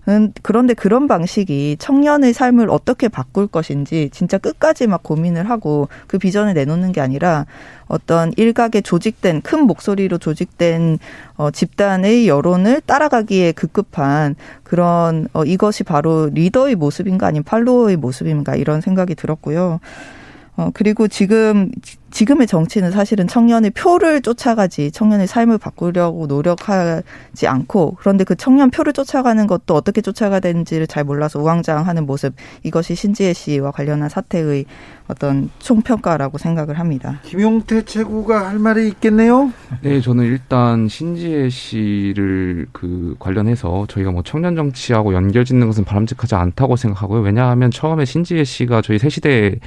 음, 그런데 그런 방식이 청년의 삶을 어떻게 바꿀 것인지 진짜 끝까지 막 고민을 하고 그 비전을 내놓는 게 아니라 어떤 일각의 조직된 큰 목소리로 조직된 어, 집단의 여론을 따라가기에 급급한 그런 어, 이것이 바로 리더의 모습인가 아니면 팔로워의 모습인가 이런 생각이 들었고요. 어, 그리고 지금, 지금의 정치는 사실은 청년의 표를 쫓아가지, 청년의 삶을 바꾸려고 노력하지 않고, 그런데 그 청년 표를 쫓아가는 것도 어떻게 쫓아가야 되는지를 잘 몰라서 우왕좌왕하는 모습, 이것이 신지혜 씨와 관련한 사태의 어떤 총평가라고 생각을 합니다. 김용태 최고가 할 말이 있겠네요. 네, 저는 일단 신지혜 씨를 그 관련해서 저희가 뭐 청년 정치하고 연결짓는 것은 바람직하지 않다고 생각하고요. 왜냐하면 처음에 신지혜 씨가 저희 새 시대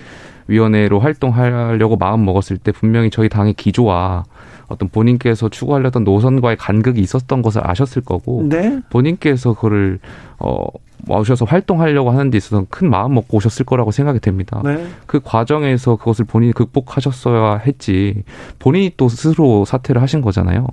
위원회로 활동하려고 마음 먹었을 때 분명히 저희 당의 기조와 어떤 본인께서 추구하려던 노선과의 간극이 있었던 것을 아셨을 거고 네. 본인께서 그거를 어 와오셔서 활동하려고 하는 데 있어서 큰 마음 먹고 오셨을 거라고 생각이 됩니다. 네. 그 과정에서 그것을 본인이 극복하셨어야 했지 본인이 또 스스로 사퇴를 하신 거잖아요.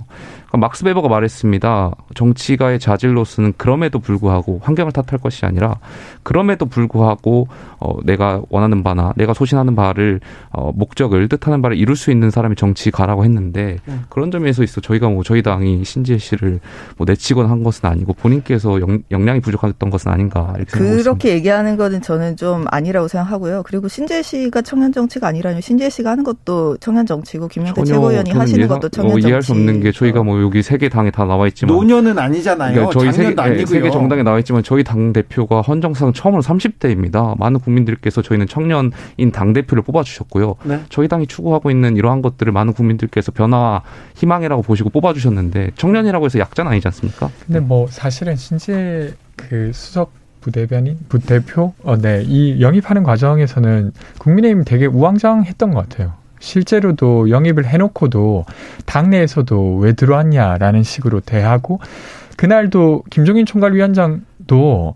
그러니까 막스 베버가 말했습니다. 정치가의 자질로서는 그럼에도 불구하고 환경을 탓할 것이 아니라 그럼에도 불구하고 어, 내가 원하는 바나 내가 소신하는 바를 어, 목적을 뜻하는 바를 이룰 수 있는 사람이 정치가라고 했는데 음. 그런 점에서 있어 저희가 뭐 저희 당이 신지혜 씨를 뭐 내치거나 한 것은 아니고 본인께서 영, 역량이 부족했던 것은 아닌가 이렇게 그렇게 얘기하는 거는 저는 좀 아니라고 생각하고요. 그리고 신재 씨가 청년 정치가 아니라면 신재 씨가 하는 것도 청년 정치고 김영태 최고위원이 하시는 예상- 것도 청년 어, 정치. 이해할 수 없는 게 저희가 뭐 여기 세 개 당에 다 나와 있지만 노년은 아니잖아요. 그러니까 저희 작년도 아니고요. 세계 정당에 나와 있지만 저희 당 대표가 헌정상 처음으로 30대입니다. 많은 국민들께서 저희는 청년인 당 대표를 뽑아 주셨고요. 네. 저희 당이 추구하고 있는 이러한 것들을 많은 국민들께서 변화와 희망이라고 보시고 뽑아 주셨는데 청년이라고 해서 약자는 아니지 않습니까? 근데 뭐 사실은 신재 그 수석 부대변인 부대표 어네이 영입하는 과정에서는 국민의힘 되게 우왕좌왕했던 것 같아요. 실제로도 영입을 해놓고도 당내에서도 왜 들어왔냐라는 식으로 대하고 그날도 김종인 총괄위원장도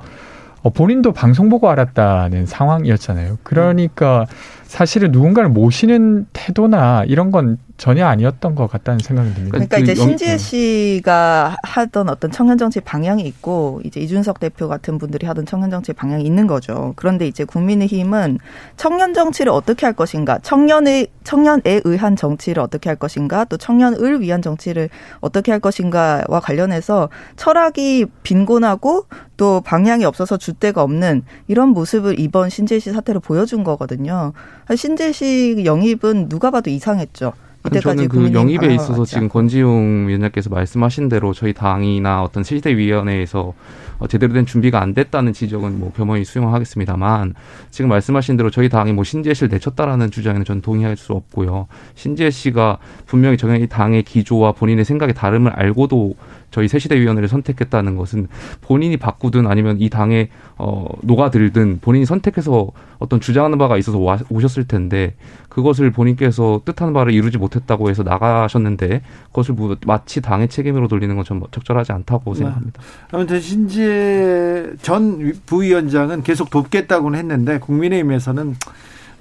어, 본인도 방송 보고 알았다는 상황이었잖아요. 그러니까 사실은 누군가를 모시는 태도나 이런 건 전혀 아니었던 것 같다는 생각이 듭니다. 그러니까 이제 신지혜 씨가 하던 어떤 청년 정치 방향이 있고 이제 이준석 대표 같은 분들이 하던 청년 정치 방향이 있는 거죠. 그런데 이제 국민의힘은 청년 정치를 어떻게 할 것인가, 청년의 청년에 의한 정치를 어떻게 할 것인가, 또 청년을 위한 정치를 어떻게 할 것인가와 관련해서 철학이 빈곤하고 또 방향이 없어서 줏대가 없는 이런 모습을 이번 신지혜 씨 사태로 보여준 거거든요. 신지혜 씨 영입은 누가 봐도 이상했죠. 저는 그 영입에 있어서 지금 권지용 위원장께서 말씀하신 대로 저희 당이나 어떤 실대위원회에서 어, 제대로 된 준비가 안 됐다는 지적은 뭐 겸허히 수용하겠습니다만 지금 말씀하신 대로 저희 당이 뭐 신재 씨를 내쳤다라는 주장에는 전 동의할 수 없고요. 신재 씨가 분명히 저희 당의 기조와 본인의 생각의 다름을 알고도 저희 새시대위원회를 선택했다는 것은 본인이 바꾸든 아니면 이 당에 어 녹아들든 본인이 선택해서 어떤 주장하는 바가 있어서 와, 오셨을 텐데 그것을 본인께서 뜻하는 바를 이루지 못했다고 해서 나가셨는데 그것을 마치 당의 책임으로 돌리는 건 좀 적절하지 않다고 네. 생각합니다. 아무튼 신재 전 부위원장은 계속 돕겠다고는 했는데 국민의힘에서는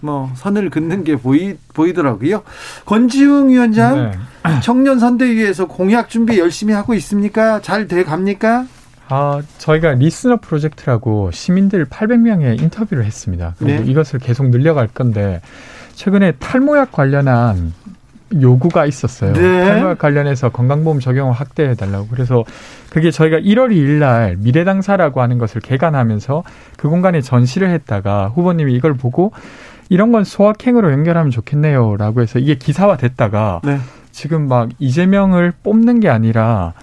뭐 선을 긋는 게 보이 보이더라고요. 권지웅 위원장 네. 청년 선대위에서 공약 준비 열심히 하고 있습니까? 잘 돼 갑니까? 아, 저희가 리스너 프로젝트라고 시민들 800명의 인터뷰를 했습니다. 그리고 네. 이것을 계속 늘려갈 건데 최근에 탈모약 관련한 요구가 있었어요. 네. 탈모약 관련해서 건강보험 적용을 확대해 달라고. 그래서 그게 저희가 1월 2일 날 미래당사라고 하는 것을 개관하면서 그 공간에 전시를 했다가 후보님이 이걸 보고 이런 건 소확행으로 연결하면 좋겠네요라고 해서 이게 기사화 됐다가 네. 지금 막 이재명을 뽑는 게 아니라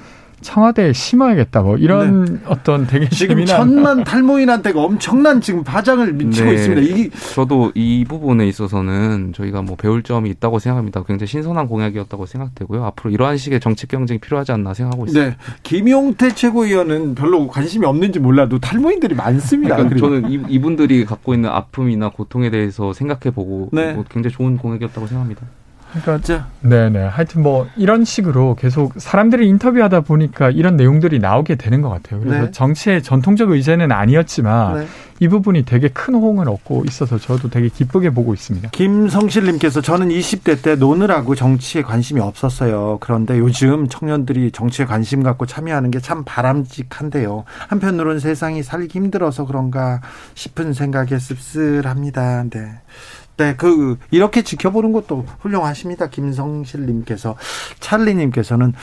청와대에 심어야겠다 뭐 이런 네. 어떤 되게 지금 천만 탈모인한테가 엄청난 지금 바장을 미치고 네. 있습니다. 이 저도 이 부분에 있어서는 저희가 뭐 배울 점이 있다고 생각합니다. 굉장히 신선한 공약이었다고 생각되고요. 앞으로 이러한 식의 정책 경쟁이 필요하지 않나 생각하고 있습니다. 네. 김용태 최고위원은 별로 관심이 없는지 몰라도 탈모인들이 많습니다. 그러니까 저는 이, 분들이 갖고 있는 아픔이나 고통에 대해서 생각해 보고 네. 뭐 굉장히 좋은 공약이었다고 생각합니다. 그러니까 네네 하여튼 뭐 이런 식으로 계속 사람들이 인터뷰하다 보니까 이런 내용들이 나오게 되는 것 같아요. 그래서 네. 정치의 전통적 의제는 아니었지만 네. 이 부분이 되게 큰 호응을 얻고 있어서 저도 되게 기쁘게 보고 있습니다. 김성실님께서 저는 20대 때 노느라고 정치에 관심이 없었어요. 그런데 요즘 청년들이 정치에 관심 갖고 참여하는 게 참 바람직한데요. 한편으로는 세상이 살기 힘들어서 그런가 싶은 생각에 씁쓸합니다. 네. 네, 그 이렇게 지켜보는 것도 훌륭하십니다. 김성실님께서 찰리님께서는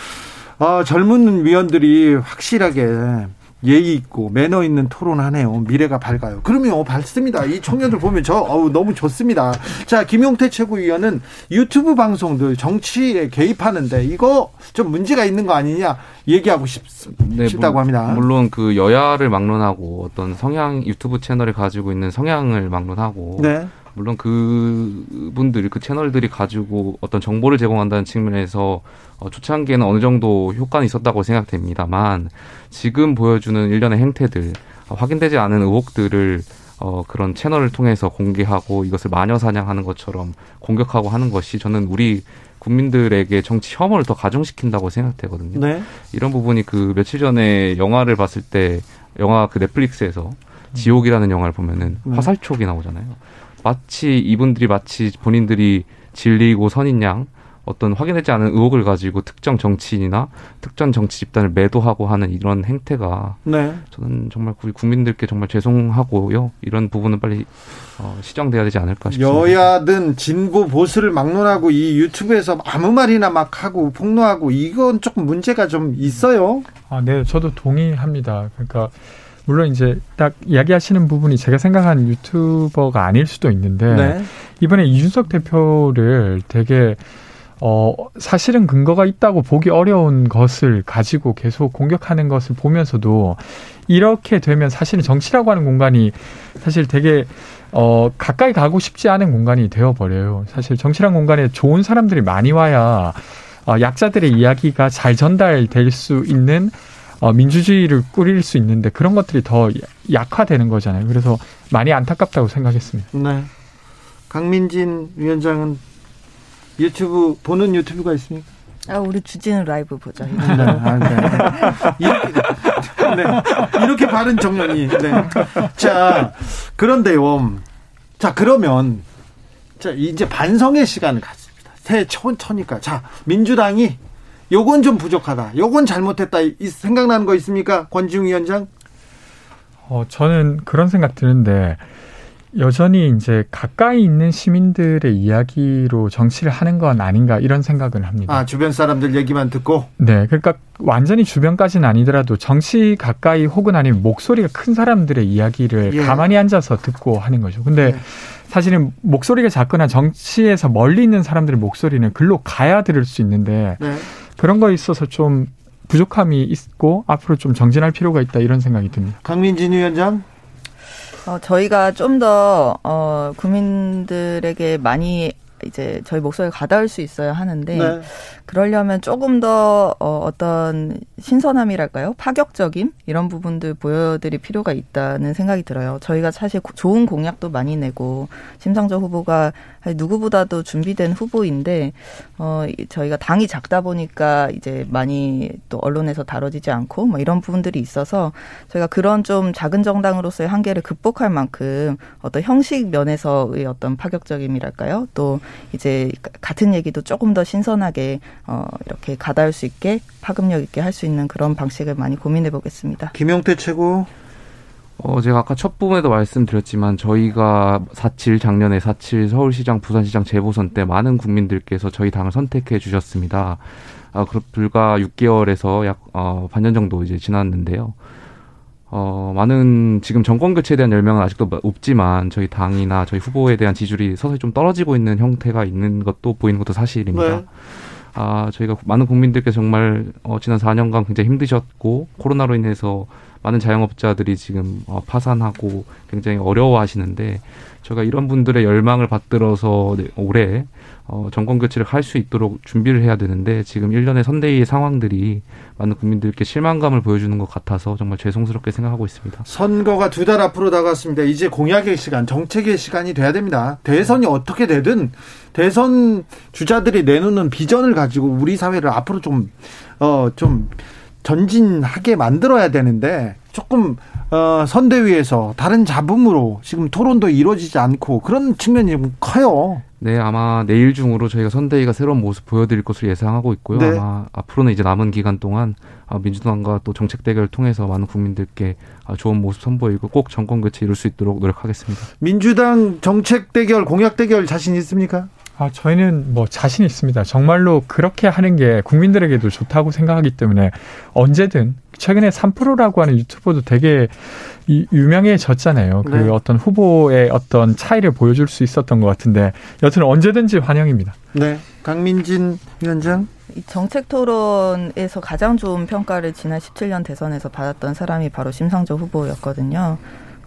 어, 젊은 위원들이 확실하게 예의 있고 매너 있는 토론하네요. 미래가 밝아요. 그러면 밝습니다. 이 청년들 보면 저 어우 너무 좋습니다. 자 김용태 최고위원은 유튜브 방송들 정치에 개입하는데 이거 좀 문제가 있는 거 아니냐 얘기하고 싶, 네, 싶다고 합니다. 물론 그 여야를 막론하고 어떤 성향 유튜브 채널을 가지고 있는 성향을 막론하고 네. 물론 그 분들, 그 채널들이 가지고 어떤 정보를 제공한다는 측면에서 어, 초창기에는 어느 정도 효과는 있었다고 생각됩니다만 지금 보여주는 일련의 행태들, 어, 확인되지 않은 의혹들을 어, 그런 채널을 통해서 공개하고 이것을 마녀 사냥하는 것처럼 공격하고 하는 것이 저는 우리 국민들에게 정치 혐오를 더 가중시킨다고 생각되거든요. 네. 이런 부분이 그 며칠 전에 영화를 봤을 때 영화 그 넷플릭스에서 지옥이라는 영화를 보면은 네. 화살촉이 나오잖아요. 마치 이분들이 마치 본인들이 진리고 선인 양 어떤 확인되지 않은 의혹을 가지고 특정 정치인이나 특정 정치 집단을 매도하고 하는 이런 행태가 네. 저는 정말 우리 국민들께 정말 죄송하고요. 이런 부분은 빨리 어, 시정돼야 되지 않을까 싶습니다. 여야든 진보 보수를 막론하고 이 유튜브에서 아무 말이나 막 하고 폭로하고 이건 조금 문제가 좀 있어요. 아, 네, 저도 동의합니다. 그러니까 물론 이제 딱 이야기하시는 부분이 제가 생각하는 유튜버가 아닐 수도 있는데 네. 이번에 이준석 대표를 되게 어 사실은 근거가 있다고 보기 어려운 것을 가지고 계속 공격하는 것을 보면서도 이렇게 되면 사실은 정치라고 하는 공간이 사실 되게 어 가까이 가고 싶지 않은 공간이 되어 버려요. 사실 정치란 공간에 좋은 사람들이 많이 와야 어, 약자들의 이야기가 잘 전달될 수 있는 어, 민주주의를 꾸릴 수 있는데 그런 것들이 더 약화되는 거잖아요. 그래서 많이 안타깝다고 생각했습니다. 네. 강민진 위원장은 유튜브 보는 유튜브가 있습니까? 아, 우리 주진우 라이브 보자. 네, 아, 네. 이렇게, 네. 이렇게 바른 정년이. 네. 자, 그런데요. 자, 그러면, 자, 이제 반성의 시간을 갖습니다. 새 천천히까. 자, 민주당이 요건 좀 부족하다. 요건 잘못했다. 생각나는 거 있습니까? 권지웅 위원장? 어, 저는 그런 생각 드는데, 여전히 이제 가까이 있는 시민들의 이야기로 정치를 하는 건 아닌가 이런 생각을 합니다. 아, 주변 사람들 얘기만 듣고? 네. 그러니까 완전히 주변까지는 아니더라도 정치 가까이 혹은 아니면 목소리가 큰 사람들의 이야기를 예. 가만히 앉아서 듣고 하는 거죠. 근데 예. 사실은 목소리가 작거나 정치에서 멀리 있는 사람들의 목소리는 글로 가야 들을 수 있는데 네. 그런 거에 있어서 좀 부족함이 있고 앞으로 좀 정진할 필요가 있다 이런 생각이 듭니다. 강민진 위원장? 어, 저희가 좀 더, 어, 국민들에게 많이 이제 저희 목소리가 가닿을 수 있어야 하는데 네. 그러려면 조금 더 어, 어떤 신선함이랄까요 파격적인 이런 부분들 보여드릴 필요가 있다는 생각이 들어요. 저희가 사실 좋은 공약도 많이 내고 심상정 후보가 누구보다도 준비된 후보인데 어 저희가 당이 작다 보니까 이제 많이 또 언론에서 다뤄지지 않고 뭐 이런 부분들이 있어서 저희가 그런 좀 작은 정당으로서의 한계를 극복할 만큼 어떤 형식 면에서의 어떤 파격적임이랄까요 또 이제 같은 얘기도 조금 더 신선하게 어 이렇게 가다할 수 있게 파급력 있게 할 수 있는 그런 방식을 많이 고민해 보겠습니다. 김용태 최고 어, 제가 아까 첫 부분에도 말씀드렸지만 저희가 4.7 작년에 4.7 서울시장, 부산시장 재보선 때 많은 국민들께서 저희 당을 선택해 주셨습니다. 아, 그 불과 6개월에서 약 어, 반년 정도 이제 지났는데요. 어, 많은 지금 정권 교체에 대한 열명은 아직도 없지만 저희 당이나 저희 후보에 대한 지지율이 서서히 좀 떨어지고 있는 형태가 있는 것도 보이는 것도 사실입니다. 네. 아, 저희가 많은 국민들께 정말 어, 지난 4년간 굉장히 힘드셨고 코로나로 인해서 많은 자영업자들이 지금 어, 파산하고 굉장히 어려워하시는데 제가 이런 분들의 열망을 받들어서 올해 어, 정권 교체를 할 수 있도록 준비를 해야 되는데 지금 일련의 선대위의 상황들이 많은 국민들께 실망감을 보여주는 것 같아서 정말 죄송스럽게 생각하고 있습니다. 선거가 두 달 앞으로 다가왔습니다. 이제 공약의 시간, 정책의 시간이 돼야 됩니다. 대선이 어떻게 되든 대선 주자들이 내놓는 비전을 가지고 우리 사회를 앞으로 좀, 어, 좀 전진하게 만들어야 되는데 조금 어, 선대위에서 다른 잡음으로 지금 토론도 이루어지지 않고 그런 측면이 좀 커요. 네, 아마 내일 중으로 저희가 선대위가 새로운 모습 보여드릴 것으로 예상하고 있고요. 네. 아마 앞으로는 이제 남은 기간 동안 아, 민주당과 또 정책 대결을 통해서 많은 국민들께 아, 좋은 모습 선보이고 꼭 정권 교체 이룰 수 있도록 노력하겠습니다. 민주당 정책 대결, 공약 대결 자신 있습니까? 아, 저희는 뭐 자신 있습니다. 정말로 그렇게 하는 게 국민들에게도 좋다고 생각하기 때문에 언제든 최근에 3프로라고 하는 유튜버도 되게 유명해졌잖아요. 그 네. 그 어떤 후보의 어떤 차이를 보여줄 수 있었던 것 같은데 여튼 언제든지 환영입니다. 네. 강민진 위원장. 정책 토론에서 가장 좋은 평가를 지난 17년 대선에서 받았던 사람이 바로 심상정 후보였거든요.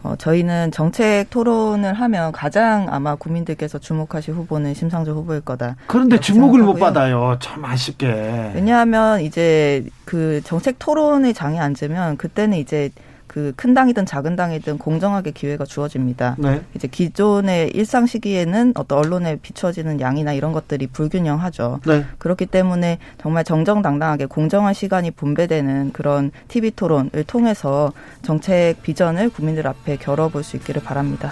어, 저희는 정책 토론을 하면 가장 아마 국민들께서 주목하실 후보는 심상정 후보일 거다. 그런데 주목을 생각하고요. 못 받아요. 참 아쉽게. 왜냐하면 이제 그 정책 토론의 장에 앉으면 그때는 이제 그 큰 당이든 작은 당이든 공정하게 기회가 주어집니다. 네. 이제 기존의 일상 시기에는 어떤 언론에 비춰지는 양이나 이런 것들이 불균형하죠. 네. 그렇기 때문에 정말 정정당당하게 공정한 시간이 분배되는 그런 TV 토론을 통해서 정책 비전을 국민들 앞에 겨뤄볼 수 있기를 바랍니다.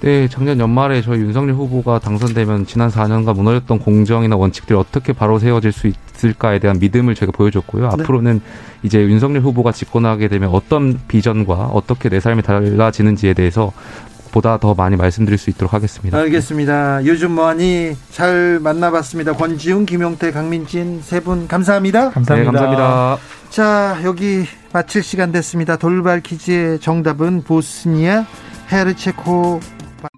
네, 작년 연말에 저희 윤석열 후보가 당선되면 지난 4년간 무너졌던 공정이나 원칙들이 어떻게 바로 세워질 수 있을까에 대한 믿음을 제가 보여줬고요. 네. 앞으로는 이제 윤석열 후보가 집권하게 되면 어떤 비전과 어떻게 내 삶이 달라지는지에 대해서 보다 더 많이 말씀드릴 수 있도록 하겠습니다. 알겠습니다. 요즘 뭐하니 잘 만나봤습니다. 권지웅, 김용태, 강민진 세 분 감사합니다. 감사합니다. 네, 감사합니다. 자, 여기 마칠 시간 됐습니다. 돌발 퀴즈의 정답은 보스니아 헤르체코